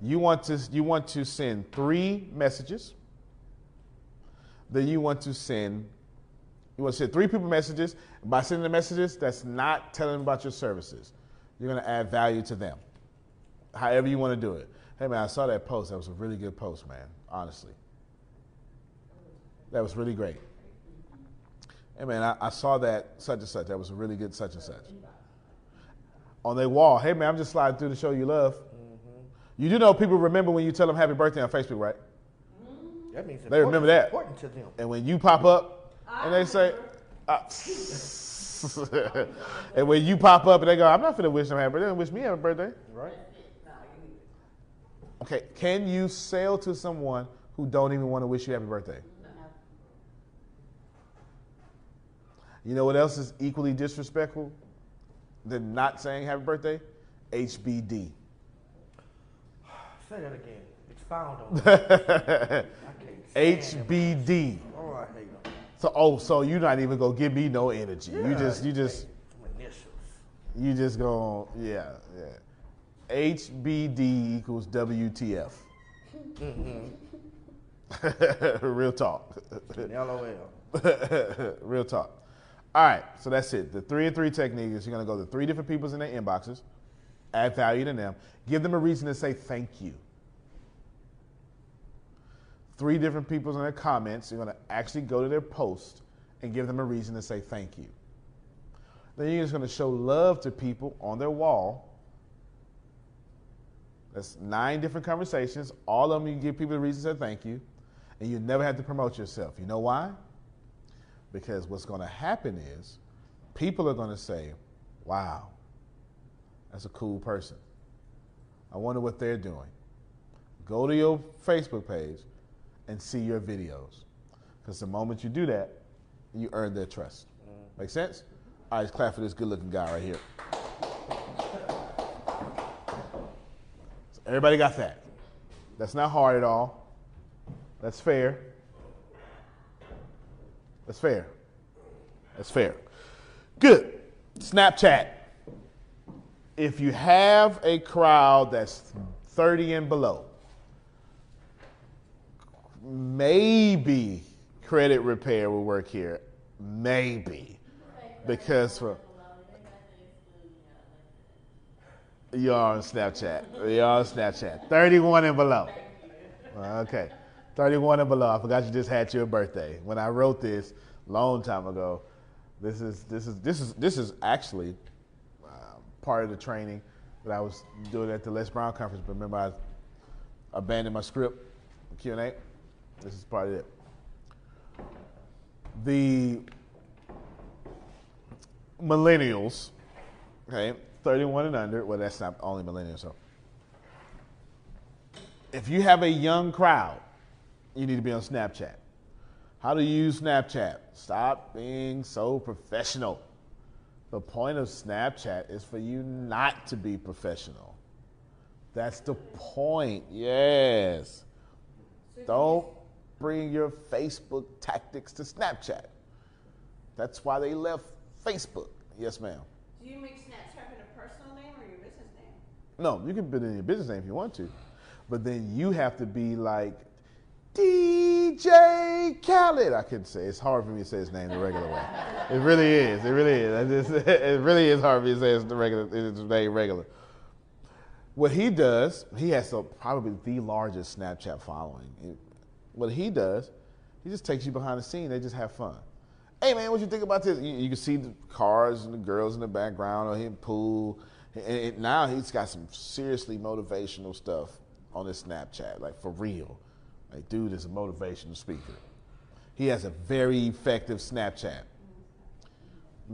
you want to you want to send three messages. Then you want to send you want to send three people messages. By sending the messages, that's not telling them about your services. You're going to add value to them. However you want to do it. Hey man, I saw that post. That was a really good post, man. Honestly, that was really great. Hey man, I, I saw that such and such. That was a really good such and such. On their wall, hey man, I'm just sliding through to show you love. You do know people remember when you tell them happy birthday on Facebook, right? That means They remember that. important to them. And when you pop up and they say, uh, and when you pop up and they go, I'm not finna wish them happy birthday, they wish me happy birthday. Right. Okay, can you sell to someone who don't even want to wish you happy birthday? You know what else is equally disrespectful than not saying happy birthday? HBD. Say that again. Expound on it. I can't stand them. HBD. Oh, I hate them. So oh, so you're not even gonna give me no energy. You just you just initials. you just gonna yeah, yeah. HBD equals WTF. Mm-hmm. Real talk. LOL. Real talk. All right, so that's it. The three and three technique is you're gonna go to three different people's in their inboxes, add value to them, give them a reason to say thank you. Three different people's in their comments, you're gonna actually go to their post and give them a reason to say thank you. Then you're just gonna show love to people on their wall. That's nine different conversations. All of them you give people a reason to say thank you, and you never have to promote yourself. You know why? Because what's going to happen is people are going to say, wow, that's a cool person. I wonder what they're doing. Go to your Facebook page and see your videos. Because the moment you do that, you earn their trust. Mm-hmm. Make sense? All right, let's clap for this good looking guy right here. Everybody got that. That's not hard at all. That's fair. That's fair. That's fair. Good. Snapchat. If you have a crowd that's 30 and below, maybe credit repair will work here. Maybe. Because for you're on Snapchat. You're on Snapchat. 31 and below. Okay. 31 and below. I forgot you just had your birthday. When I wrote this long time ago, this is this is this is this is actually uh, part of the training that I was doing at the Les Brown conference. But remember, I abandoned my script Q and A. This is part of it. The millennials, okay, 31 and under. Well, that's not only millennials. So, if you have a young crowd, you need to be on Snapchat. How to use Snapchat? Stop being so professional. The point of Snapchat is for you not to be professional. That's the point. Yes. Don't bring your Facebook tactics to Snapchat. That's why they left Facebook. Yes, ma'am. Do you make Snapchat in a personal name or your business name? No, you can put in your business name if you want to, but then you have to be like DJ Khaled. I couldn't say it's hard for me to say his name the regular way. It really is. It really is. Just- it really is hard for me to say his the regular name regular. What he does, he has probably the largest Snapchat following. What he does, he just takes you behind the scene. They just have fun. Hey man, what you think about this? You, you can see the cars and the girls in the background, or him pool. And, now he's got some seriously motivational stuff on his Snapchat, like for real. Like, dude is a motivational speaker. He has a very effective Snapchat.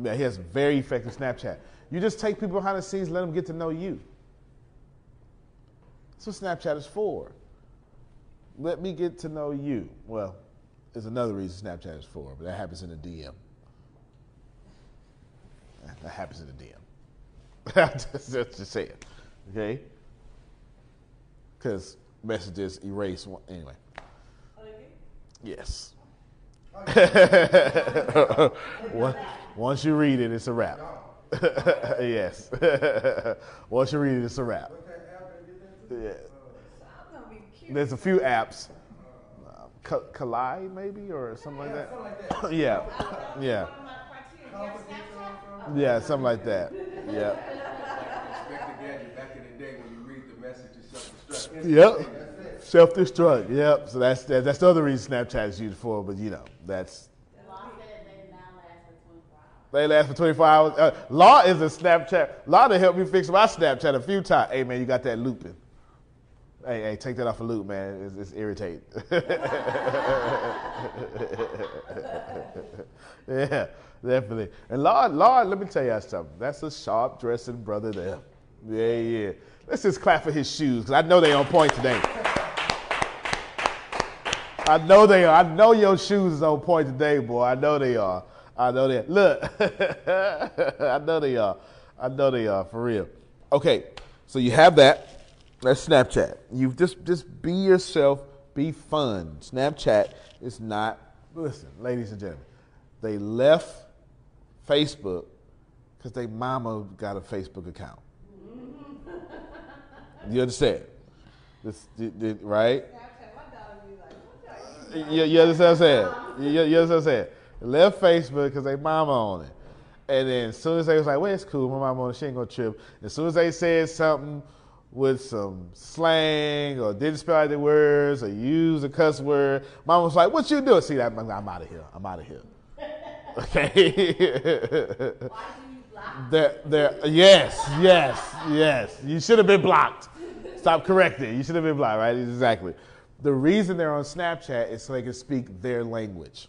Yeah, he has a very effective Snapchat. You just take people behind the scenes, let them get to know you. That's what Snapchat is for. Let me get to know you. Well, there's another reason Snapchat is for, but that happens in the DM. That happens in the DM. just, just, just say it, okay? Because messages erase. One, anyway. Yes. Once- Once you read it, it's a wrap. yes. Once you read it, it's a wrap. Yeah. There's a few apps. Uh, Collide, maybe, or something like that. yeah. Yeah. Yeah, something like that. Yeah. Back in the day when you read the message, it's self-destruct. Yep. Self destruct. Yep. So that's that, that's the other reason Snapchat is used for. But you know, that's Law said they now last for 24 hours. they last for 24. Uh, Law is a Snapchat. Law to help me fix my Snapchat a few times. Hey man, you got that looping. Hey, hey, take that off a loop, man. It's, it's irritating. yeah, definitely. And Lord, Lord, let me tell you something. That's a sharp dressing brother there. Yeah, yeah. Let's just clap for his shoes, because I know they on point today. I know they are. I know your shoes is on point today, boy. I know they are. I know they are. Look, I know they are. I know they are for real. Okay, so you have that. That's Snapchat. You just just be yourself. Be fun. Snapchat is not. Listen, ladies and gentlemen, they left Facebook because their mama got a Facebook account. You understand? This, right? You, you understand what I'm saying? You, you understand what I'm saying? Left Facebook because they mama on it. And then as soon as they was like, well, it's cool, my mama on it, she ain't gonna trip. As soon as they said something with some slang or didn't spell out the words or use a cuss word, mama was like, what you doing? See, that I'm, I'm out of here. I'm out of here. Okay. There, there, yes, yes, yes. You should have been blocked. Stop correcting. You should have been blocked, right? Exactly. The reason they're on Snapchat is so they can speak their language.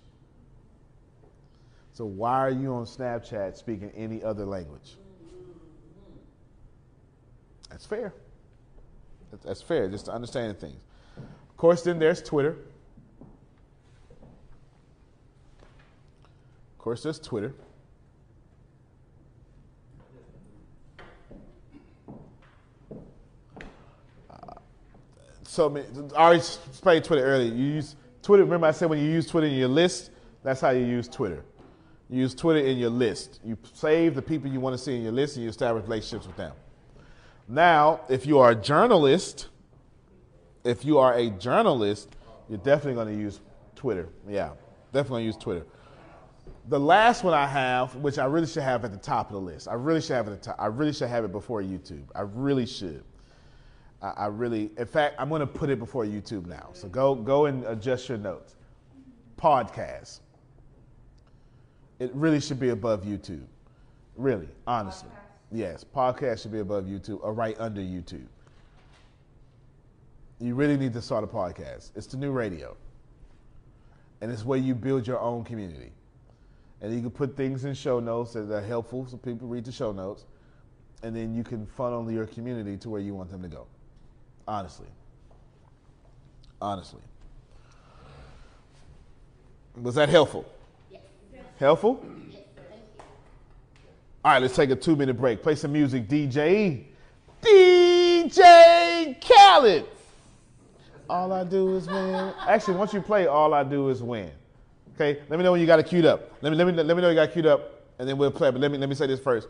So why are you on Snapchat speaking any other language? That's fair. That's fair, just to understand things. Of course, then there's Twitter. Of course, there's Twitter. so many. I already explained Twitter earlier. You use Twitter. Remember, I said when you use Twitter in your list, that's how you use Twitter. You use Twitter in your list. You save the people you want to see in your list, and you establish relationships with them. Now, if you are a journalist, if you are a journalist, you're definitely going to use Twitter. Yeah, definitely going to use Twitter. The last one I have, which I really should have at the top of the list, I really should have at the top. I really should have it before YouTube. I really should. I, I really, in fact, I'm going to put it before YouTube now. So go go and adjust your notes. Podcast. It really should be above YouTube. Really, honestly. Podcast. Yes, podcast should be above YouTube or right under YouTube. You really need to start a podcast. It's the new radio. And it's where you build your own community. And you can put things in show notes that are helpful so people read the show notes. And then you can funnel your community to where you want them to go. Honestly. Honestly. Was that helpful? Yes. Helpful? Yes, All right, let's take a two minute break. Play some music, DJ. DJ Khaled. All I do is win. Actually, once you play, all I do is win. Okay, let me know when you got it queued up. Let me let me let me know you got it queued up, and then we'll play. But let me let me say this first.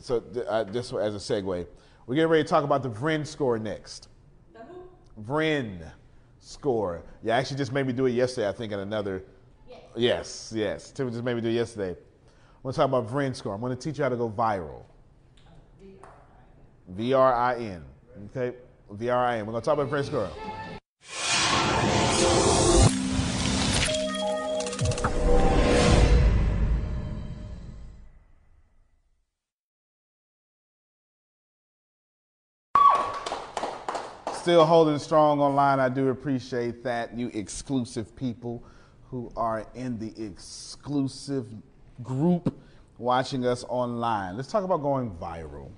So uh, just as a segue, we're getting ready to talk about the VRIN score next. VRIN score. You actually just made me do it yesterday, I think, in another. Yes, yes. yes. Tim just made me do it yesterday. I'm going to talk about VRIN score. I'm going to teach you how to go viral. V R I N. Okay? V R I N. We're going to talk about VRIN score. Still holding strong online. I do appreciate that. You exclusive people who are in the exclusive group watching us online. Let's talk about going viral.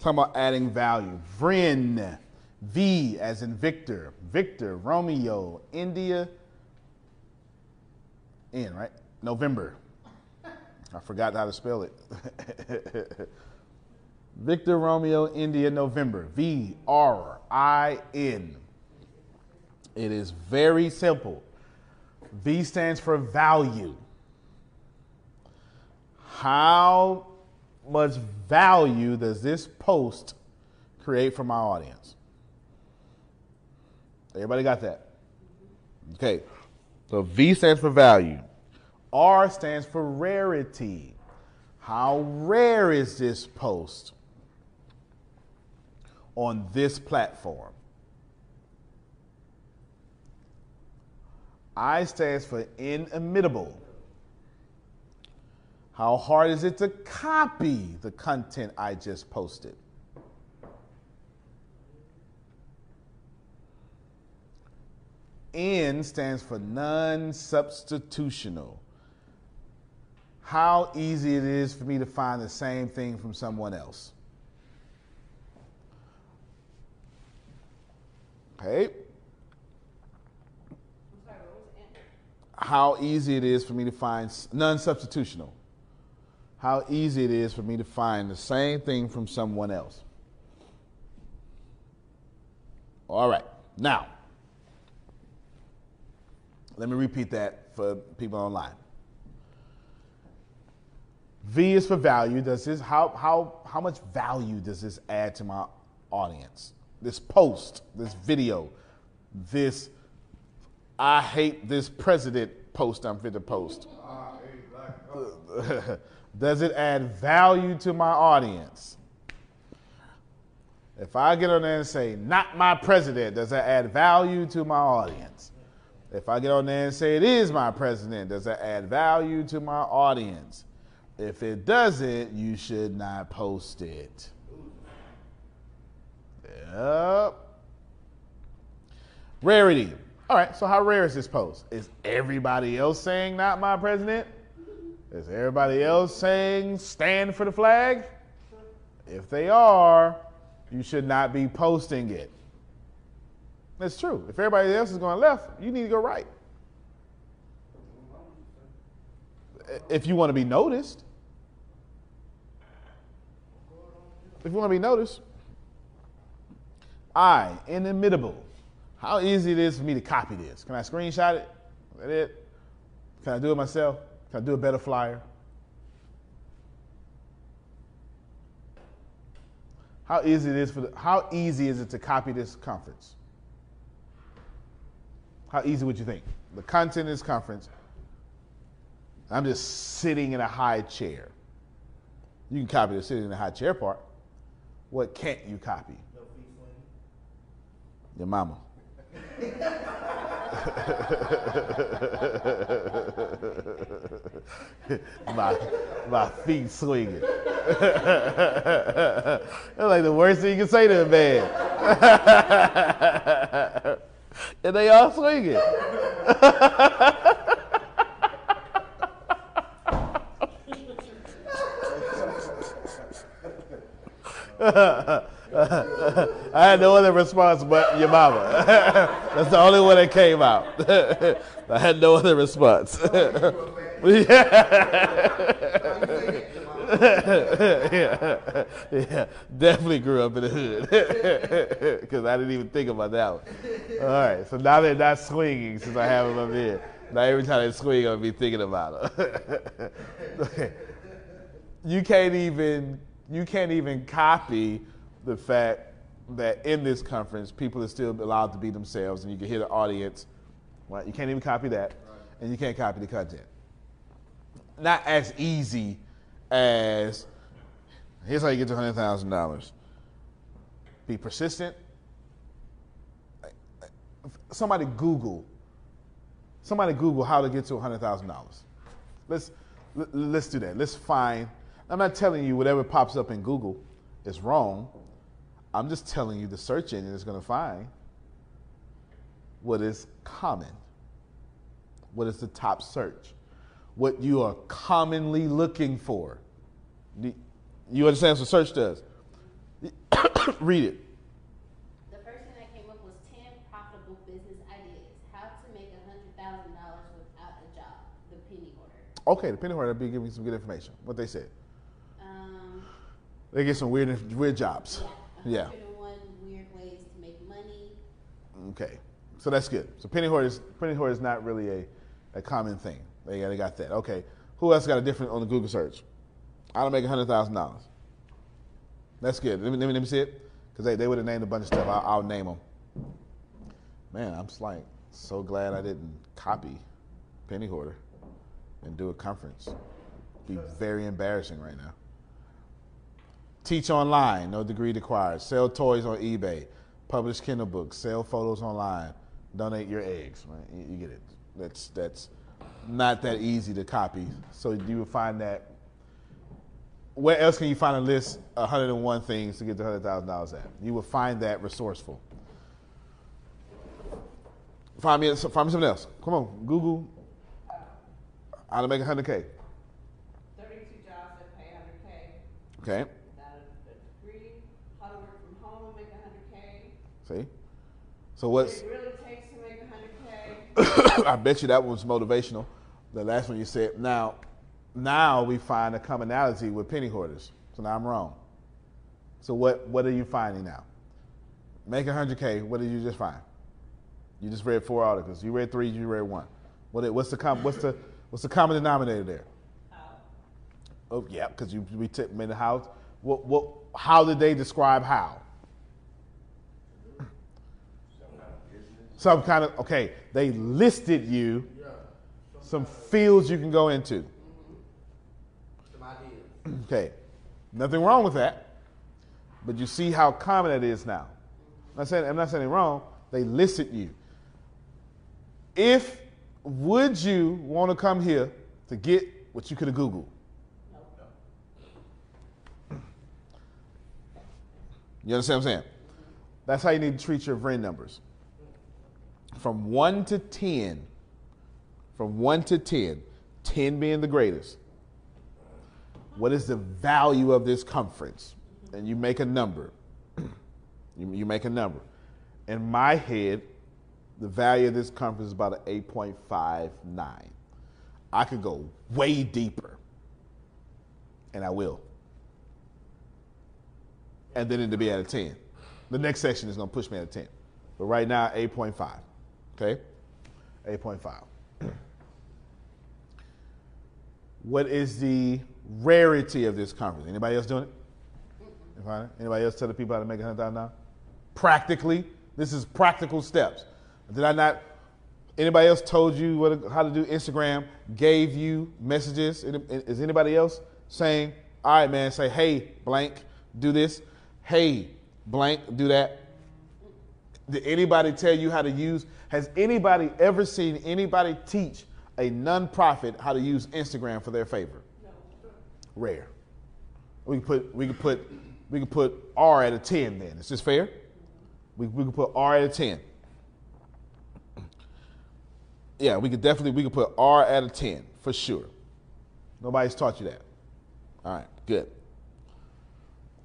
Talk about adding value. VRIN, V as in Victor, Victor, Romeo, India, N, right? November. I forgot how to spell it. Victor Romeo India November. V R I N. It is very simple. V stands for value. How much value does this post create for my audience? Everybody got that? Okay. So V stands for value. R stands for rarity. How rare is this post? On this platform. I stands for inimitable. How hard is it to copy the content I just posted? N stands for non substitutional. How easy it is for me to find the same thing from someone else. Okay. How easy it is for me to find non substitutional. How easy it is for me to find the same thing from someone else. All right. Now, let me repeat that for people online. V is for value. Does this how how how much value does this add to my audience? This post, this video, this I hate this president post I'm fit to post. does it add value to my audience? If I get on there and say, not my president, does that add value to my audience? If I get on there and say, it is my president, does that add value to my audience? If it doesn't, you should not post it. Yep. Rarity. All right, so how rare is this post? Is everybody else saying not my president? Is everybody else saying stand for the flag? If they are, you should not be posting it. That's true. If everybody else is going left, you need to go right. If you want to be noticed. If you want to be noticed. I, inimitable. How easy it is for me to copy this. Can I screenshot it? Is that it? Can I do it myself? Can I do a better flyer? How easy it is for the, how easy is it to copy this conference? How easy would you think? The content of this conference. I'm just sitting in a high chair. You can copy the sitting in a high chair part. What can't you copy? Your mama. my, my feet swinging. That's like the worst thing you can say to a man. and they all swinging. I had no other response but your mama. That's the only one that came out. I had no other response. yeah. yeah, definitely grew up in the hood because I didn't even think about that one. All right, so now they're not swinging since I have them up here. Now every time they swing, I'm be thinking about them. You can't even you can't even copy the fact that in this conference, people are still allowed to be themselves, and you can hear the audience. You can't even copy that, and you can't copy the content. Not as easy as here's how you get to hundred thousand dollars. Be persistent. Somebody Google. Somebody Google how to get to hundred thousand dollars. Let's let's do that. Let's find. I'm not telling you whatever pops up in Google is wrong. I'm just telling you the search engine is going to find what is common, what is the top search, what you are commonly looking for. You understand what search does? Read it. The first thing that came up was 10 profitable business ideas. How to make $100,000 without a job. The Penny Hoarder. Okay, the penny hoarder will be giving you some good information. What they said. Um, they get some weird, weird jobs. Yeah. Yeah. weird ways to make money. Okay, so that's good. So penny hoard is penny hoard not really a, a common thing. They got, they got that. Okay, who else got a different on the Google search? I don't make hundred thousand dollars. That's good. Let me, let me, let me see it because they, they would have named a bunch of stuff. I'll, I'll name them. Man, I'm like so glad I didn't copy penny hoarder and do a conference. Be very embarrassing right now. Teach online, no degree required. Sell toys on eBay. Publish Kindle books. Sell photos online. Donate your eggs. Right? You, get it. That's that's not that easy to copy. So you will find that. Where else can you find a list 101 things to get to $100,000 at? You will find that resourceful. Find me, find me something else. Come on, Google how to make 100K. 32 jobs that pay 100K. Okay. Without a degree, how to work from home and make 100K. See? So what's It really takes to make 100K. I bet you that was motivational. The last one you said. Now, now we find a commonality with penny hoarders. So now I'm wrong. So what what are you finding now? Make 100k. What did you just find? You just read four articles. You read three. You read one. What what's the com, what's the what's the common denominator there? Oh yeah, because you we took made the house. What what? How did they describe how? Some kind of okay. They listed you some fields you can go into. Okay, nothing wrong with that, but you see how common that is now. I'm not saying I'm not saying wrong. They listed you. If would you want to come here to get what you could have Googled? You understand what I'm saying? That's how you need to treat your VRIN numbers. From 1 to 10, from 1 to 10, 10 being the greatest, what is the value of this conference? And you make a number. you, you make a number. In my head, the value of this conference is about an 8.59. I could go way deeper, and I will. And then it'll be at a 10. The next section is going to push me at a 10. But right now, 8.5. Okay? 8.5. what is the rarity of this conference? Anybody else doing it? Anybody else tell the people how to make a hundred thousand now? Practically, this is practical steps. Did I not? Anybody else told you what, how to do Instagram? Gave you messages? Is anybody else saying, "All right, man, say, hey, blank, do this. Hey, blank, do that." Did anybody tell you how to use? Has anybody ever seen anybody teach a nonprofit how to use Instagram for their favor? No. Rare. We can put we can put we can put R at a 10 then. Is this fair? We, we can put R at a 10. Yeah, we could definitely we could put R at a 10 for sure. Nobody's taught you that. All right, good.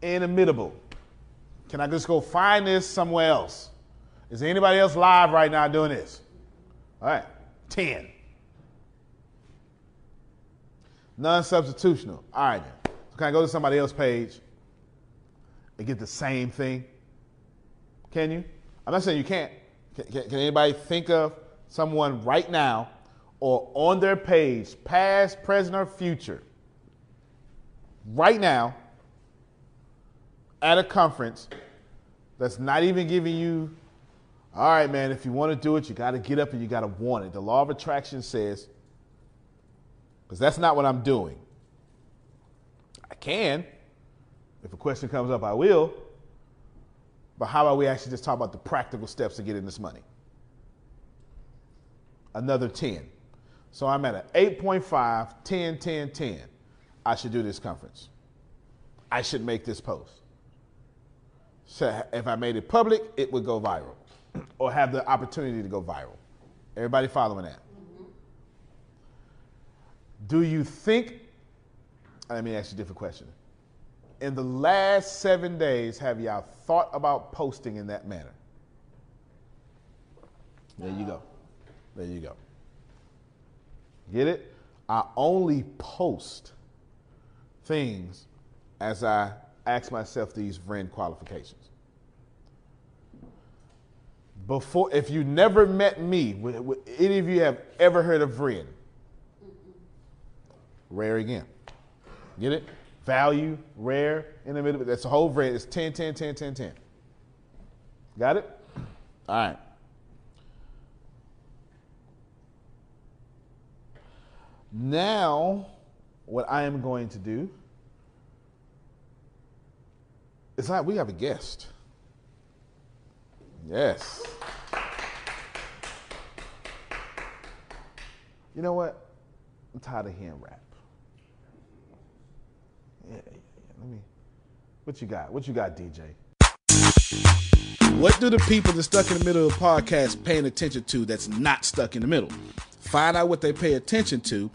Inimitable. Can I just go find this somewhere else? Is anybody else live right now doing this? All right, 10. Non substitutional. All right, then. So can I go to somebody else's page and get the same thing? Can you? I'm not saying you can't. Can, can, can anybody think of someone right now or on their page, past, present, or future, right now at a conference that's not even giving you all right, man, if you want to do it, you got to get up and you got to want it. The law of attraction says, because that's not what I'm doing. I can. If a question comes up, I will. But how about we actually just talk about the practical steps to getting this money? Another 10. So I'm at an 8.5, 10, 10, 10. I should do this conference. I should make this post. So if I made it public, it would go viral or have the opportunity to go viral. Everybody following that? Mm-hmm. Do you think, let me ask you a different question. In the last seven days, have y'all thought about posting in that manner? There you go. There you go. Get it? I only post things as I ask myself these friend qualifications before, if you never met me, would, would any of you have ever heard of VRIN? Rare again. Get it? Value, rare, in the middle. That's a whole VRIN. It's 10, 10, 10, 10, 10. Got it? All right. Now, what I am going to do is that we have a guest. Yes. You know what? I'm tired of hearing rap. Yeah, yeah, yeah. Let me. What you got? What you got, DJ? What do the people that's stuck in the middle of the podcast paying attention to that's not stuck in the middle? Find out what they pay attention to,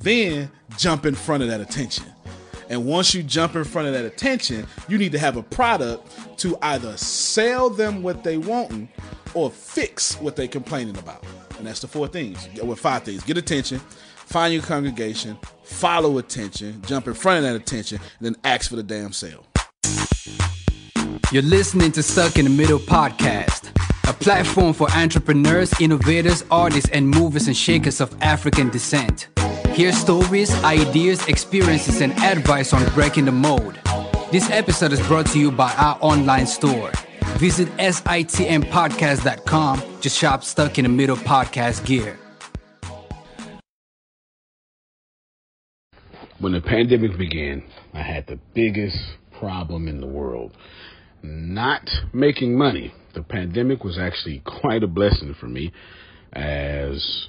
then jump in front of that attention. And once you jump in front of that attention, you need to have a product to either sell them what they want or fix what they complaining about. And that's the four things. With five things. Get attention, find your congregation, follow attention, jump in front of that attention, and then ask for the damn sale. You're listening to Stuck in the Middle podcast, a platform for entrepreneurs, innovators, artists, and movers and shakers of African descent. Hear stories, ideas, experiences, and advice on breaking the mold. This episode is brought to you by our online store. Visit sitmpodcast.com to shop Stuck in the Middle podcast gear. When the pandemic began, I had the biggest problem in the world not making money. The pandemic was actually quite a blessing for me as